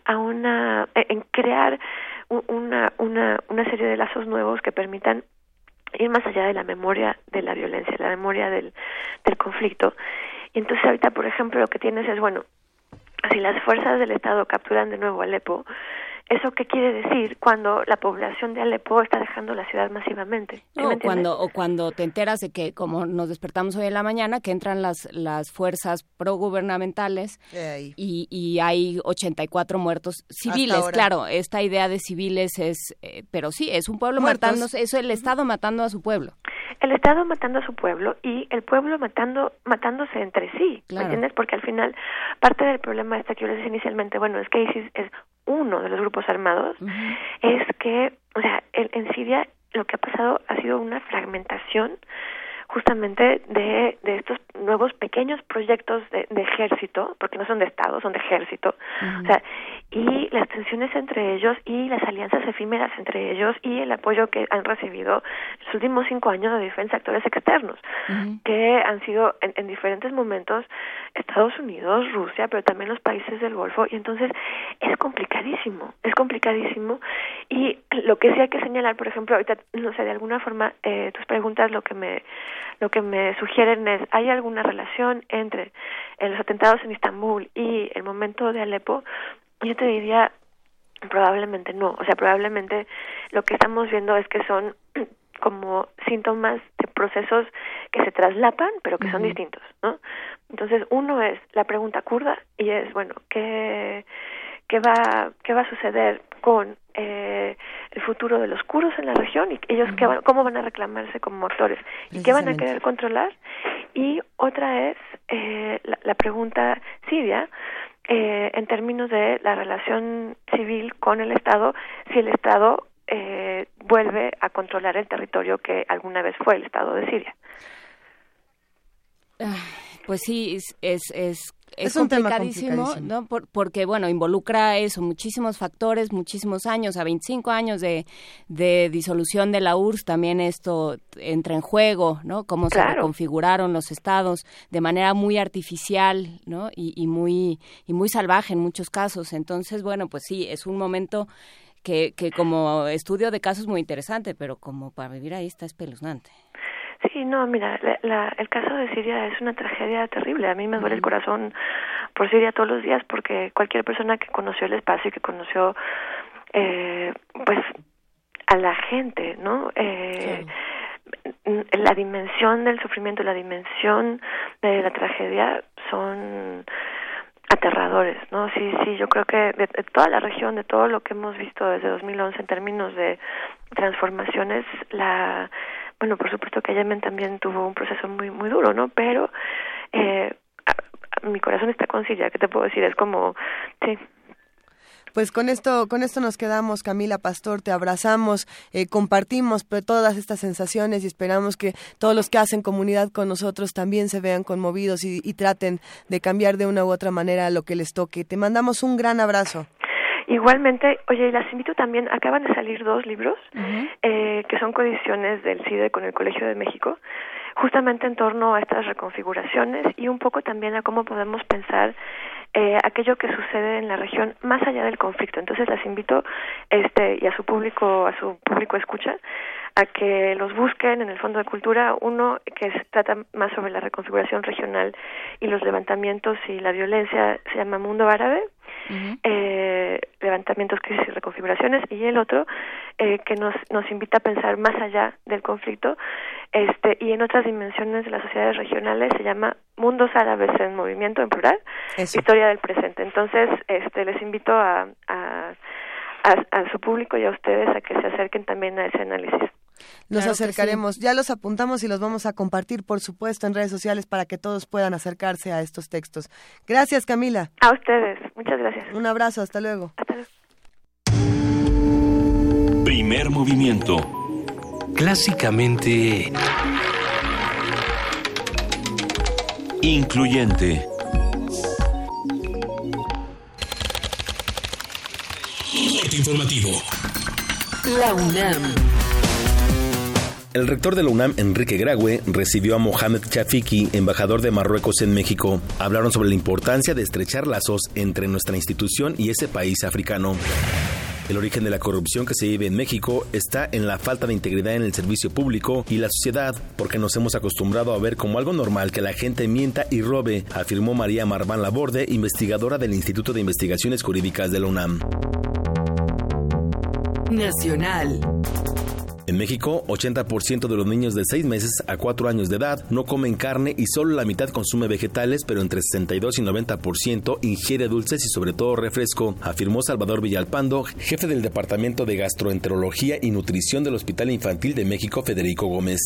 a una, en crear una, una, una serie de lazos nuevos que permitan ir más allá de la memoria de la violencia, la memoria del, del conflicto. Y entonces ahorita, por ejemplo, lo que tienes es, bueno, si las fuerzas del Estado capturan de nuevo Alepo, ¿Eso qué quiere decir cuando la población de Alepo está dejando la ciudad masivamente? No, cuando o cuando te enteras de que como nos despertamos hoy en la mañana que entran las las fuerzas progubernamentales y, y hay 84 muertos civiles, claro, esta idea de civiles es eh, pero sí, es un pueblo matándose, es el estado matando a su pueblo. El estado matando a su pueblo y el pueblo matando matándose entre sí, ¿me entiendes? Porque al final parte del problema este que yo les decía inicialmente, bueno, es que ISIS es uno de los grupos armados, es que, o sea, en, en Siria lo que ha pasado ha sido una fragmentación justamente de, de estos nuevos pequeños proyectos de, de, ejército, porque no son de Estado, son de ejército, o sea, y las tensiones entre ellos y las alianzas efímeras entre ellos y el apoyo que han recibido los últimos cinco años de diferentes actores externos, que han sido en, en diferentes momentos Estados Unidos, Rusia, pero también los países del Golfo, y entonces es complicadísimo, es complicadísimo, y lo que sí hay que señalar, por ejemplo, ahorita, no sé, de alguna forma, eh, tus preguntas lo que me lo que me sugieren es, ¿hay alguna relación entre los atentados en Estambul y el momento de Alepo? Yo te diría, probablemente no. O sea, probablemente lo que estamos viendo es que son como síntomas de procesos que se traslapan, pero que son distintos, ¿no? Entonces, uno es la pregunta kurda y es, bueno, ¿qué, qué, va, qué va a suceder con eh, el futuro de los kurdos en la región y ellos qué van, cómo van a reclamarse como motores y qué van a querer controlar? Y otra es eh, la, la pregunta siria, eh, en términos de la relación civil con el Estado, si el Estado eh, vuelve a controlar el territorio que alguna vez fue el Estado de Siria. Pues sí, es, es, es es, complicadísimo, ¿no? porque, bueno, involucra eso, muchísimos factores, muchísimos años, a 25 años de, de disolución de la URSS, también esto entra en juego, ¿no? Cómo se configuraron los estados de manera muy artificial, ¿no? Y, y, muy, y muy salvaje en muchos casos. Entonces, bueno, pues sí, es un momento que, que como estudio de casos muy interesante, pero como para vivir ahí está espeluznante. Sí, no, mira, el caso de Siria es una tragedia terrible. A mí me duele el corazón por Siria todos los días porque cualquier persona que conoció el espacio y que conoció, eh, pues, a la gente, ¿no? Eh, La dimensión del sufrimiento, la dimensión de la tragedia son aterradores, ¿no? Sí, sí, yo creo que de, toda la región, de todo lo que hemos visto desde 2011 en términos de transformaciones, la bueno, por supuesto que Yemen también tuvo un proceso muy muy duro, ¿no? Pero eh, mi corazón está con Siria, ¿qué te puedo decir? Es como, sí, pues con esto, con esto nos quedamos, Camila Pastor, te abrazamos, eh, compartimos todas estas sensaciones y esperamos que todos los que hacen comunidad con nosotros también se vean conmovidos y, traten de cambiar de una u otra manera lo que les toque. Te mandamos un gran abrazo. Igualmente, oye, y las invito también, acaban de salir dos libros eh, que son coediciones del CIDE con el Colegio de México, justamente en torno a estas reconfiguraciones y un poco también a cómo podemos pensar eh, aquello que sucede en la región más allá del conflicto. Entonces las invito este y a su público, a su público escucha, a que los busquen en el Fondo de Cultura, uno que se trata más sobre la reconfiguración regional y los levantamientos y la violencia, se llama Mundo Árabe, eh, levantamientos, crisis y reconfiguraciones, y el otro eh, que nos, nos invita a pensar más allá del conflicto este y en otras dimensiones de las sociedades regionales se llama Mundos Árabes en Movimiento en plural, Historia del Presente. Entonces, este les invito a, a, a, su público y a ustedes a que se acerquen también a ese análisis. Nos acercaremos, ya los apuntamos y los vamos a compartir, por supuesto, en redes sociales para que todos puedan acercarse a estos textos. Gracias, Camila. A ustedes, muchas gracias. Un abrazo, hasta luego. Hasta luego. Primer movimiento. Clásicamente... Incluyente. informativo. La UNAM. El rector de la UNAM, Enrique Graue, recibió a Mohamed Chafiki, embajador de Marruecos en México. Hablaron sobre la importancia de estrechar lazos entre nuestra institución y ese país africano. El origen de la corrupción que se vive en México está en la falta de integridad en el servicio público y la sociedad, porque nos hemos acostumbrado a ver como algo normal que la gente mienta y robe, afirmó María Marván Laborde, investigadora del Instituto de Investigaciones Jurídicas de la UNAM. Nacional. En México, 80% de los niños de 6 meses a 4 años de edad no comen carne y solo la mitad consume vegetales, pero entre 62 y 90% ingiere dulces y sobre todo refresco, afirmó Salvador Villalpando, jefe del Departamento de Gastroenterología y Nutrición del Hospital Infantil de México, Federico Gómez.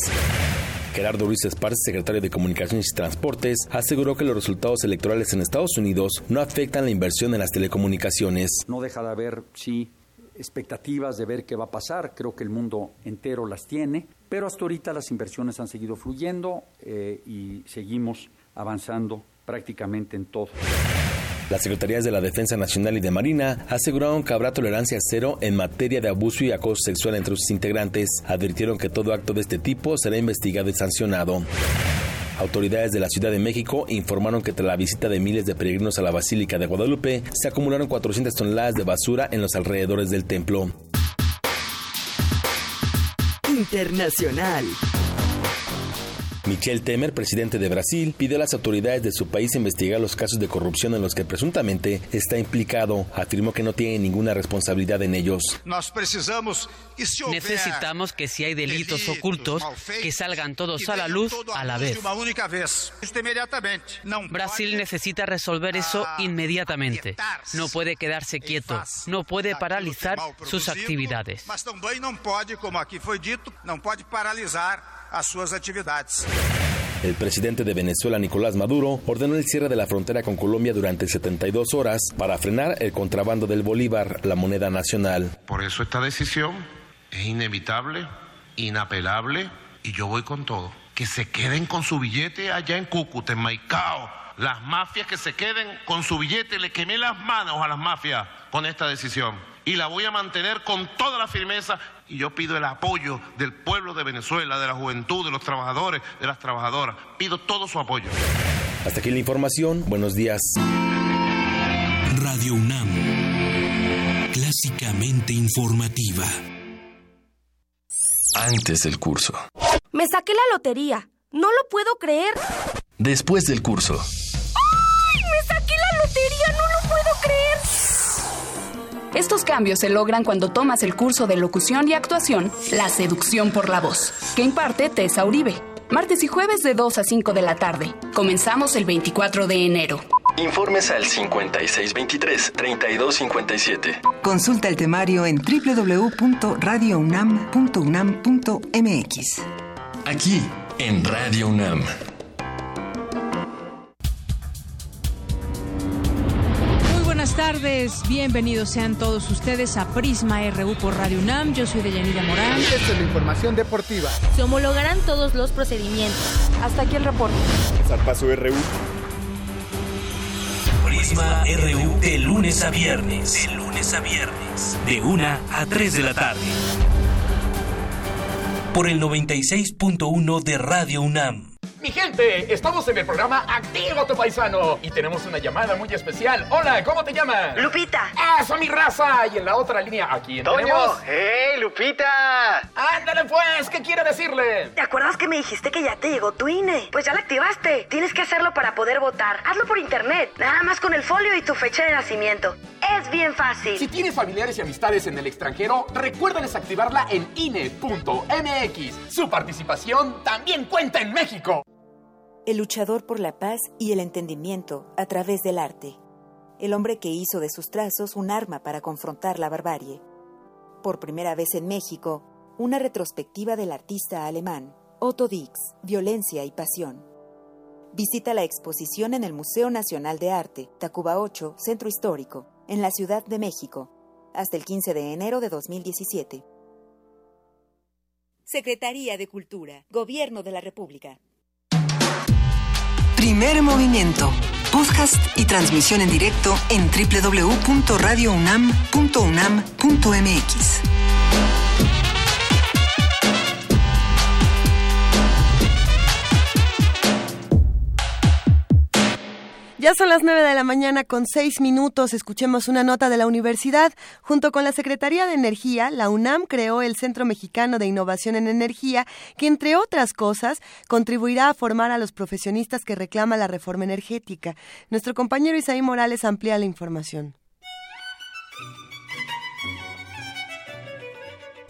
Gerardo Ruiz Esparce, secretario de Comunicaciones y Transportes, aseguró que los resultados electorales en Estados Unidos no afectan la inversión en las telecomunicaciones. No deja de haber, sí, expectativas de ver qué va a pasar, creo que el mundo entero las tiene, pero hasta ahorita las inversiones han seguido fluyendo eh, y seguimos avanzando prácticamente en todo. Las Secretarías de la Defensa Nacional y de Marina aseguraron que habrá tolerancia cero en materia de abuso y acoso sexual entre sus integrantes. Advirtieron que todo acto de este tipo será investigado y sancionado. Autoridades de la Ciudad de México informaron que tras la visita de miles de peregrinos a la Basílica de Guadalupe, se acumularon 400 toneladas de basura en los alrededores del templo. Internacional. Michel Temer, presidente de Brasil, pidió a las autoridades de su país investigar los casos de corrupción en los que presuntamente está implicado. Afirmó que no tiene ninguna responsabilidad en ellos. Necesitamos que si hay delitos ocultos, que salgan todos a la luz a la vez. Brasil necesita resolver eso inmediatamente. No puede quedarse quieto, no puede paralizar sus actividades. A sus actividades. El presidente de Venezuela, Nicolás Maduro, ordenó el cierre de la frontera con Colombia durante 72 horas para frenar el contrabando del bolívar, la moneda nacional. Por eso esta decisión es inevitable, inapelable y yo voy con todo. Que se queden con su billete allá en Cúcuta, en Maicao. Las mafias que se queden con su billete, le quemé las manos a las mafias con esta decisión. Y la voy a mantener con toda la firmeza y yo pido el apoyo del pueblo de Venezuela, de la juventud, de los trabajadores, de las trabajadoras. Pido todo su apoyo. Hasta aquí la información. Buenos días. Radio UNAM. Clásicamente informativa. Antes del curso. Me saqué la lotería. No lo puedo creer. Después del curso. ¡Ay! ¡Me saqué la lotería! ¡No lo puedo creer! Estos cambios se logran cuando tomas el curso de locución y actuación La Seducción por la Voz, que imparte Tessa Uribe. Martes y jueves de 2 a 5 de la tarde. Comenzamos el 24 de enero. Informes al 5623-3257. Consulta el temario en www.radiounam.unam.mx. Aquí, en Radio UNAM. Tardes, bienvenidos sean todos ustedes a Prisma RU por Radio UNAM. Yo soy Deyanira Morán. Esta es la información deportiva. Se homologarán todos los procedimientos. Hasta aquí el reporte. Zarpazo RU. Prisma RU de lunes a viernes. De lunes a viernes. De 1 a 3 de la tarde. Por el 96.1 de Radio UNAM. Mi gente, estamos en el programa Activa tu Paisano y tenemos una llamada muy especial. Hola, ¿cómo te llamas? Lupita. ¡Eso, mi raza! Y en la otra línea, aquí Toño. tenemos... ¡Hey, Lupita! ¡Ándale pues! ¿Qué quiere decirle? ¿Te acuerdas que me dijiste que ya te llegó tu INE? Pues ya la activaste. Tienes que hacerlo para poder votar. Hazlo por internet, nada más con el folio y tu fecha de nacimiento. Es bien fácil. Si tienes familiares y amistades en el extranjero, recuérdales activarla en INE.mx. Su participación también cuenta en México. El luchador por la paz y el entendimiento a través del arte. El hombre que hizo de sus trazos un arma para confrontar la barbarie. Por primera vez en México, una retrospectiva del artista alemán, Otto Dix, Violencia y Pasión. Visita la exposición en el Museo Nacional de Arte, Tacuba 8, Centro Histórico, en la Ciudad de México, hasta el 15 de enero de 2017. Secretaría de Cultura, Gobierno de la República. Primer movimiento. Podcast y transmisión en directo en www.radiounam.unam.mx. Ya son las 9 de la mañana con 6 minutos. Escuchemos una nota de la universidad. Junto con la Secretaría de Energía, la UNAM creó el Centro Mexicano de Innovación en Energía, que entre otras cosas contribuirá a formar a los profesionistas que reclama la reforma energética. Nuestro compañero Isaí Morales amplía la información.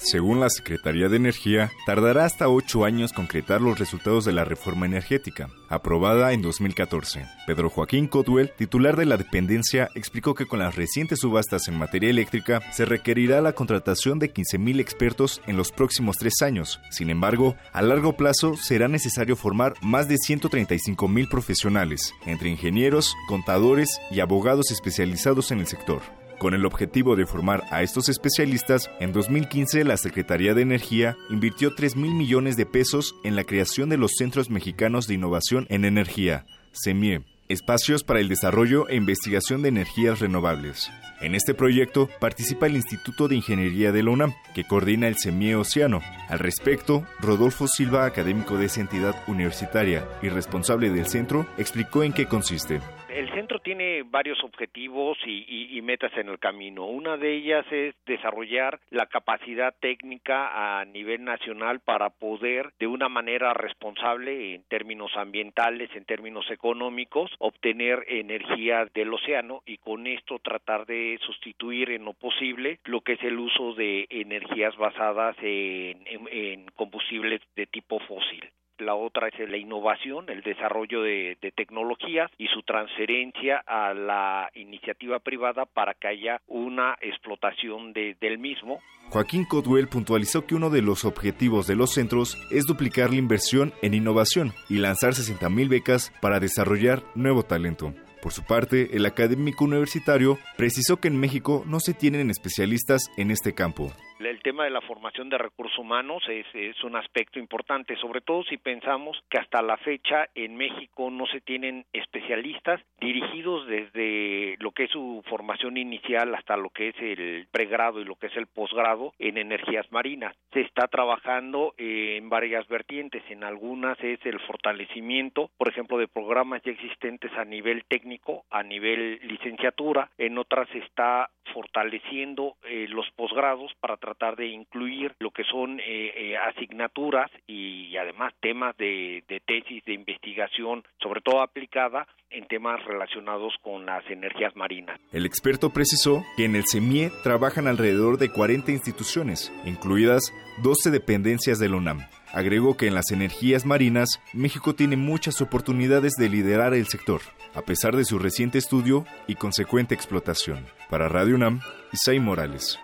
Según la Secretaría de Energía, tardará hasta ocho años concretar los resultados de la reforma energética, aprobada en 2014. Pedro Joaquín Codwell, titular de la dependencia, explicó que con las recientes subastas en materia eléctrica se requerirá la contratación de 15.000 expertos en los próximos tres años. Sin embargo, a largo plazo será necesario formar más de 135.000 profesionales, entre ingenieros, contadores y abogados especializados en el sector. Con el objetivo de formar a estos especialistas, en 2015 la Secretaría de Energía invirtió 3 mil millones de pesos en la creación de los Centros Mexicanos de Innovación en Energía, CEMIE, espacios para el desarrollo e investigación de energías renovables. En este proyecto participa el Instituto de Ingeniería de la UNAM, que coordina el CEMIE Océano. Al respecto, Rodolfo Silva, académico de esa entidad universitaria y responsable del centro, explicó en qué consiste el centro tiene varios objetivos y, metas en el camino. Una de ellas es desarrollar la capacidad técnica a nivel nacional para poder, de una manera responsable en términos ambientales, en términos económicos, obtener energía del océano y con esto tratar de sustituir en lo posible lo que es el uso de energías basadas en combustibles de tipo fósil la otra es la innovación, el desarrollo de, de, tecnologías y su transferencia a la iniciativa privada para que haya una explotación de, del mismo. Joaquín Codwell puntualizó que uno de los objetivos de los centros es duplicar la inversión en innovación y lanzar 60.000 becas para desarrollar nuevo talento. Por su parte, el académico universitario precisó que en México no se tienen especialistas en este campo. El tema de la formación de recursos humanos es, es, un aspecto importante, sobre todo si pensamos que hasta la fecha en México no se tienen especialistas dirigidos desde lo que es su formación inicial hasta lo que es el pregrado y lo que es el posgrado en energías marinas. Se está trabajando en varias vertientes, en algunas es el fortalecimiento, por ejemplo, de programas ya existentes a nivel técnico, a nivel licenciatura, en otras se está fortaleciendo eh, los posgrados para tratar de incluir lo que son eh, eh, asignaturas y, además temas de, de tesis de investigación, sobre todo aplicada en temas relacionados con las energías marinas. El experto precisó que en el CEMIE trabajan alrededor de 40 instituciones, incluidas 12 dependencias de la UNAM. Agregó que en las energías marinas, México tiene muchas oportunidades de liderar el sector, a pesar de su reciente estudio y consecuente explotación. Para Radio UNAM, Isai Morales.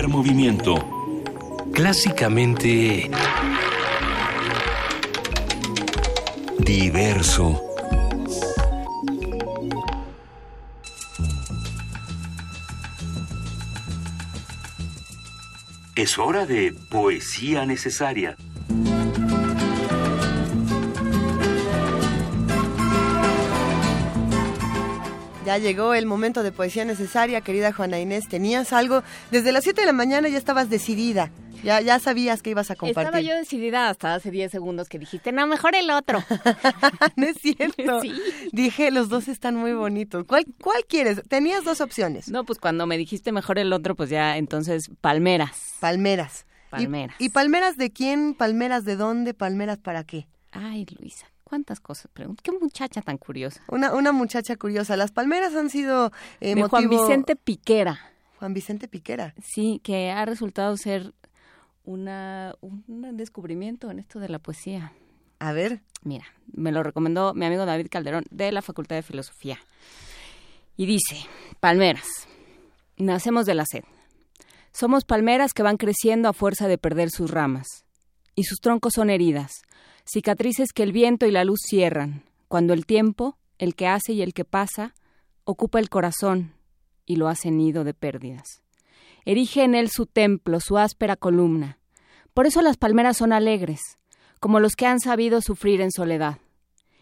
Primer movimiento. Clásicamente... Diverso. Es hora de poesía necesaria. Ya llegó el momento de poesía necesaria, querida Juana Inés. Tenías algo, desde las 7 de la mañana ya estabas decidida. Ya, ya sabías que ibas a compartir. Estaba yo decidida hasta hace 10 segundos que dijiste, no, mejor el otro. no es cierto. Dije, los dos están muy bonitos. ¿Cuál, ¿Cuál quieres? Tenías dos opciones. No, pues cuando me dijiste mejor el otro, pues ya entonces palmeras. Palmeras. Palmeras. ¿Y, y palmeras de quién? ¿Palmeras de dónde? ¿Palmeras para qué? Ay, Luisa, cuántas cosas pregunto. Qué muchacha tan curiosa. Una, una muchacha curiosa. Las palmeras han sido eh, De Juan motivo- Vicente Piquera. Juan Vicente Piquera. Sí, que ha resultado ser una, un descubrimiento en esto de la poesía. A ver. Mira, me lo recomendó mi amigo David Calderón de la Facultad de Filosofía. Y dice, palmeras, nacemos de la sed. Somos palmeras que van creciendo a fuerza de perder sus ramas. Y sus troncos son heridas, cicatrices que el viento y la luz cierran, cuando el tiempo, el que hace y el que pasa, ocupa el corazón y lo hace nido de pérdidas. Erige en él su templo, su áspera columna. Por eso las palmeras son alegres, como los que han sabido sufrir en soledad.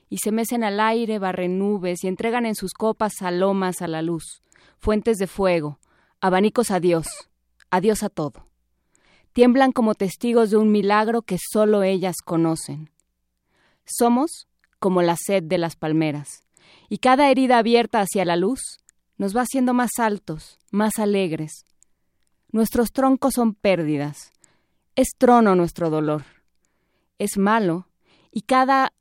Y se mecen al aire, barren nubes y entregan en sus copas salomas a la luz, fuentes de fuego, abanicos a Dios, a Dios a todo. Tiemblan como testigos de un milagro que sólo ellas conocen. Somos como la sed de las palmeras, y cada herida abierta hacia la luz nos va haciendo más altos, más alegres. Nuestros troncos son pérdidas. Es trono nuestro dolor. Es malo, y cada...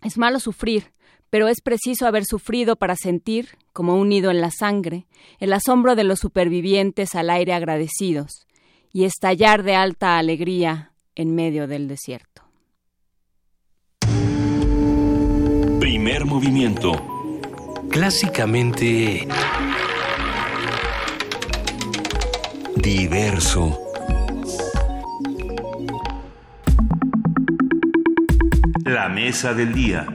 Es malo sufrir, pero es preciso haber sufrido para sentir, como un nido en la sangre, el asombro de los supervivientes al aire agradecidos, y estallar de alta alegría en medio del desierto. Primer movimiento. Clásicamente... Diverso. La mesa del día.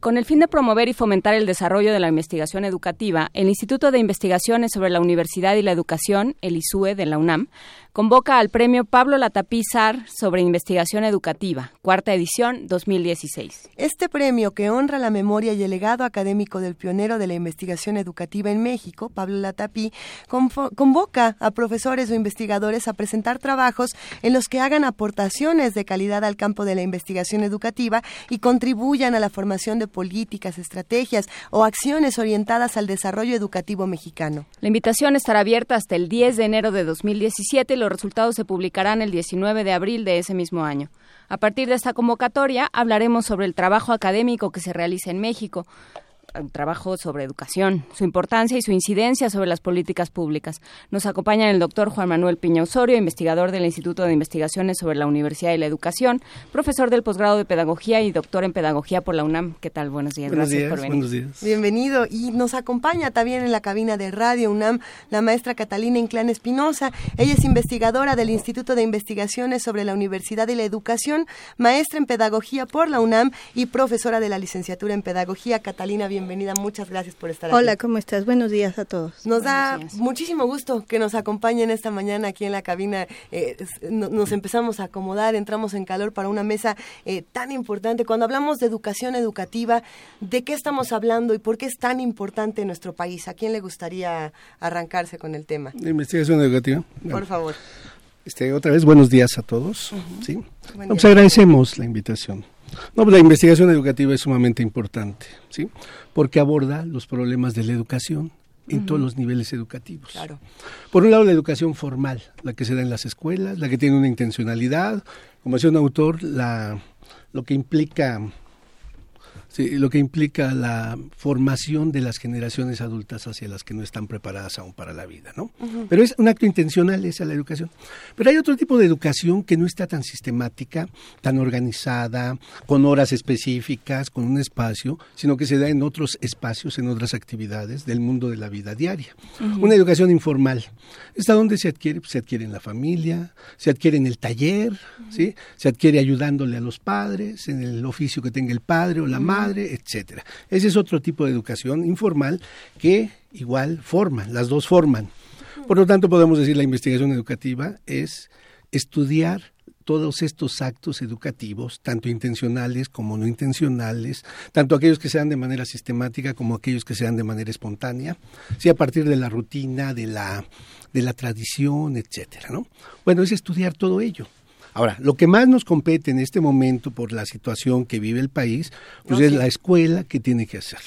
Con el fin de promover y fomentar el desarrollo de la investigación educativa, el Instituto de Investigaciones sobre la Universidad y la Educación, el ISUE de la UNAM, convoca al premio Pablo Latapizar sobre investigación educativa, cuarta edición 2016. Este premio, que honra la memoria y el legado académico del pionero de la investigación educativa en México, Pablo Latapí, convoca a profesores o investigadores a presentar trabajos en los que hagan aportaciones de calidad al campo de la investigación educativa y contribuyan a la formación de políticas, estrategias o acciones orientadas al desarrollo educativo mexicano. La invitación estará abierta hasta el 10 de enero de 2017 y los resultados se publicarán el 19 de abril de ese mismo año. A partir de esta convocatoria hablaremos sobre el trabajo académico que se realiza en México, trabajo sobre educación, su importancia y su incidencia sobre las políticas públicas. Nos acompaña el doctor Juan Manuel Piña Osorio, investigador del Instituto de Investigaciones sobre la Universidad y la Educación, profesor del posgrado de Pedagogía y doctor en Pedagogía por la UNAM. ¿Qué tal? Buenos días. Buenos Gracias días, por venir. buenos días. Bienvenido. Y nos acompaña también en la cabina de Radio UNAM la maestra Catalina Inclán Espinosa. Ella es investigadora del Instituto de Investigaciones sobre la Universidad y la Educación, maestra en Pedagogía por la UNAM y profesora de la licenciatura en Pedagogía. Catalina, bienvenida. Muchas gracias por estar Hola, aquí. ¿cómo estás? Buenos días a todos. Nos da muchísimo gusto que nos acompañen esta mañana aquí en la cabina. Eh, nos empezamos a acomodar, entramos en calor para una mesa eh, tan importante. Cuando hablamos de educación educativa, ¿de qué estamos hablando y por qué es tan importante en nuestro país? ¿A quién le gustaría arrancarse con el tema? De investigación educativa. Por favor. Este, otra vez, buenos días a todos. ¿sí? Pues día. agradecemos la invitación No, pues la investigación educativa es sumamente importante, ¿sí? Porque aborda los problemas de la educación en todos los niveles educativos. Claro. Por un lado, la educación formal, la que se da en las escuelas, la que tiene una intencionalidad, como decía un autor, la, lo que implica Sí, lo que implica la formación de las generaciones adultas hacia las que no están preparadas aún para la vida, ¿no? Pero es un acto intencional esa la educación. Pero hay otro tipo de educación que no está tan sistemática, tan organizada, con horas específicas, con un espacio, sino que se da en otros espacios, en otras actividades del mundo de la vida diaria. Una educación informal. ¿Está donde se adquiere? Pues se adquiere en la familia, se adquiere en el taller, ¿sí? Se adquiere ayudándole a los padres, en el oficio que tenga el padre o la madre, etcétera. Ese es otro tipo de educación informal que igual forman, las dos forman. Por lo tanto, podemos decir la investigación educativa es estudiar todos estos actos educativos, tanto intencionales como no intencionales, tanto aquellos que se dan de manera sistemática como aquellos que se dan de manera espontánea, sí, a partir de la rutina, de la, de la tradición, etcétera, ¿no? Bueno, es estudiar todo ello. Ahora, lo que más nos compete en este momento por la situación que vive el país, pues es la escuela que tiene que hacer.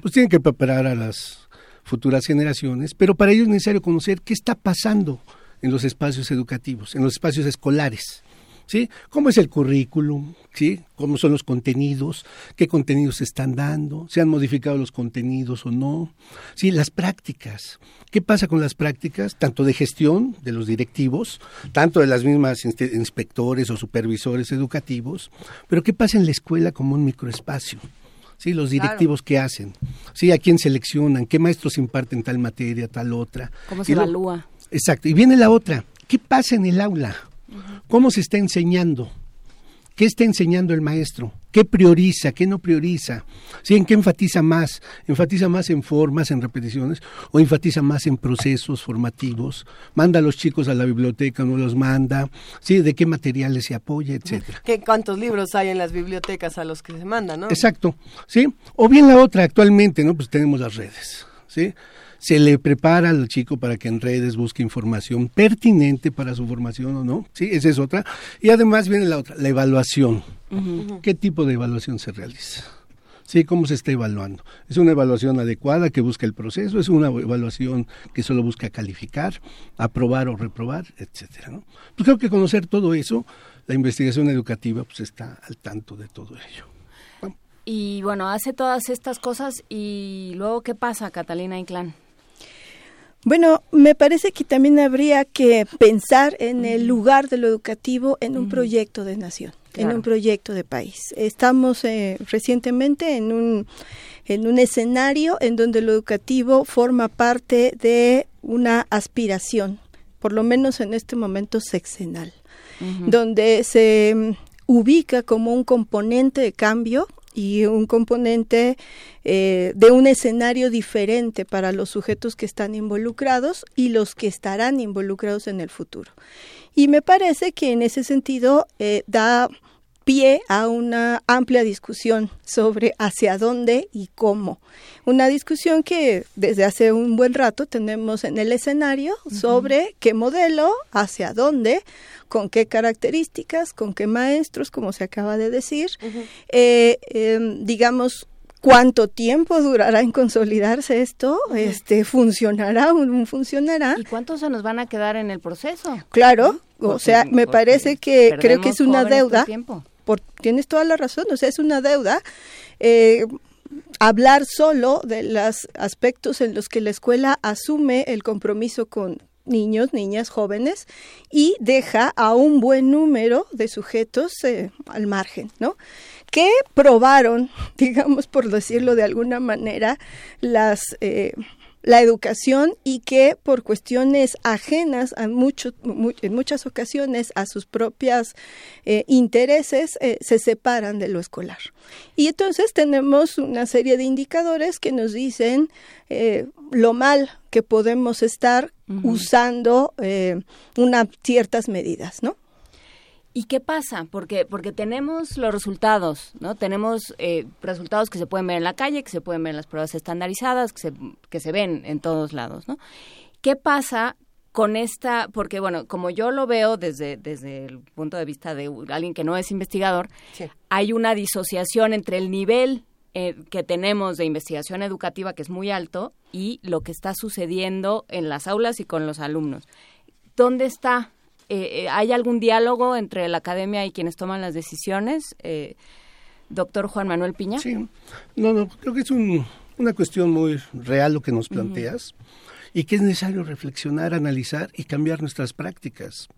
Pues tiene que preparar a las futuras generaciones, pero para ello es necesario conocer qué está pasando en los espacios educativos, en los espacios escolares. ¿Sí? ¿Cómo es el currículum? ¿Sí? ¿Cómo son los contenidos? ¿Qué contenidos se están dando? ¿Se han modificado los contenidos o no? ¿Sí? Las prácticas. ¿Qué pasa con las prácticas? Tanto de gestión de los directivos, tanto de las mismas inspectores o supervisores educativos, pero ¿qué pasa en la escuela como un microespacio? Sí, los directivos qué hacen, sí, a quién seleccionan, qué maestros imparten tal materia, tal otra. ¿Cómo Y se lo- evalúa? Exacto. Y viene la otra. ¿Qué pasa en el aula? ¿Cómo se está enseñando? ¿Qué está enseñando el maestro? ¿Qué prioriza? ¿Qué no prioriza? ¿Sí? ¿En qué enfatiza más? ¿Enfatiza más en formas, en repeticiones? ¿O enfatiza más en procesos formativos? ¿Manda a los chicos a la biblioteca o no los manda? ¿Sí? ¿De qué materiales se apoya? Etcétera. ¿Qué, ¿Cuántos libros hay en las bibliotecas a los que se mandan, no? Exacto, ¿sí? O bien la otra actualmente, ¿no? Pues tenemos las redes, ¿sí? Se le prepara al chico para que en redes busque información pertinente para su formación o no, ¿sí? Esa es otra. Y además viene la otra, la evaluación. ¿Qué tipo de evaluación se realiza? Sí, ¿cómo se está evaluando? ¿Es una evaluación adecuada que busca el proceso? ¿Es una evaluación que solo busca calificar, aprobar o reprobar, etcétera? ¿no? Pues creo que conocer todo eso, la investigación educativa pues está al tanto de todo ello. Y bueno, hace todas estas cosas y luego, ¿qué pasa, Catalina Inclán? Bueno, me parece que también habría que pensar en el lugar de lo educativo en un proyecto de nación, en un proyecto de país. Estamos eh, recientemente en un, en un escenario en donde lo educativo forma parte de una aspiración, por lo menos en este momento sexenal, donde se ubica como un componente de cambio y un componente eh, de un escenario diferente para los sujetos que están involucrados y los que estarán involucrados en el futuro. Y me parece que en ese sentido eh, da pie a una amplia discusión sobre hacia dónde y cómo. Una discusión que desde hace un buen rato tenemos en el escenario sobre qué modelo, hacia dónde, con qué características, con qué maestros, como se acaba de decir, eh, em, digamos, cuánto tiempo durará en consolidarse esto, este, funcionará o no funcionará. ¿Y cuántos se nos van a quedar en el proceso? Claro, o sea, me parece que creo que es una el deuda. tiempo. Por, tienes toda la razón, o sea, es una deuda. eh, hablar solo de los aspectos en los que la escuela asume el compromiso con niños, niñas, jóvenes y deja a un buen número de sujetos eh, al margen, ¿no? Que probaron, digamos por decirlo de alguna manera, las eh, la educación y que por cuestiones ajenas a mucho, mu- en muchas ocasiones a sus propias eh, intereses eh, se separan de lo escolar. Y entonces tenemos una serie de indicadores que nos dicen eh, lo mal que podemos estar usando eh, unas ciertas medidas, ¿no? ¿Y qué pasa? Porque porque tenemos los resultados, ¿no? Tenemos eh, resultados que se pueden ver en la calle, que se pueden ver en las pruebas estandarizadas, que se, que se ven en todos lados, ¿no? ¿Qué pasa con esta? Porque, bueno, como yo lo veo desde, desde el punto de vista de alguien que no es investigador, hay una disociación entre el nivel eh, que tenemos de investigación educativa, que es muy alto, y lo que está sucediendo en las aulas y con los alumnos. ¿Dónde está? Eh, eh, ¿Hay algún diálogo entre la academia y quienes toman las decisiones? doctor Juan Manuel Piña. Sí, no, no, creo que es una cuestión muy real lo que nos planteas y que es necesario reflexionar, analizar y cambiar nuestras prácticas.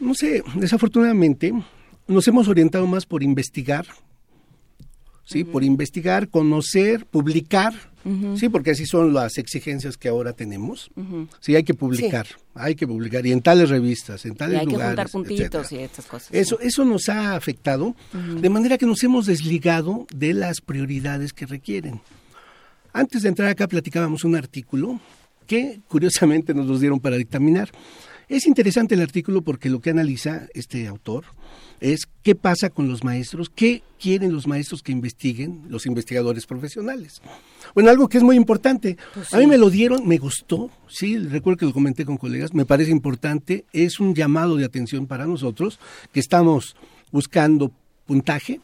No sé, desafortunadamente nos hemos orientado más por investigar, ¿sí? Por investigar, conocer, publicar, ¿sí? Porque así son las exigencias que ahora tenemos. Sí, hay que publicar, hay que publicar, y en tales revistas, en tales y hay lugares. que juntar puntitos y estas cosas. Eso, eso nos ha afectado, de manera que nos hemos desligado de las prioridades que requieren. Antes de entrar acá platicábamos un artículo que curiosamente nos los dieron para dictaminar. Es interesante el artículo porque lo que analiza este autor es qué pasa con los maestros, qué quieren los maestros que investiguen, los investigadores profesionales. Bueno, algo que es muy importante, Pues a mí me lo dieron, me gustó, sí, recuerdo que lo comenté con colegas, me parece importante, es un llamado de atención para nosotros que estamos buscando puntaje,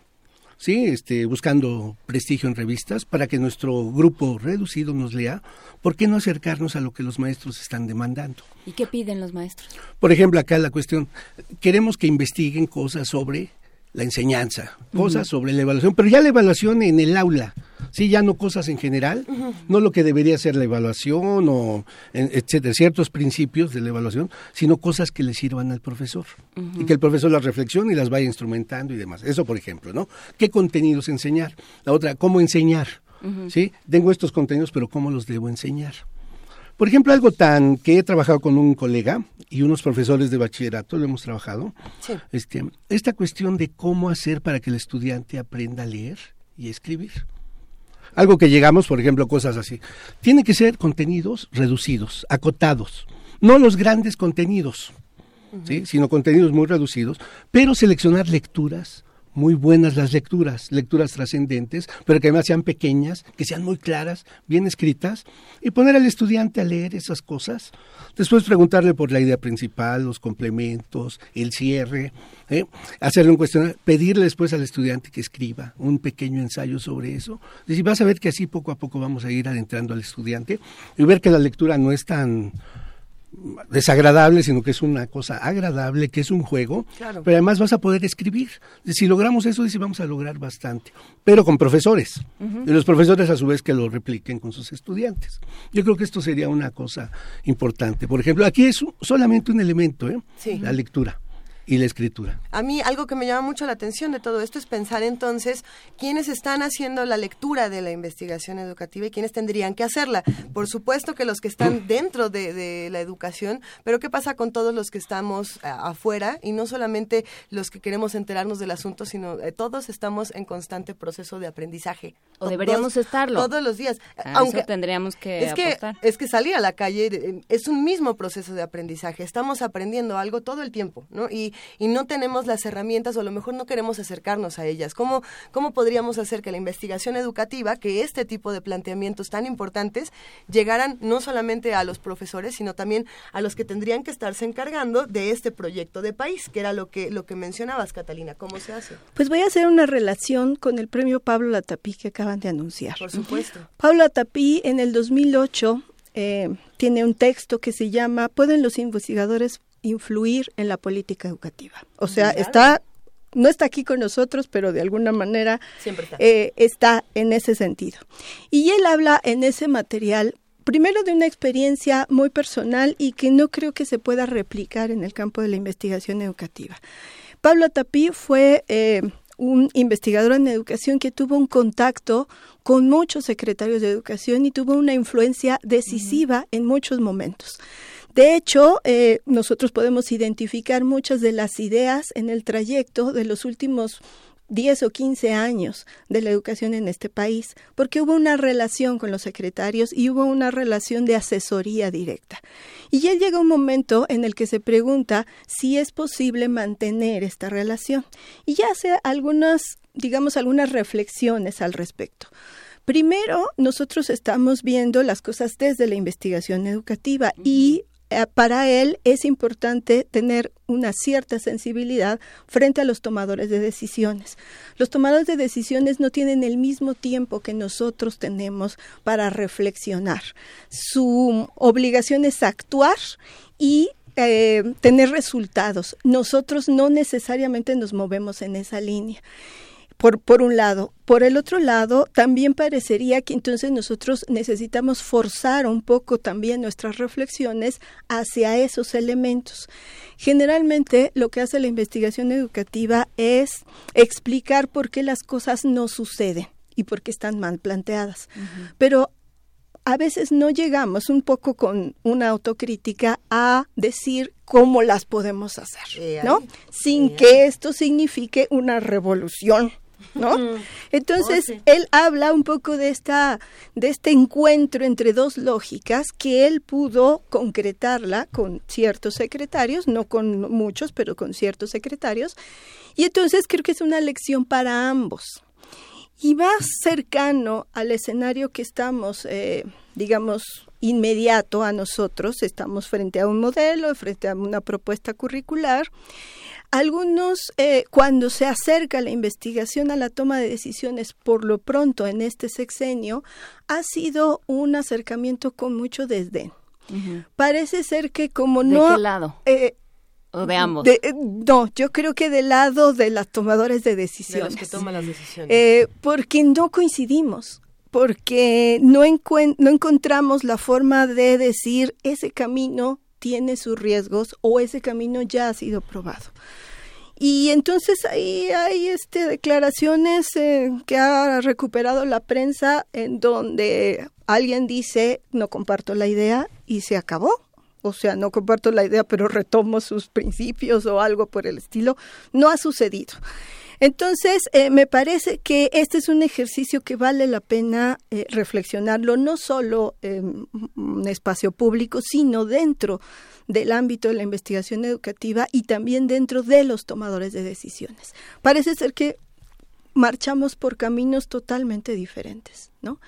sí, este, buscando prestigio en revistas para que nuestro grupo reducido nos lea, ¿por qué no acercarnos a lo que los maestros están demandando? ¿Y qué piden los maestros? Por ejemplo, acá la cuestión, queremos que investiguen cosas sobre la enseñanza, cosas sobre la evaluación, pero ya la evaluación en el aula, sí, ya no cosas en general, no lo que debería ser la evaluación o etcétera, ciertos principios de la evaluación, sino cosas que le sirvan al profesor y que el profesor las reflexione y las vaya instrumentando y demás. Eso, por ejemplo, ¿no? ¿Qué contenidos enseñar? La otra, ¿cómo enseñar? ¿Sí? Tengo estos contenidos, pero ¿cómo los debo enseñar? Por ejemplo, algo tan que he trabajado con un colega y unos profesores de bachillerato, lo hemos trabajado, Sí. este, esta cuestión de cómo hacer para que el estudiante aprenda a leer y escribir. Algo que llegamos, por ejemplo, cosas así. Tienen que ser contenidos reducidos, acotados, no los grandes contenidos, ¿sí? sino contenidos muy reducidos, pero seleccionar lecturas muy buenas las lecturas, lecturas trascendentes, pero que además sean pequeñas, que sean muy claras, bien escritas, y poner al estudiante a leer esas cosas. Después preguntarle por la idea principal, los complementos, el cierre, ¿eh? hacerle un cuestionario, pedirle después al estudiante que escriba un pequeño ensayo sobre eso. Es decir, vas a ver que así poco a poco vamos a ir adentrando al estudiante y ver que la lectura no es tan desagradable, sino que es una cosa agradable, que es un juego, Claro. pero además vas a poder escribir. Si logramos eso, dice, vamos a lograr bastante, pero con profesores. Y los profesores a su vez que lo repliquen con sus estudiantes. Yo creo que esto sería una cosa importante. Por ejemplo, aquí es solamente un elemento, ¿eh? Sí. la lectura y la escritura. A mí algo que me llama mucho la atención de todo esto es pensar entonces quiénes están haciendo la lectura de la investigación educativa y quiénes tendrían que hacerla. Por supuesto que los que están dentro de, de la educación, pero ¿qué pasa con todos los que estamos a- afuera? Y no solamente los que queremos enterarnos del asunto, sino eh, todos estamos en constante proceso de aprendizaje. O Todos- deberíamos estarlo. Todos los días. A Aunque eso tendríamos que es que, es que salir a la calle eh, es un mismo proceso de aprendizaje. Estamos aprendiendo algo todo el tiempo, ¿no? Y, y no tenemos las herramientas o a lo mejor no queremos acercarnos a ellas. ¿Cómo, ¿Cómo podríamos hacer que la investigación educativa, que este tipo de planteamientos tan importantes, llegaran no solamente a los profesores, sino también a los que tendrían que estarse encargando de este proyecto de país, que era lo que, lo que mencionabas, Catalina? ¿Cómo se hace? Pues voy a hacer una relación con el premio Pablo Latapí que acaban de anunciar. Por supuesto. Pablo Latapí en el 2008 eh, tiene un texto que se llama ¿Pueden los investigadores influir en la política educativa? O sea, está no está aquí con nosotros, pero de alguna manera Siempre está. eh, está en ese sentido. Y él habla en ese material primero de una experiencia muy personal y que no creo que se pueda replicar en el campo de la investigación educativa. Pablo Tapí fue eh, un investigador en educación que tuvo un contacto con muchos secretarios de educación y tuvo una influencia decisiva en muchos momentos. De hecho, eh, nosotros podemos identificar muchas de las ideas en el trayecto de los últimos 10 o 15 años de la educación en este país, porque hubo una relación con los secretarios y hubo una relación de asesoría directa. Y ya llega un momento en el que se pregunta si es posible mantener esta relación. Y ya hace algunas, digamos, algunas reflexiones al respecto. Primero, nosotros estamos viendo las cosas desde la investigación educativa y para él es importante tener una cierta sensibilidad frente a los tomadores de decisiones. Los tomadores de decisiones no tienen el mismo tiempo que nosotros tenemos para reflexionar. Su obligación es actuar y eh, tener resultados. Nosotros no necesariamente nos movemos en esa línea. Por, por un lado. Por el otro lado, también parecería que entonces nosotros necesitamos forzar un poco también nuestras reflexiones hacia esos elementos. Generalmente lo que hace la investigación educativa es explicar por qué las cosas no suceden y por qué están mal planteadas. Pero a veces no llegamos un poco con una autocrítica a decir cómo las podemos hacer, ¿no? Sin que esto signifique una revolución. ¿No? Entonces, Oh, sí. él habla un poco de esta de este encuentro entre dos lógicas que él pudo concretarla con ciertos secretarios, no con muchos, pero con ciertos secretarios. Y entonces creo que es una lección para ambos y más cercano al escenario que estamos, eh, digamos, inmediato a nosotros, estamos frente a un modelo, frente a una propuesta curricular. Algunos, eh, cuando se acerca la investigación a la toma de decisiones, por lo pronto en este sexenio, ha sido un acercamiento con mucho desdén. Parece ser que como ¿De no... qué lado? eh, ¿O de ambos? de- eh, no, yo creo que del lado de los tomadores de decisiones. que toman las decisiones. Eh, porque no coincidimos, porque no, no encontramos la forma de decir ese camino tiene sus riesgos o ese camino ya ha sido probado. Y entonces ahí hay este declaraciones eh, que ha recuperado la prensa en donde alguien dice no comparto la idea y se acabó. O sea, no comparto la idea, pero retomo sus principios o algo por el estilo. No ha sucedido. Entonces, eh, me parece que este es un ejercicio que vale la pena eh, reflexionarlo, no solo en un espacio público, sino dentro del ámbito de la investigación educativa y también dentro de los tomadores de decisiones. Parece ser que marchamos por caminos totalmente diferentes, ¿no?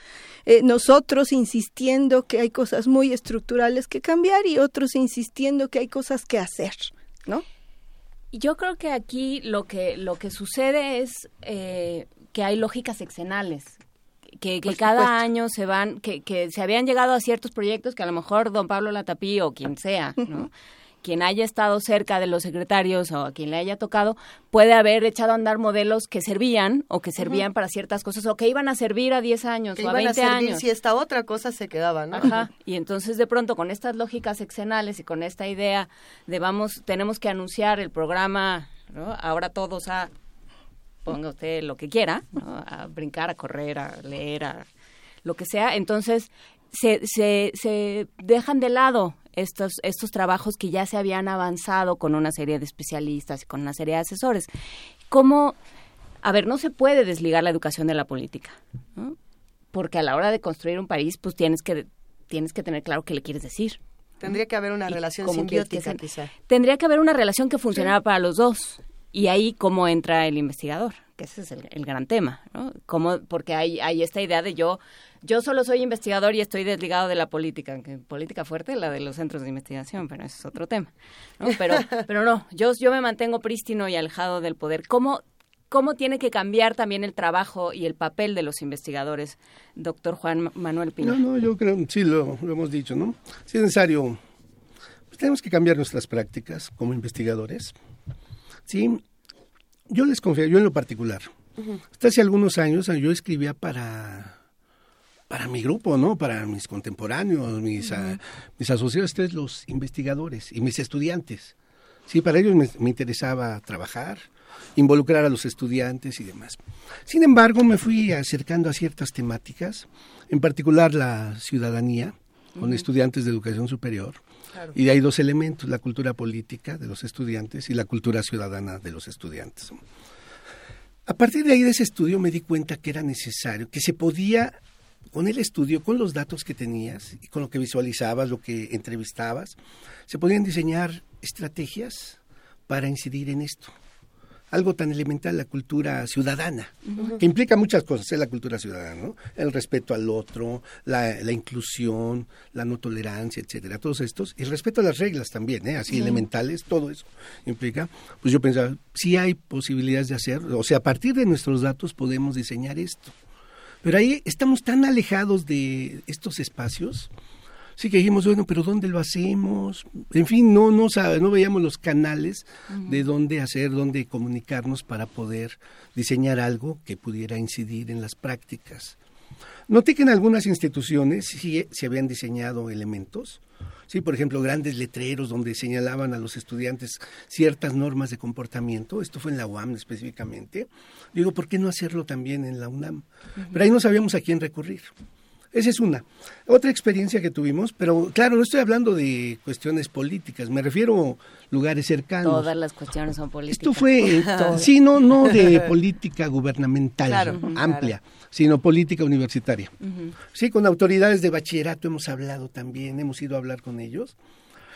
Eh, nosotros insistiendo que hay cosas muy estructurales que cambiar y otros insistiendo que hay cosas que hacer, ¿no? Yo creo que aquí lo que lo que sucede es eh, que hay lógicas sexenales que, que cada supuesto. año se van que, que se habían llegado a ciertos proyectos que a lo mejor don Pablo Latapí o quien sea, ¿no? quien haya estado cerca de los secretarios o a quien le haya tocado, puede haber echado a andar modelos que servían o que servían para ciertas cosas o que iban a servir a 10 años que o a iban 20 a servir años. si esta otra cosa se quedaba, ¿no? Ajá. Y entonces de pronto con estas lógicas sexenales y con esta idea de vamos, tenemos que anunciar el programa, ¿no? Ahora todos a ponga usted lo que quiera, ¿no? A brincar, a correr, a leer, a lo que sea. Entonces se, se, se dejan de lado estos, estos trabajos que ya se habían avanzado con una serie de especialistas y con una serie de asesores. ¿Cómo? A ver, no se puede desligar la educación de la política, ¿no? porque a la hora de construir un país, pues tienes que tienes que tener claro qué le quieres decir. Tendría que haber una relación que simbiótica, quizá. Tendría que haber una relación que funcionara para los dos. Y ahí cómo entra el investigador, que ese es el, el gran tema, ¿no? Porque hay, hay esta idea de yo, yo solo soy investigador y estoy desligado de la política, que política fuerte, la de los centros de investigación, pero ese es otro tema, ¿no? Pero, pero no, yo, yo me mantengo prístino y alejado del poder. ¿Cómo, ¿Cómo tiene que cambiar también el trabajo y el papel de los investigadores, doctor Juan Manuel Pino? No, no, yo creo, sí, lo, lo hemos dicho, ¿no? Si es necesario, pues tenemos que cambiar nuestras prácticas como investigadores. Sí, yo les confío, yo en lo particular. Hasta hace algunos años yo escribía para, para mi grupo, ¿no? Para mis contemporáneos, mis, mis asociados, ustedes, los investigadores y mis estudiantes. Sí, para ellos me, me interesaba trabajar, involucrar a los estudiantes y demás. Sin embargo, me fui acercando a ciertas temáticas, en particular la ciudadanía, con Ujú. estudiantes de educación superior. Claro. Y hay dos elementos, la cultura política de los estudiantes y la cultura ciudadana de los estudiantes. A partir de ahí de ese estudio me di cuenta que era necesario, que se podía, con el estudio, con los datos que tenías y con lo que visualizabas, lo que entrevistabas, se podían diseñar estrategias para incidir en esto. algo tan elemental, la cultura ciudadana, que implica muchas cosas, es la cultura ciudadana, ¿no? El respeto al otro, la, la, inclusión, la no tolerancia, etcétera, todos estos, y el respeto a las reglas también, ¿eh? Así elementales, todo eso implica, pues yo pensaba, sí hay posibilidades de hacer, o sea, a partir de nuestros datos podemos diseñar esto. Pero ahí estamos tan alejados de estos espacios, sí que dijimos, bueno, pero ¿dónde lo hacemos? En fin, no, no, no veíamos los canales de dónde hacer, dónde comunicarnos para poder diseñar algo que pudiera incidir en las prácticas. Noté que en algunas instituciones sí se habían diseñado elementos, sí, por ejemplo, grandes letreros donde señalaban a los estudiantes ciertas normas de comportamiento, esto fue en la UAM específicamente. Digo, ¿por qué no hacerlo también en la UNAM? Pero ahí no sabíamos a quién recurrir. Esa es una. Otra experiencia que tuvimos, pero claro, no estoy hablando de cuestiones políticas, me refiero a lugares cercanos. Todas las cuestiones son políticas. Esto fue, sí, no, no de política gubernamental amplia, sino política universitaria. Sí, con autoridades de bachillerato hemos hablado también, hemos ido a hablar con ellos.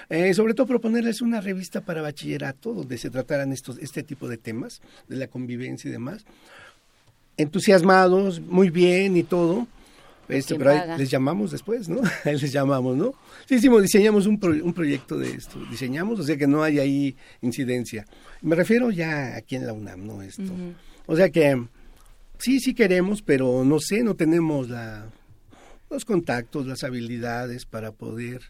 Eh, sobre todo proponerles una revista para bachillerato donde se trataran estos, este tipo de temas, de la convivencia y demás. Entusiasmados, muy bien y todo este, pero ahí les llamamos después, ¿no? Les llamamos, ¿no? Sí, hicimos, diseñamos un, un proyecto de esto, diseñamos, o sea que no hay ahí incidencia. Me refiero ya aquí en la UNAM, ¿no? Esto. O sea que sí, sí queremos, pero no sé, no tenemos la, los contactos, las habilidades para poder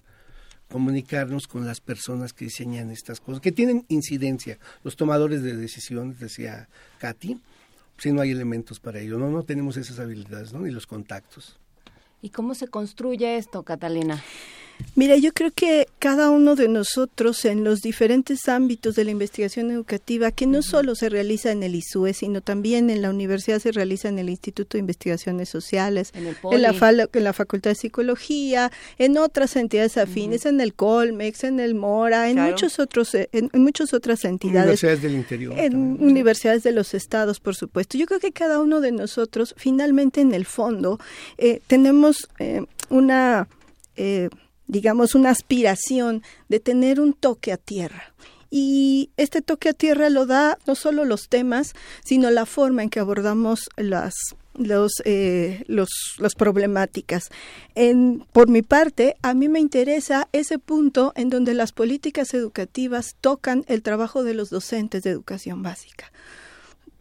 comunicarnos con las personas que diseñan estas cosas, que tienen incidencia, los tomadores de decisiones, decía Katy, si no hay elementos para ello, no, no tenemos esas habilidades, ¿no? Ni los contactos. ¿Y cómo se construye esto, Catalina? Mira, yo creo que cada uno de nosotros en los diferentes ámbitos de la investigación educativa, que no solo se realiza en el ISUE, sino también en la universidad se realiza en el Instituto de Investigaciones Sociales, en, la, en la, Facultad de Psicología, en otras entidades afines, en el Colmex, en el Mora, en muchos otros, eh, en, muchas otras entidades. Universidades del interior. En universidades de los estados, por supuesto. Yo creo que cada uno de nosotros, finalmente, en el fondo, eh, tenemos eh, una digamos, una aspiración de tener un toque a tierra. Y este toque a tierra lo da no solo los temas, sino la forma en que abordamos las los, eh, los, problemáticas. En, por mi parte, a mí me interesa ese punto en donde las políticas educativas tocan el trabajo de los docentes de educación básica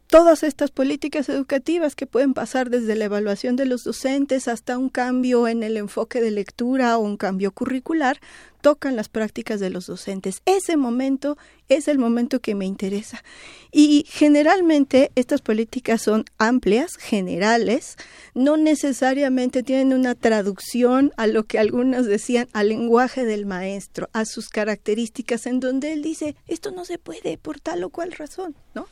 todas estas políticas educativas que pueden pasar desde la evaluación de los docentes hasta un cambio en el enfoque de lectura o un cambio curricular, tocan las prácticas de los docentes. Ese momento es el momento que me interesa. Y generalmente estas políticas son amplias, generales, no necesariamente tienen una traducción a lo que algunos decían al lenguaje del maestro, a sus características, en donde él dice, esto no se puede por tal o cual razón, ¿no?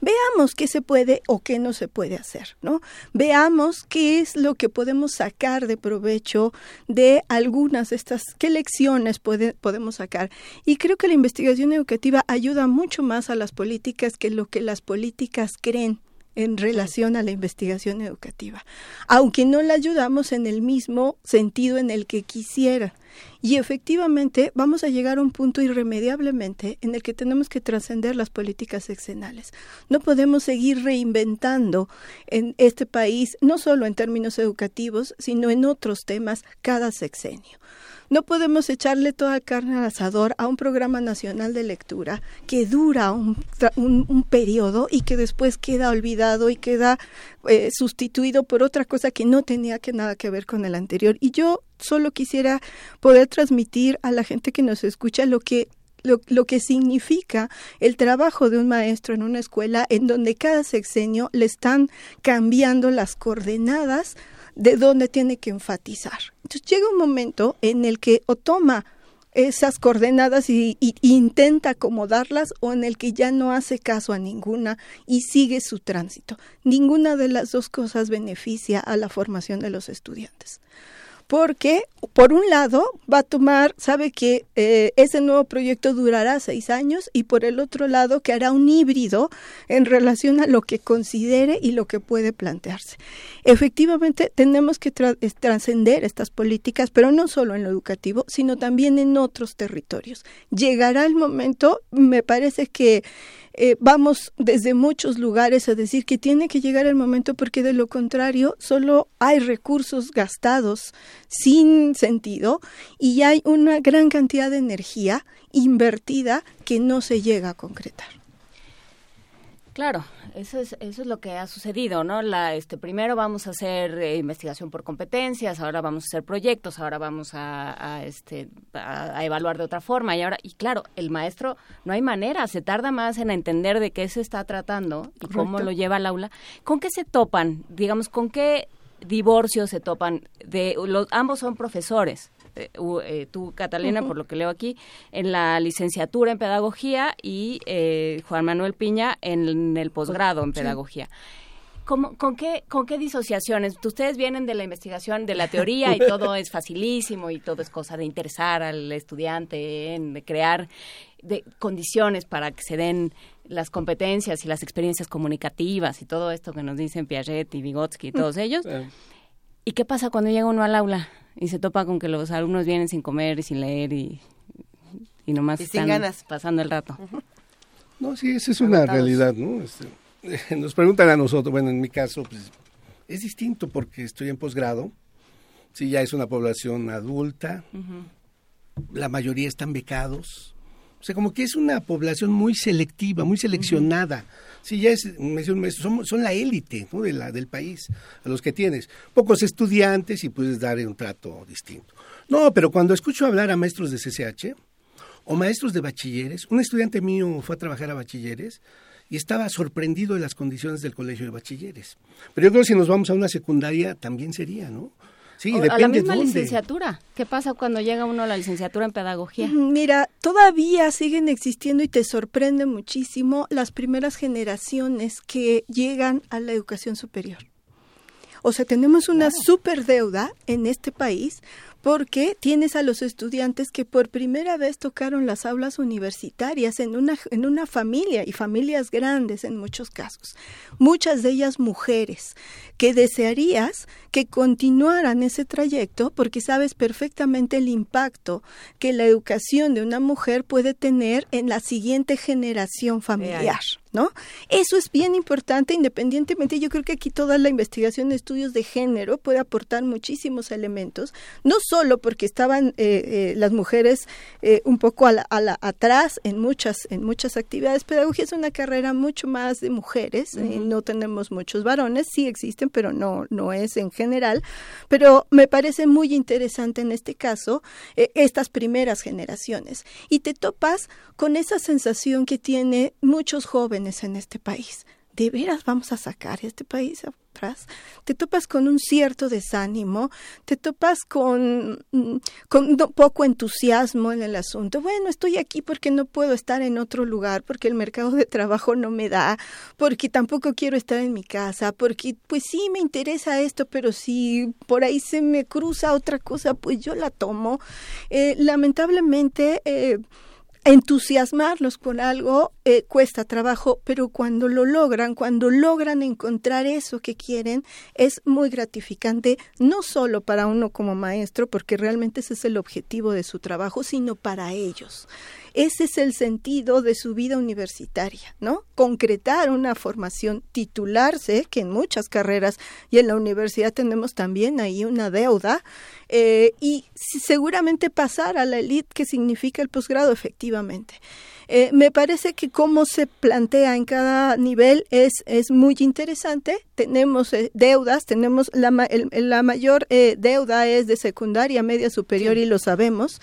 Veamos qué se puede o qué no se puede hacer, ¿no? Veamos qué es lo que podemos sacar de provecho de algunas de estas, qué lecciones podemos sacar. Y creo que la investigación educativa ayuda mucho más a las políticas que lo que las políticas creen en relación a la investigación educativa, aunque no la ayudamos en el mismo sentido en el que quisiera. Y efectivamente vamos a llegar a un punto irremediablemente en el que tenemos que trascender las políticas sexenales. No podemos seguir reinventando en este país, no solo en términos educativos, sino en otros temas cada sexenio. No podemos echarle toda carne al asador a un programa nacional de lectura que dura un, un, periodo y que después queda olvidado y queda eh, sustituido por otra cosa que no tenía que nada que ver con el anterior. Y yo solo quisiera poder transmitir a la gente que nos escucha lo que lo, lo, que significa el trabajo de un maestro en una escuela en donde cada sexenio le están cambiando las coordenadas de dónde tiene que enfatizar. Entonces llega un momento en el que o toma esas coordenadas y, intenta acomodarlas o en el que ya no hace caso a ninguna y sigue su tránsito. Ninguna de las dos cosas beneficia a la formación de los estudiantes porque por un lado va a tomar, sabe que eh, ese nuevo proyecto durará seis años y por el otro lado que hará un híbrido en relación a lo que considere y lo que puede plantearse. Efectivamente, tenemos que trascender estas políticas, pero no solo en lo educativo, sino también en otros territorios. Llegará el momento, me parece que eh, vamos desde muchos lugares a decir que tiene que llegar el momento porque de lo contrario solo hay recursos gastados sin sentido y hay una gran cantidad de energía invertida que no se llega a concretar. Claro, eso es, eso es lo que ha sucedido, ¿no? La, este, primero vamos a hacer eh, investigación por competencias, ahora vamos a hacer proyectos, ahora vamos a, este, a, evaluar de otra forma y ahora, y claro, el maestro no hay manera, se tarda más en entender de qué se está tratando y cómo lo lleva al aula. ¿Con qué se topan? Digamos, ¿con qué divorcios se topan? De, los, ambos son profesores. Eh, eh, tú, Catalina, por lo que leo aquí, en la licenciatura en pedagogía y eh, Juan Manuel Piña en, el posgrado en pedagogía. con, qué, ¿Con qué disociaciones? Ustedes vienen de la investigación, de la teoría y todo es facilísimo y todo es cosa de interesar al estudiante, en, de crear de condiciones para que se den las competencias y las experiencias comunicativas y todo esto que nos dicen Piaget y Vygotsky y todos ellos. ¿Y qué pasa cuando llega uno al aula? Y se topa con que los alumnos vienen sin comer y sin leer y, y nomás están pasando el rato. No, sí, esa es una realidad, ¿no? Este, nos preguntan a nosotros, bueno, en mi caso, pues es distinto porque estoy en posgrado, sí, ya es una población adulta, la mayoría están becados, o sea, como que es una población muy selectiva, muy seleccionada. Sí, ya es, son, son la élite de la, del país, a los que tienes. Pocos estudiantes y puedes dar un trato distinto. No, pero cuando escucho hablar a maestros de CCH o maestros de bachilleres, un estudiante mío fue a trabajar a bachilleres y estaba sorprendido de las condiciones del colegio de bachilleres. Pero yo creo que si nos vamos a una secundaria también sería, ¿no? Sí, depende a la misma licenciatura. ¿Qué pasa cuando llega uno a la licenciatura en pedagogía? Mira, todavía siguen existiendo y te sorprende muchísimo las primeras generaciones que llegan a la educación superior. O sea, tenemos una super deuda en este país porque tienes a los estudiantes que por primera vez tocaron las aulas universitarias en una, en una familia y familias grandes en muchos casos, muchas de ellas mujeres, que desearías que continuaran ese trayecto porque sabes perfectamente el impacto que la educación de una mujer puede tener en la siguiente generación familiar. ¿No? Eso es bien importante, independientemente, yo creo que aquí toda la investigación de estudios de género puede aportar muchísimos elementos, no solo porque estaban eh, eh, las mujeres eh, un poco a la, atrás en muchas, en muchas actividades, pedagogía es una carrera mucho más de mujeres, no tenemos muchos varones, sí existen, pero no, no es en general, pero me parece muy interesante en este caso estas primeras generaciones, y te topas con esa sensación que tiene muchos jóvenes, en este país. ¿De veras vamos a sacar este país atrás? Te topas con un cierto desánimo, te topas con, mm, con poco entusiasmo en el asunto. Bueno, estoy aquí porque no puedo estar en otro lugar, porque el mercado de trabajo no me da, porque tampoco quiero estar en mi casa, porque pues sí me interesa esto, pero si por ahí se me cruza otra cosa, pues yo la tomo. Eh, lamentablemente... Eh, entusiasmarlos con algo eh, cuesta trabajo, pero cuando lo logran, cuando logran encontrar eso que quieren, es muy gratificante, no solo para uno como maestro, porque realmente ese es el objetivo de su trabajo, sino para ellos. Ese es el sentido de su vida universitaria, ¿no? Concretar una formación, titularse, que en muchas carreras y en la universidad tenemos también ahí una deuda, eh, y seguramente pasar a la elite que significa el posgrado, efectivamente. Eh, me parece que cómo se plantea en cada nivel es, es muy interesante. Tenemos eh, deudas, tenemos la, la mayor deuda es de secundaria, media superior y lo sabemos.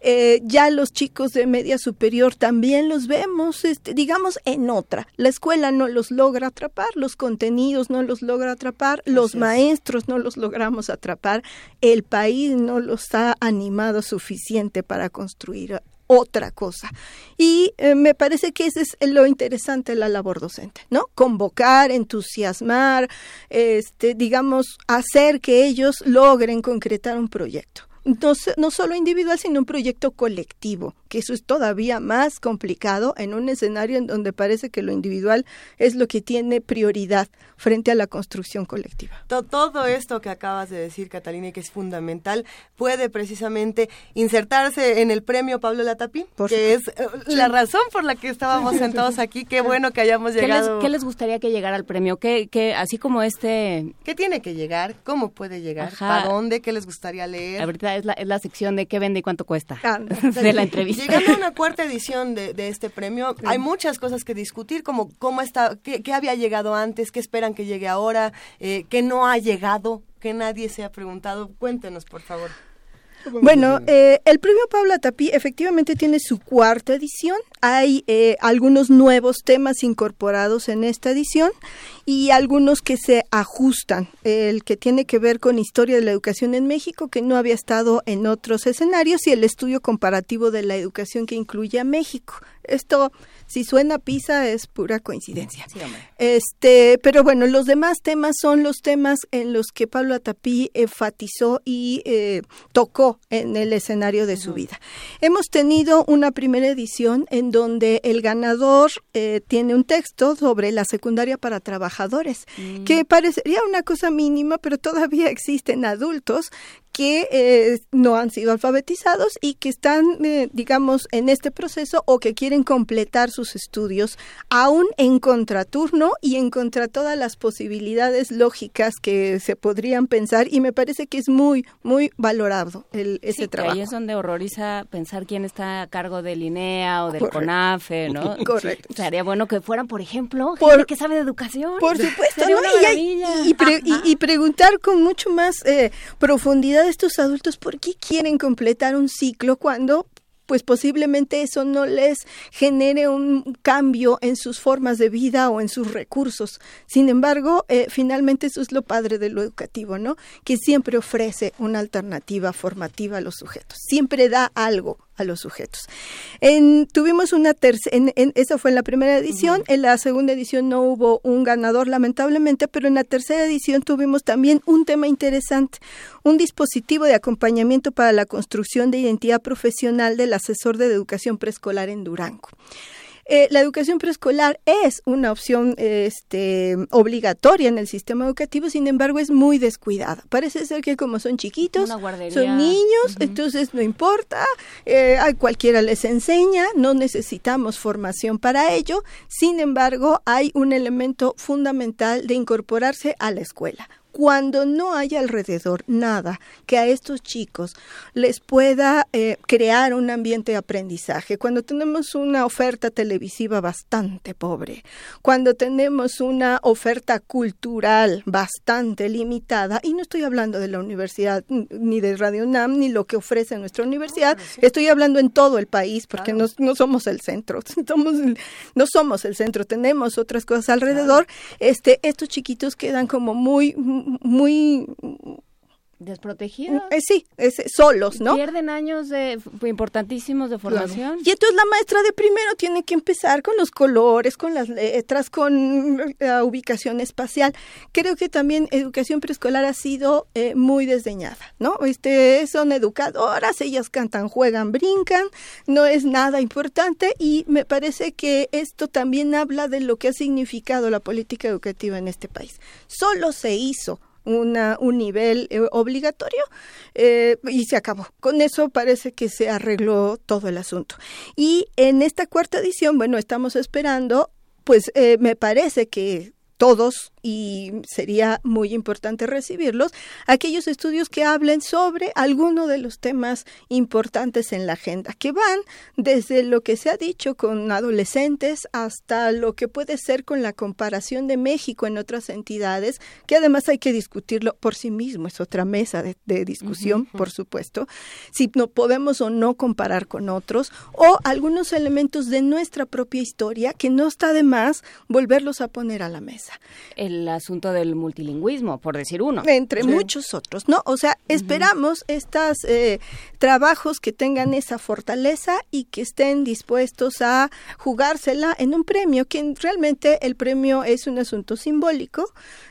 Eh, ya los chicos de media superior también los vemos, este, digamos, en otra. La escuela no los logra atrapar, los contenidos no los logra atrapar, los maestros no los logramos atrapar, el país no los ha animado suficiente para construir otra cosa. Y eh, me parece que ese es lo interesante de la labor docente, ¿no? Convocar, entusiasmar, este, digamos, hacer que ellos logren concretar un proyecto no, no solo individual, sino un proyecto colectivo, que eso es todavía más complicado en un escenario en donde parece que lo individual es lo que tiene prioridad frente a la construcción colectiva. Todo esto que acabas de decir, Catalina, y que es fundamental, puede precisamente insertarse en el premio Pablo Latapí, que es eh, la razón por la que estábamos sentados aquí. Qué bueno que hayamos ¿Qué les, llegado. qué les gustaría que llegara al premio? ¿Qué, qué, así como este... ¿Qué tiene que llegar? ¿Cómo puede llegar? Ajá. ¿Para dónde? ¿Qué les gustaría leer? Ahorita es la, es la sección de qué vende y cuánto cuesta Ah, de la entrevista. Llegando a una cuarta edición de, de este premio, hay muchas cosas que discutir, como cómo está, qué, qué había llegado antes, qué esperan que llegue ahora, eh, qué no ha llegado, que nadie se ha preguntado. Cuéntenos, por favor. Bueno, eh, el premio Paula Tapí efectivamente tiene su cuarta edición. Hay eh, algunos nuevos temas incorporados en esta edición y algunos que se ajustan. El que tiene que ver con historia de la educación en México, que no había estado en otros escenarios, y el estudio comparativo de la educación que incluye a México. Esto, si suena pizza, es pura coincidencia. Este, pero bueno, los demás temas son los temas en los que Pablo Atapí enfatizó y eh, tocó en el escenario de su vida. Hemos tenido una primera edición en donde el ganador eh, tiene un texto sobre la secundaria para trabajadores, que parecería una cosa mínima, pero todavía existen adultos que eh, no han sido alfabetizados y que están, eh, digamos, en este proceso o que quieren completar sus estudios aún en contraturno y en contra todas las posibilidades lógicas que se podrían pensar y me parece que es muy, muy valorado el, ese Sí, que trabajo. ahí es donde horroriza pensar quién está a cargo del INEA o del Correcto. CONAFE, ¿no? Correcto. Sí, Sería bueno que fueran, por ejemplo, Por- gente que sabe de educación. Por supuesto, Y, y pre- y- y preguntar con mucho más eh, profundidad estos adultos por qué quieren completar un ciclo cuando pues posiblemente eso no les genere un cambio en sus formas de vida o en sus recursos. Sin embargo, eh, finalmente eso es lo padre de lo educativo, ¿no? Que siempre ofrece una alternativa formativa a los sujetos, siempre da algo a los sujetos. En, tuvimos una tercera, en, en- esa fue en la primera edición, en la segunda edición no hubo un ganador lamentablemente, pero en la tercera edición tuvimos también un tema interesante, un dispositivo de acompañamiento para la construcción de identidad profesional del asesor de educación preescolar en Durango. Eh, la educación preescolar es una opción este, obligatoria en el sistema educativo, sin embargo es muy descuidada. Parece ser que como son chiquitos, son niños, entonces no importa, eh, a cualquiera les enseña, no necesitamos formación para ello, sin embargo hay un elemento fundamental de incorporarse a la escuela. Cuando no hay alrededor nada que a estos chicos les pueda eh, crear un ambiente de aprendizaje, cuando tenemos una oferta televisiva bastante pobre, cuando tenemos una oferta cultural bastante limitada, y no estoy hablando de la universidad ni de Radio UNAM ni lo que ofrece nuestra universidad, estoy hablando en todo el país porque no, no somos el centro, somos no somos el centro, tenemos otras cosas alrededor. Este, estos chiquitos quedan como muy, muy Desprotegidos. eh, sí, es- solos, ¿no? Pierden años de, importantísimos de formación. Y entonces la maestra de primero tiene que empezar con los colores, con las letras, con la ubicación espacial. Creo que también educación preescolar ha sido eh, muy desdeñada, ¿no? Este, son educadoras, ellas cantan, juegan, brincan, no es nada importante y me parece que esto también habla de lo que ha significado la política educativa en este país. Solo se hizo una, un nivel eh, obligatorio eh, y se acabó. Con eso parece que se arregló todo el asunto. Y en esta cuarta edición, bueno, estamos esperando, pues eh, me parece que todos, y sería muy importante recibirlos, aquellos estudios que hablen sobre alguno de los temas importantes en la agenda, que van desde lo que se ha dicho con adolescentes hasta lo que puede ser con la comparación de México en otras entidades, que además hay que discutirlo por sí mismo, es otra mesa de, de discusión, por supuesto, si no podemos o no comparar con otros, o algunos elementos de nuestra propia historia que no está de más volverlos a poner a la mesa. El asunto del multilingüismo, por decir uno. Entre muchos otros, ¿no? O sea, esperamos estos eh, trabajos que tengan esa fortaleza y que estén dispuestos a jugársela en un premio, que realmente el premio es un asunto simbólico.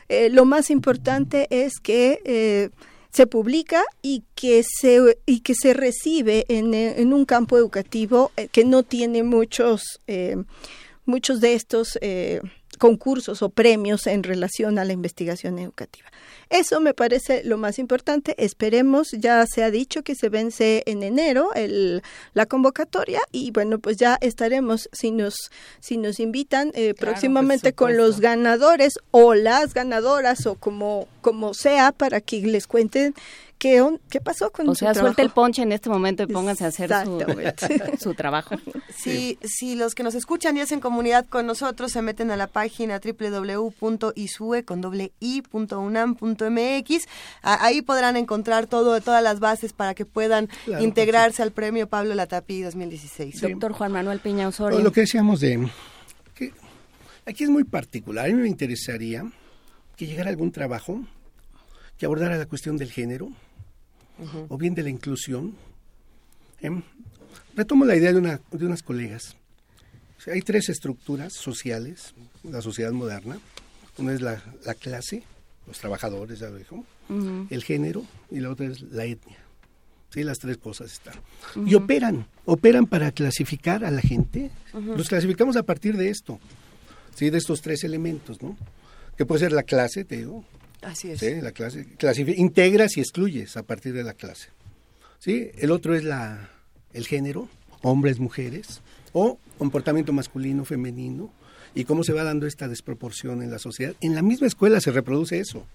Eh, lo más importante es que eh, se publica y que se y que se recibe en, en un campo educativo eh, que no tiene muchos eh, muchos de estos eh, concursos o premios en relación a la investigación educativa. Eso me parece lo más importante. Esperemos, ya se ha dicho que se vence en enero el, la convocatoria y bueno, pues ya estaremos, si nos, si nos invitan eh, próximamente con los ganadores o las ganadoras o como, como sea para que les cuenten ¿Qué, ¿Qué pasó con o sea, suelte el ponche en este momento y pónganse a hacer su, su, trabajo. Sí, si los que nos escuchan y hacen comunidad con nosotros se meten a la página www.isue i.unam.mx, ahí podrán encontrar todo, todas las bases para que puedan claro, integrarse al premio Pablo Latapi 2016. Sí. Doctor Juan Manuel Piña Osorio. Lo que decíamos de que aquí es muy particular. A mí me interesaría que llegara algún trabajo que abordara la cuestión del género, o bien de la inclusión. ¿eh? Retomo la idea de, una, de unas colegas. O sea, hay tres estructuras sociales, la sociedad moderna. Una es la, la clase, los trabajadores, ya dijo, el género, y la otra es la etnia. Sí, las tres cosas están. Y operan, operan para clasificar a la gente. Los clasificamos a partir de esto, sí, de estos tres elementos, ¿no? Que puede ser la clase, te digo, Así es. ¿sí? La clase, integras y excluyes a partir de la clase. ¿sí? El otro es la, el género, hombres, mujeres, o comportamiento masculino, femenino, y cómo se va dando esta desproporción en la sociedad. En la misma escuela se reproduce eso.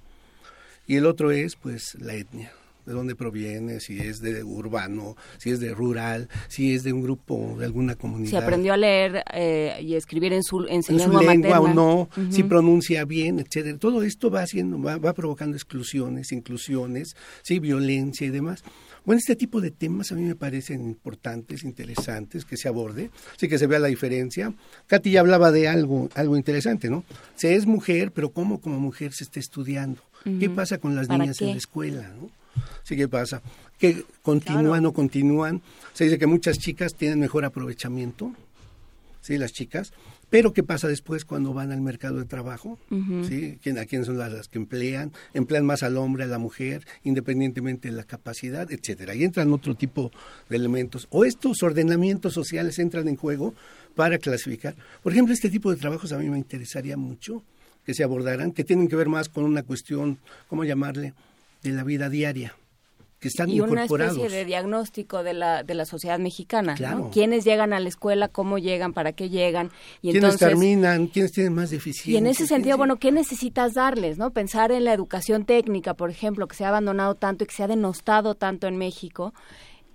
Y el otro es, pues, la etnia de dónde proviene, si es de urbano, si es de rural, si es de un grupo, de alguna comunidad. Si aprendió a leer eh, y escribir en su, en su, en lengua, su lengua materna. o no, uh -huh. si pronuncia bien, etcétera. Todo esto va haciendo, va, va provocando exclusiones, inclusiones, sí, violencia y demás. Bueno, este tipo de temas a mí me parecen importantes, interesantes, que se aborde, así que se vea la diferencia. Katy ya hablaba de algo, algo interesante, ¿no? Se es mujer, pero ¿cómo como mujer se está estudiando? ¿Qué pasa con las niñas qué? en la escuela? ¿no? Sí, ¿qué pasa? Que continúan claro. o continúan. Se dice que muchas chicas tienen mejor aprovechamiento, ¿sí? Las chicas. Pero ¿qué pasa después cuando van al mercado de trabajo? Uh -huh. ¿Sí? ¿Quién, ¿A quiénes son las, las, que emplean? Emplean más al hombre, a la mujer, independientemente de la capacidad, etcétera. Y entran otro tipo de elementos. O estos ordenamientos sociales entran en juego para clasificar. Por ejemplo, este tipo de trabajos a mí me interesaría mucho que se abordaran, que tienen que ver más con una cuestión, ¿cómo llamarle?, de la vida diaria que están y incorporados. una especie de diagnóstico de la de la sociedad mexicana claro. ¿no? quiénes llegan a la escuela cómo llegan para qué llegan y quiénes entonces terminan quiénes tienen más deficiencias y en ese sentido bueno qué necesitas darles no pensar en la educación técnica por ejemplo que se ha abandonado tanto y que se ha denostado tanto en México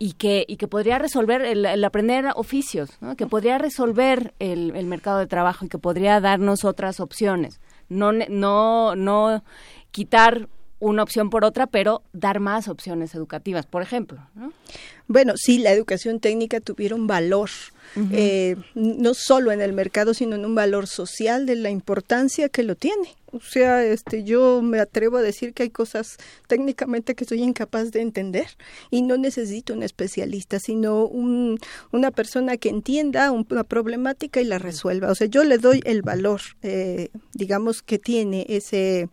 y que, y que podría resolver el, el aprender oficios, ¿no? que podría resolver el, el mercado de trabajo y que podría darnos otras opciones. No, no, no quitar una opción por otra, pero dar más opciones educativas, por ejemplo. ¿no? Bueno, sí, la educación técnica tuviera un valor, uh -huh. eh, no solo en el mercado, sino en un valor social de la importancia que lo tiene. O sea, este, yo me atrevo a decir que hay cosas técnicamente que soy incapaz de entender y no necesito un especialista, sino un, una persona que entienda una problemática y la resuelva. O sea, yo le doy el valor, eh, digamos, que tiene ese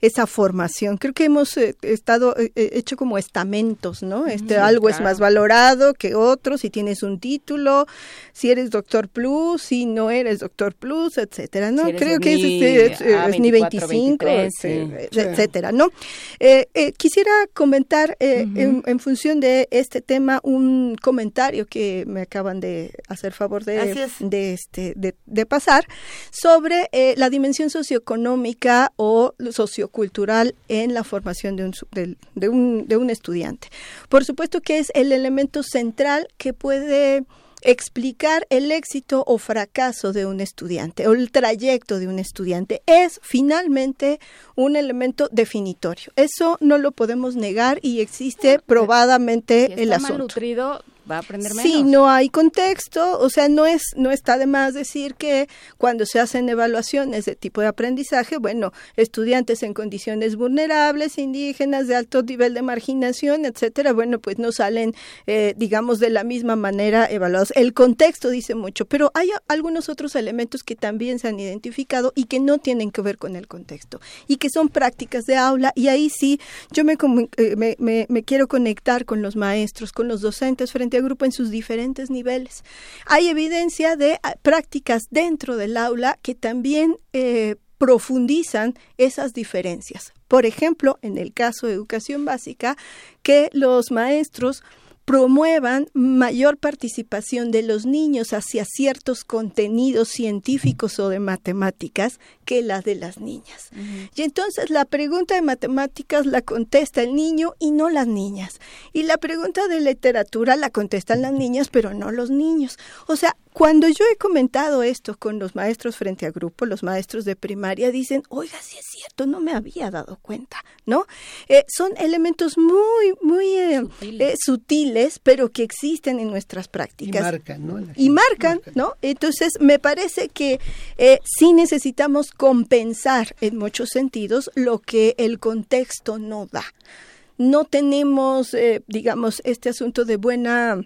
esa formación. Creo que hemos eh, estado eh, hecho como estamentos, ¿no? Este sí, algo claro. es más valorado que otro, si tienes un título, si eres doctor plus, si no eres doctor plus, etcétera, ¿no? Si Creo que ni, es, es, ah, es ni 25, 23, sí. etcétera, ¿no? Eh, eh, quisiera comentar uh -huh. en, en, función de este tema un comentario que me acaban de hacer favor de, de, este, de, de pasar sobre eh, la dimensión socioeconómica o sociocultural en la formación de un, de, de, un, de un estudiante. Por supuesto que es el elemento central que puede explicar el éxito o fracaso de un estudiante o el trayecto de un estudiante es finalmente un elemento definitorio. Eso no lo podemos negar y existe probadamente si el está asunto. Mal nutrido, va a aprender menos. Si no hay contexto, o sea, no es no está de más decir que cuando se hacen evaluaciones de tipo de aprendizaje, bueno, estudiantes en condiciones vulnerables, indígenas de alto nivel de marginación, etcétera, bueno, pues no salen eh, digamos de la misma manera evaluados. El contexto dice mucho, pero hay algunos otros elementos que también se han identificado y que no tienen que ver con el contexto y que son prácticas de aula y ahí sí yo me, eh, me, me quiero conectar con los maestros, con los docentes frente este grupo en sus diferentes niveles. Hay evidencia de ah, prácticas dentro del aula que también eh, profundizan esas diferencias. Por ejemplo, en el caso de educación básica, que los maestros promuevan mayor participación de los niños hacia ciertos contenidos científicos o de matemáticas que la de las niñas. Y entonces la pregunta de matemáticas la contesta el niño y no las niñas. Y la pregunta de literatura la contestan las niñas pero no los niños. O sea, cuando yo he comentado esto con los maestros frente a grupo, los maestros de primaria dicen, oiga, si sí es cierto, no me había dado cuenta, ¿no? Eh, son elementos muy, muy eh, sutiles. Eh, sutiles. pero que existen en nuestras prácticas. Y marcan, ¿no? Y marcan, marcan, ¿no? Entonces, me parece que eh, sí necesitamos compensar en muchos sentidos lo que el contexto no da. No tenemos, eh, digamos, este asunto de buena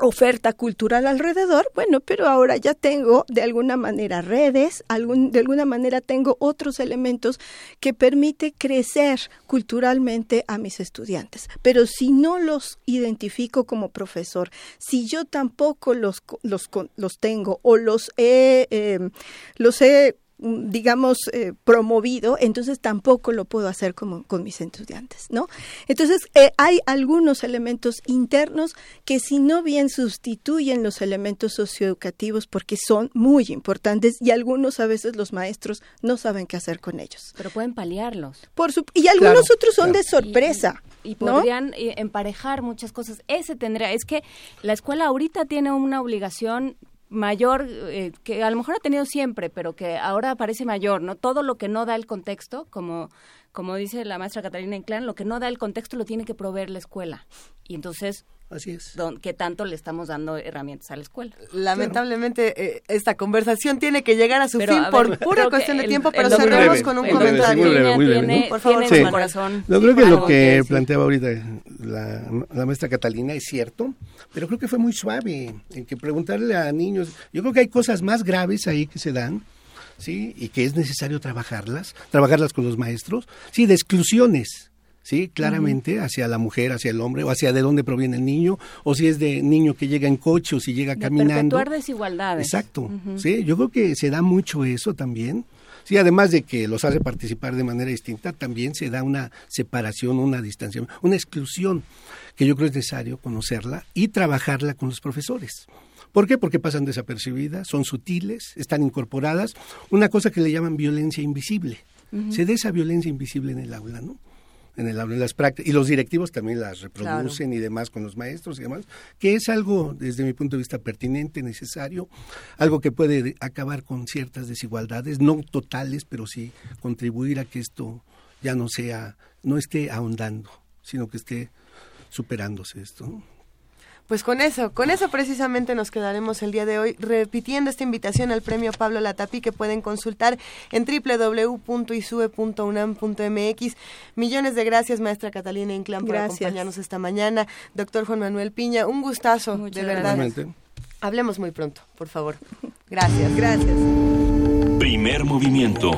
oferta cultural alrededor, bueno, pero ahora ya tengo de alguna manera redes, algún, de alguna manera tengo otros elementos que permite crecer culturalmente a mis estudiantes. Pero si no los identifico como profesor, si yo tampoco los, los, los tengo o los he, eh, los he Mm, digamos, eh, promovido, entonces tampoco lo puedo hacer como con mis estudiantes, ¿no? Entonces, eh, hay algunos elementos internos que si no bien sustituyen los elementos socioeducativos porque son muy importantes y algunos a veces los maestros no saben qué hacer con ellos. Pero pueden paliarlos. Por su, y algunos otros son de sorpresa. Y, podrían eh, emparejar muchas cosas. Ese tendría, es que la escuela ahorita tiene una obligación mayor, eh, que a lo mejor ha tenido siempre, pero que ahora parece mayor, ¿no? Todo lo que no da el contexto, como como dice la maestra Catalina Inclán, lo que no da el contexto lo tiene que proveer la escuela. Y entonces Así que tanto le estamos dando herramientas a la escuela. Lamentablemente, eh, esta conversación tiene que llegar a su fin por pura cuestión de tiempo, pero cerramos con un el, comentario. Muy breve, muy tiene, ¿no? Por favor, sí. su corazón. No, creo que lo que, planteaba ahorita eh, la, maestra Catalina es cierto, pero creo que fue muy suave. en que preguntarle a niños, yo creo que hay cosas más graves ahí que se dan ¿sí? Y que es necesario trabajarlas, trabajarlas con los maestros, ¿sí? De exclusiones, ¿sí? Claramente hacia la mujer, hacia el hombre, o hacia de dónde proviene el niño, o si es de niño que llega en coche, o si llega de caminando. Perpetuar desigualdades. Exacto, ¿sí? Yo creo que se da mucho eso también. Sí, además de que los hace participar de manera distinta, también se da una separación, una distancia, una exclusión, que yo creo es necesario conocerla y trabajarla con los profesores. ¿Por qué? Porque pasan desapercibidas, son sutiles, están incorporadas, una cosa que le llaman violencia invisible. Se da esa violencia invisible en el aula, ¿no? en el aula en las prácticas y los directivos también las reproducen y demás con los maestros y demás que es algo desde mi punto de vista pertinente necesario algo que puede acabar con ciertas desigualdades no totales pero sí contribuir a que esto ya no sea no esté ahondando sino que esté superándose esto ¿no? Pues con eso, con eso precisamente nos quedaremos el día de hoy repitiendo esta invitación al premio Pablo Latapí que pueden consultar en www.isue.unam.mx. Millones de gracias, maestra Catalina Inclán, por acompañarnos esta mañana. Doctor Juan Manuel Piña, un gustazo, de verdad. Hablemos muy pronto, por favor. Gracias, gracias. Primer movimiento.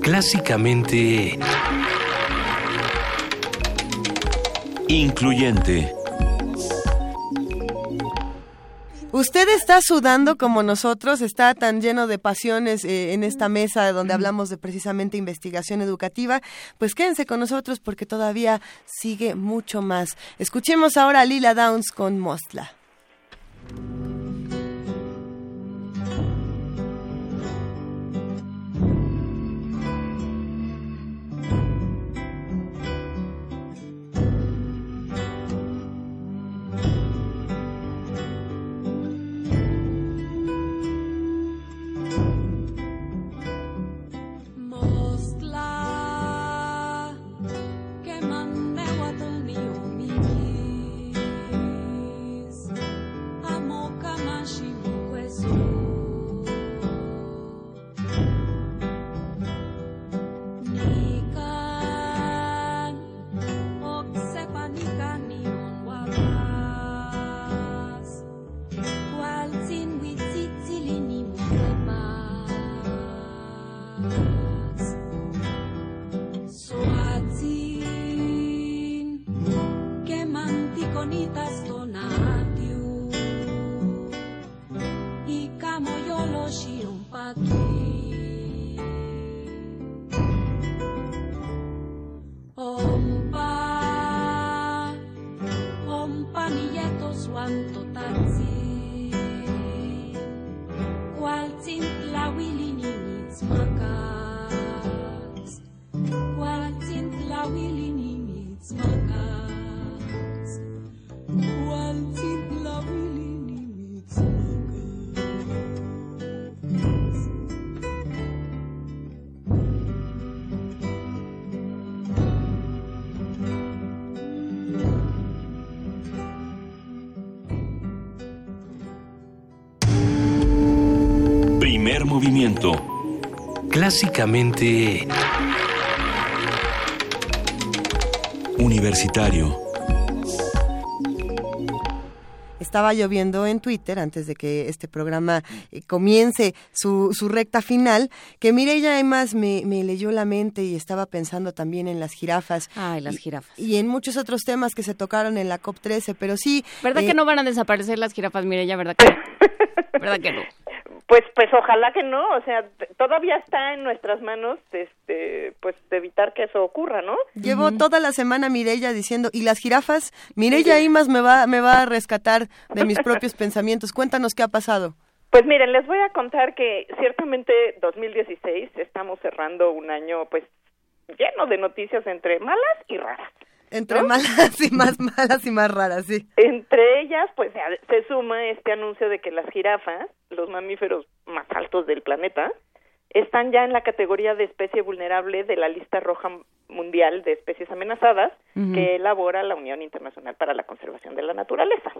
Clásicamente... Incluyente. Usted está sudando como nosotros, está tan lleno de pasiones eh, en esta mesa donde hablamos de precisamente investigación educativa. Pues quédense con nosotros porque todavía sigue mucho más. Escuchemos ahora a Lila Downs con Mostla. Clásicamente... Universitario. Estaba lloviendo en Twitter antes de que este programa eh, comience su, su recta final, que Mireya además me, me leyó la mente y estaba pensando también en las jirafas. Ay, las y- jirafas. Y, en muchos otros temas que se tocaron en la COP13, pero sí... ¿Verdad eh, que no van a desaparecer las jirafas, Mireya? ¿Verdad que no? ¿Verdad que no? Pues, pues ojalá que no, o sea, todavía está en nuestras manos, este, pues evitar que eso ocurra, ¿no? Llevo toda la semana Mireya diciendo, ¿y las jirafas? Mireya Imas me va, me va a rescatar de mis propios pensamientos. Cuéntanos qué ha pasado. Pues miren, les voy a contar que ciertamente 2016 estamos cerrando un año, pues lleno de noticias entre malas y raras. Entre ¿No? malas y más malas y más raras, sí. Entre ellas, pues se, suma este anuncio de que las jirafas, los mamíferos más altos del planeta, están ya en la categoría de especie vulnerable de la lista roja mundial de especies amenazadas que elabora la Unión Internacional para la Conservación de la Naturaleza.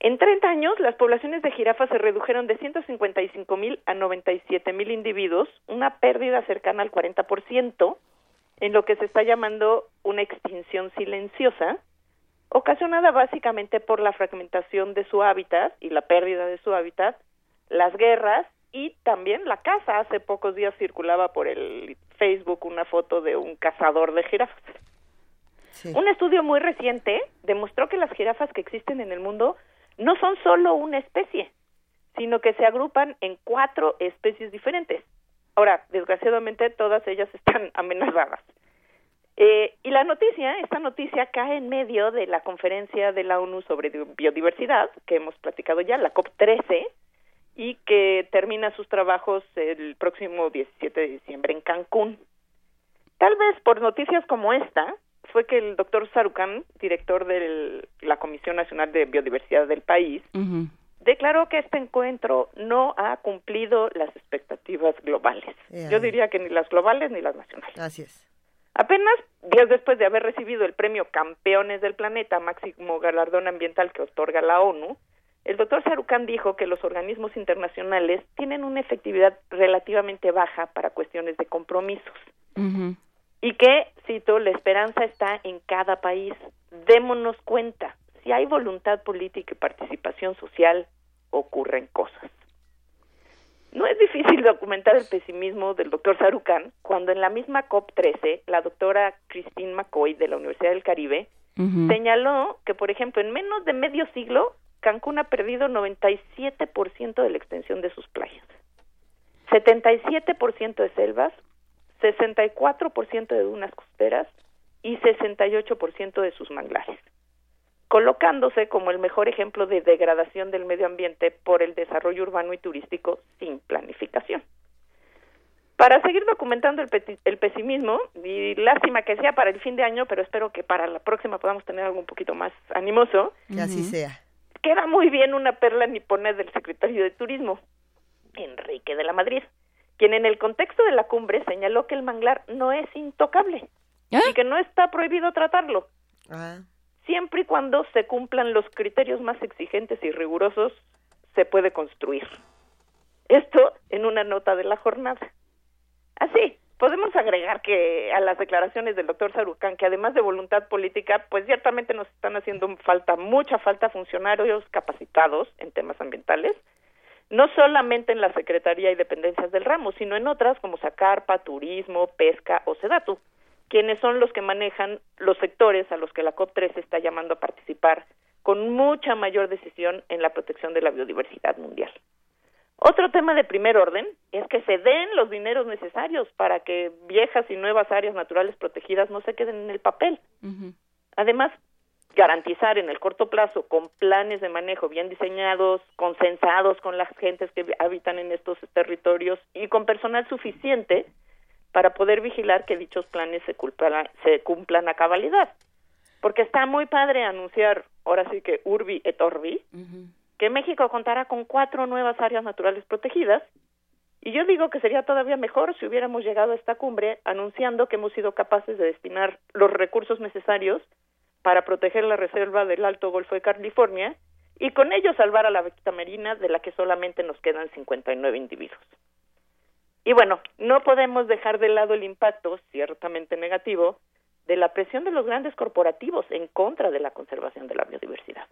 En 30 años, las poblaciones de jirafas se redujeron de 155 mil a 97 mil individuos, una pérdida cercana al 40%, en lo que se está llamando una extinción silenciosa, ocasionada básicamente por la fragmentación de su hábitat y la pérdida de su hábitat, las guerras y también la caza. Hace pocos días circulaba por el Facebook una foto de un cazador de jirafas. Un estudio muy reciente demostró que las jirafas que existen en el mundo no son solo una especie, sino que se agrupan en cuatro especies diferentes. Ahora, desgraciadamente, todas ellas están amenazadas. Eh, y la noticia, esta noticia cae en medio de la conferencia de la ONU sobre di- biodiversidad, que hemos platicado ya, la COP13, y que termina sus trabajos el próximo 17 de diciembre en Cancún. Tal vez por noticias como esta, fue que el doctor Sarukan, director de la Comisión Nacional de Biodiversidad del país, declaró que este encuentro no ha cumplido las expectativas globales. Ya. Yo diría que ni las globales ni las nacionales. Así es. Apenas días después de haber recibido el premio Campeones del Planeta, máximo galardón ambiental que otorga la ONU, el doctor Sarukan dijo que los organismos internacionales tienen una efectividad relativamente baja para cuestiones de compromisos y que, cito, la esperanza está en cada país. Démonos cuenta, si hay voluntad política y participación social, ocurren cosas. No es difícil documentar el pesimismo del doctor Sarukan cuando en la misma COP13 la doctora Christine McCoy de la Universidad del Caribe señaló que, por ejemplo, en menos de medio siglo, Cancún ha perdido 97% de la extensión de sus playas, 77% de selvas, 64% de dunas costeras y 68% de sus manglares, colocándose como el mejor ejemplo de degradación del medio ambiente por el desarrollo urbano y turístico sin planificación. Para seguir documentando el, peti- el pesimismo, y lástima que sea para el fin de año, pero espero que para la próxima podamos tener algo un poquito más animoso, Que así sea. queda muy bien una perla nipona del secretario de Turismo, Enrique de la Madrid, quien en el contexto de la cumbre señaló que el manglar no es intocable y que no está prohibido tratarlo, siempre y cuando se cumplan los criterios más exigentes y rigurosos, se puede construir. Esto en una nota de la jornada. Así, podemos agregar que a las declaraciones del doctor Sarucán, que además de voluntad política, pues ciertamente nos están haciendo falta, mucha falta funcionarios capacitados en temas ambientales, no solamente en la Secretaría y dependencias del ramo, sino en otras como Zacarpa, Turismo, Pesca o Sedatu, quienes son los que manejan los sectores a los que la COP3 está llamando a participar participar con mucha mayor decisión en la protección de la biodiversidad mundial. Otro tema de primer orden es que se den los dineros necesarios para que viejas y nuevas áreas naturales protegidas no se queden en el papel. Además, garantizar en el corto plazo con planes de manejo bien diseñados, consensados con las gentes que habitan en estos territorios y con personal suficiente para poder vigilar que dichos planes se cumplan, se cumplan a cabalidad. Porque está muy padre anunciar, ahora sí que Urbi et Orbi, que México contará con cuatro nuevas áreas naturales protegidas, y yo digo que sería todavía mejor si hubiéramos llegado a esta cumbre anunciando que hemos sido capaces de destinar los recursos necesarios para proteger la reserva del Alto Golfo de California y con ello salvar a la vaquita marina de la que solamente nos quedan 59 individuos. Y bueno, no podemos dejar de lado el impacto, ciertamente negativo, de la presión de los grandes corporativos en contra de la conservación de la biodiversidad.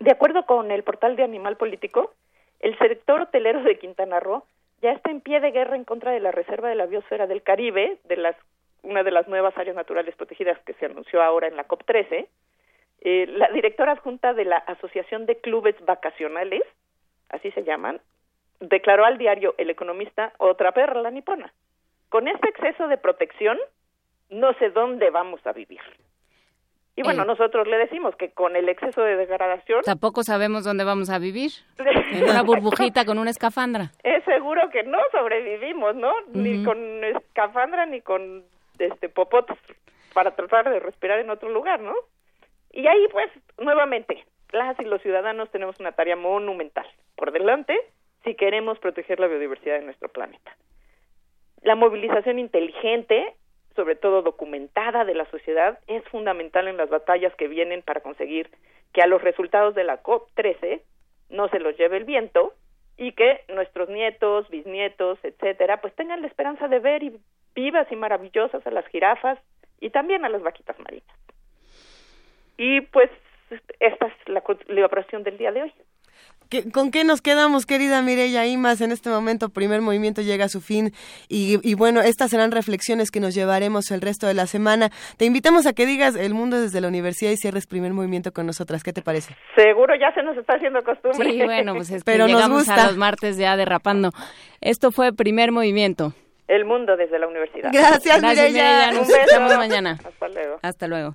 De acuerdo con el portal de Animal Político, el sector hotelero de Quintana Roo ya está en pie de guerra en contra de la Reserva de la Biosfera del Caribe, de las una de las nuevas áreas naturales protegidas que se anunció ahora en la COP13. Eh, la directora adjunta de la Asociación de Clubes Vacacionales, así se llaman, declaró al diario El Economista otra perla nipona. Con este exceso de protección, no sé dónde vamos a vivir. Y bueno, Eh. nosotros le decimos que con el exceso de degradación Tampoco sabemos dónde vamos a vivir. En una burbujita con una escafandra. es seguro que no sobrevivimos, ¿no? Ni con escafandra ni con este popotes para tratar de respirar en otro lugar, ¿no? Y ahí pues nuevamente las y los ciudadanos tenemos una tarea monumental por delante si queremos proteger la biodiversidad de nuestro planeta. La movilización inteligente, sobre todo documentada de la sociedad, es fundamental en las batallas que vienen para conseguir que a los resultados de la COP13 no se los lleve el viento y que nuestros nietos, bisnietos, etcétera, pues tengan la esperanza de ver y vivas y maravillosas a las jirafas y también a las vaquitas marinas. Y pues esta es la celebración del día de hoy. ¿Qué- ¿Con qué nos quedamos, querida Mireya Imas? En este momento, primer movimiento llega a su fin y, y bueno, estas serán reflexiones que nos llevaremos el resto de la semana. Te invitamos a que digas el mundo desde la universidad y cierres primer movimiento con nosotras. ¿Qué te parece? Seguro ya se nos está haciendo costumbre. Sí, bueno, pues es que Pero nos llegamos gusta. a los martes ya derrapando. Esto fue Primer Movimiento. El mundo desde la universidad. Gracias, Gracias, Mireya. Nos Un beso. escuchamos mañana. Hasta luego. Hasta luego.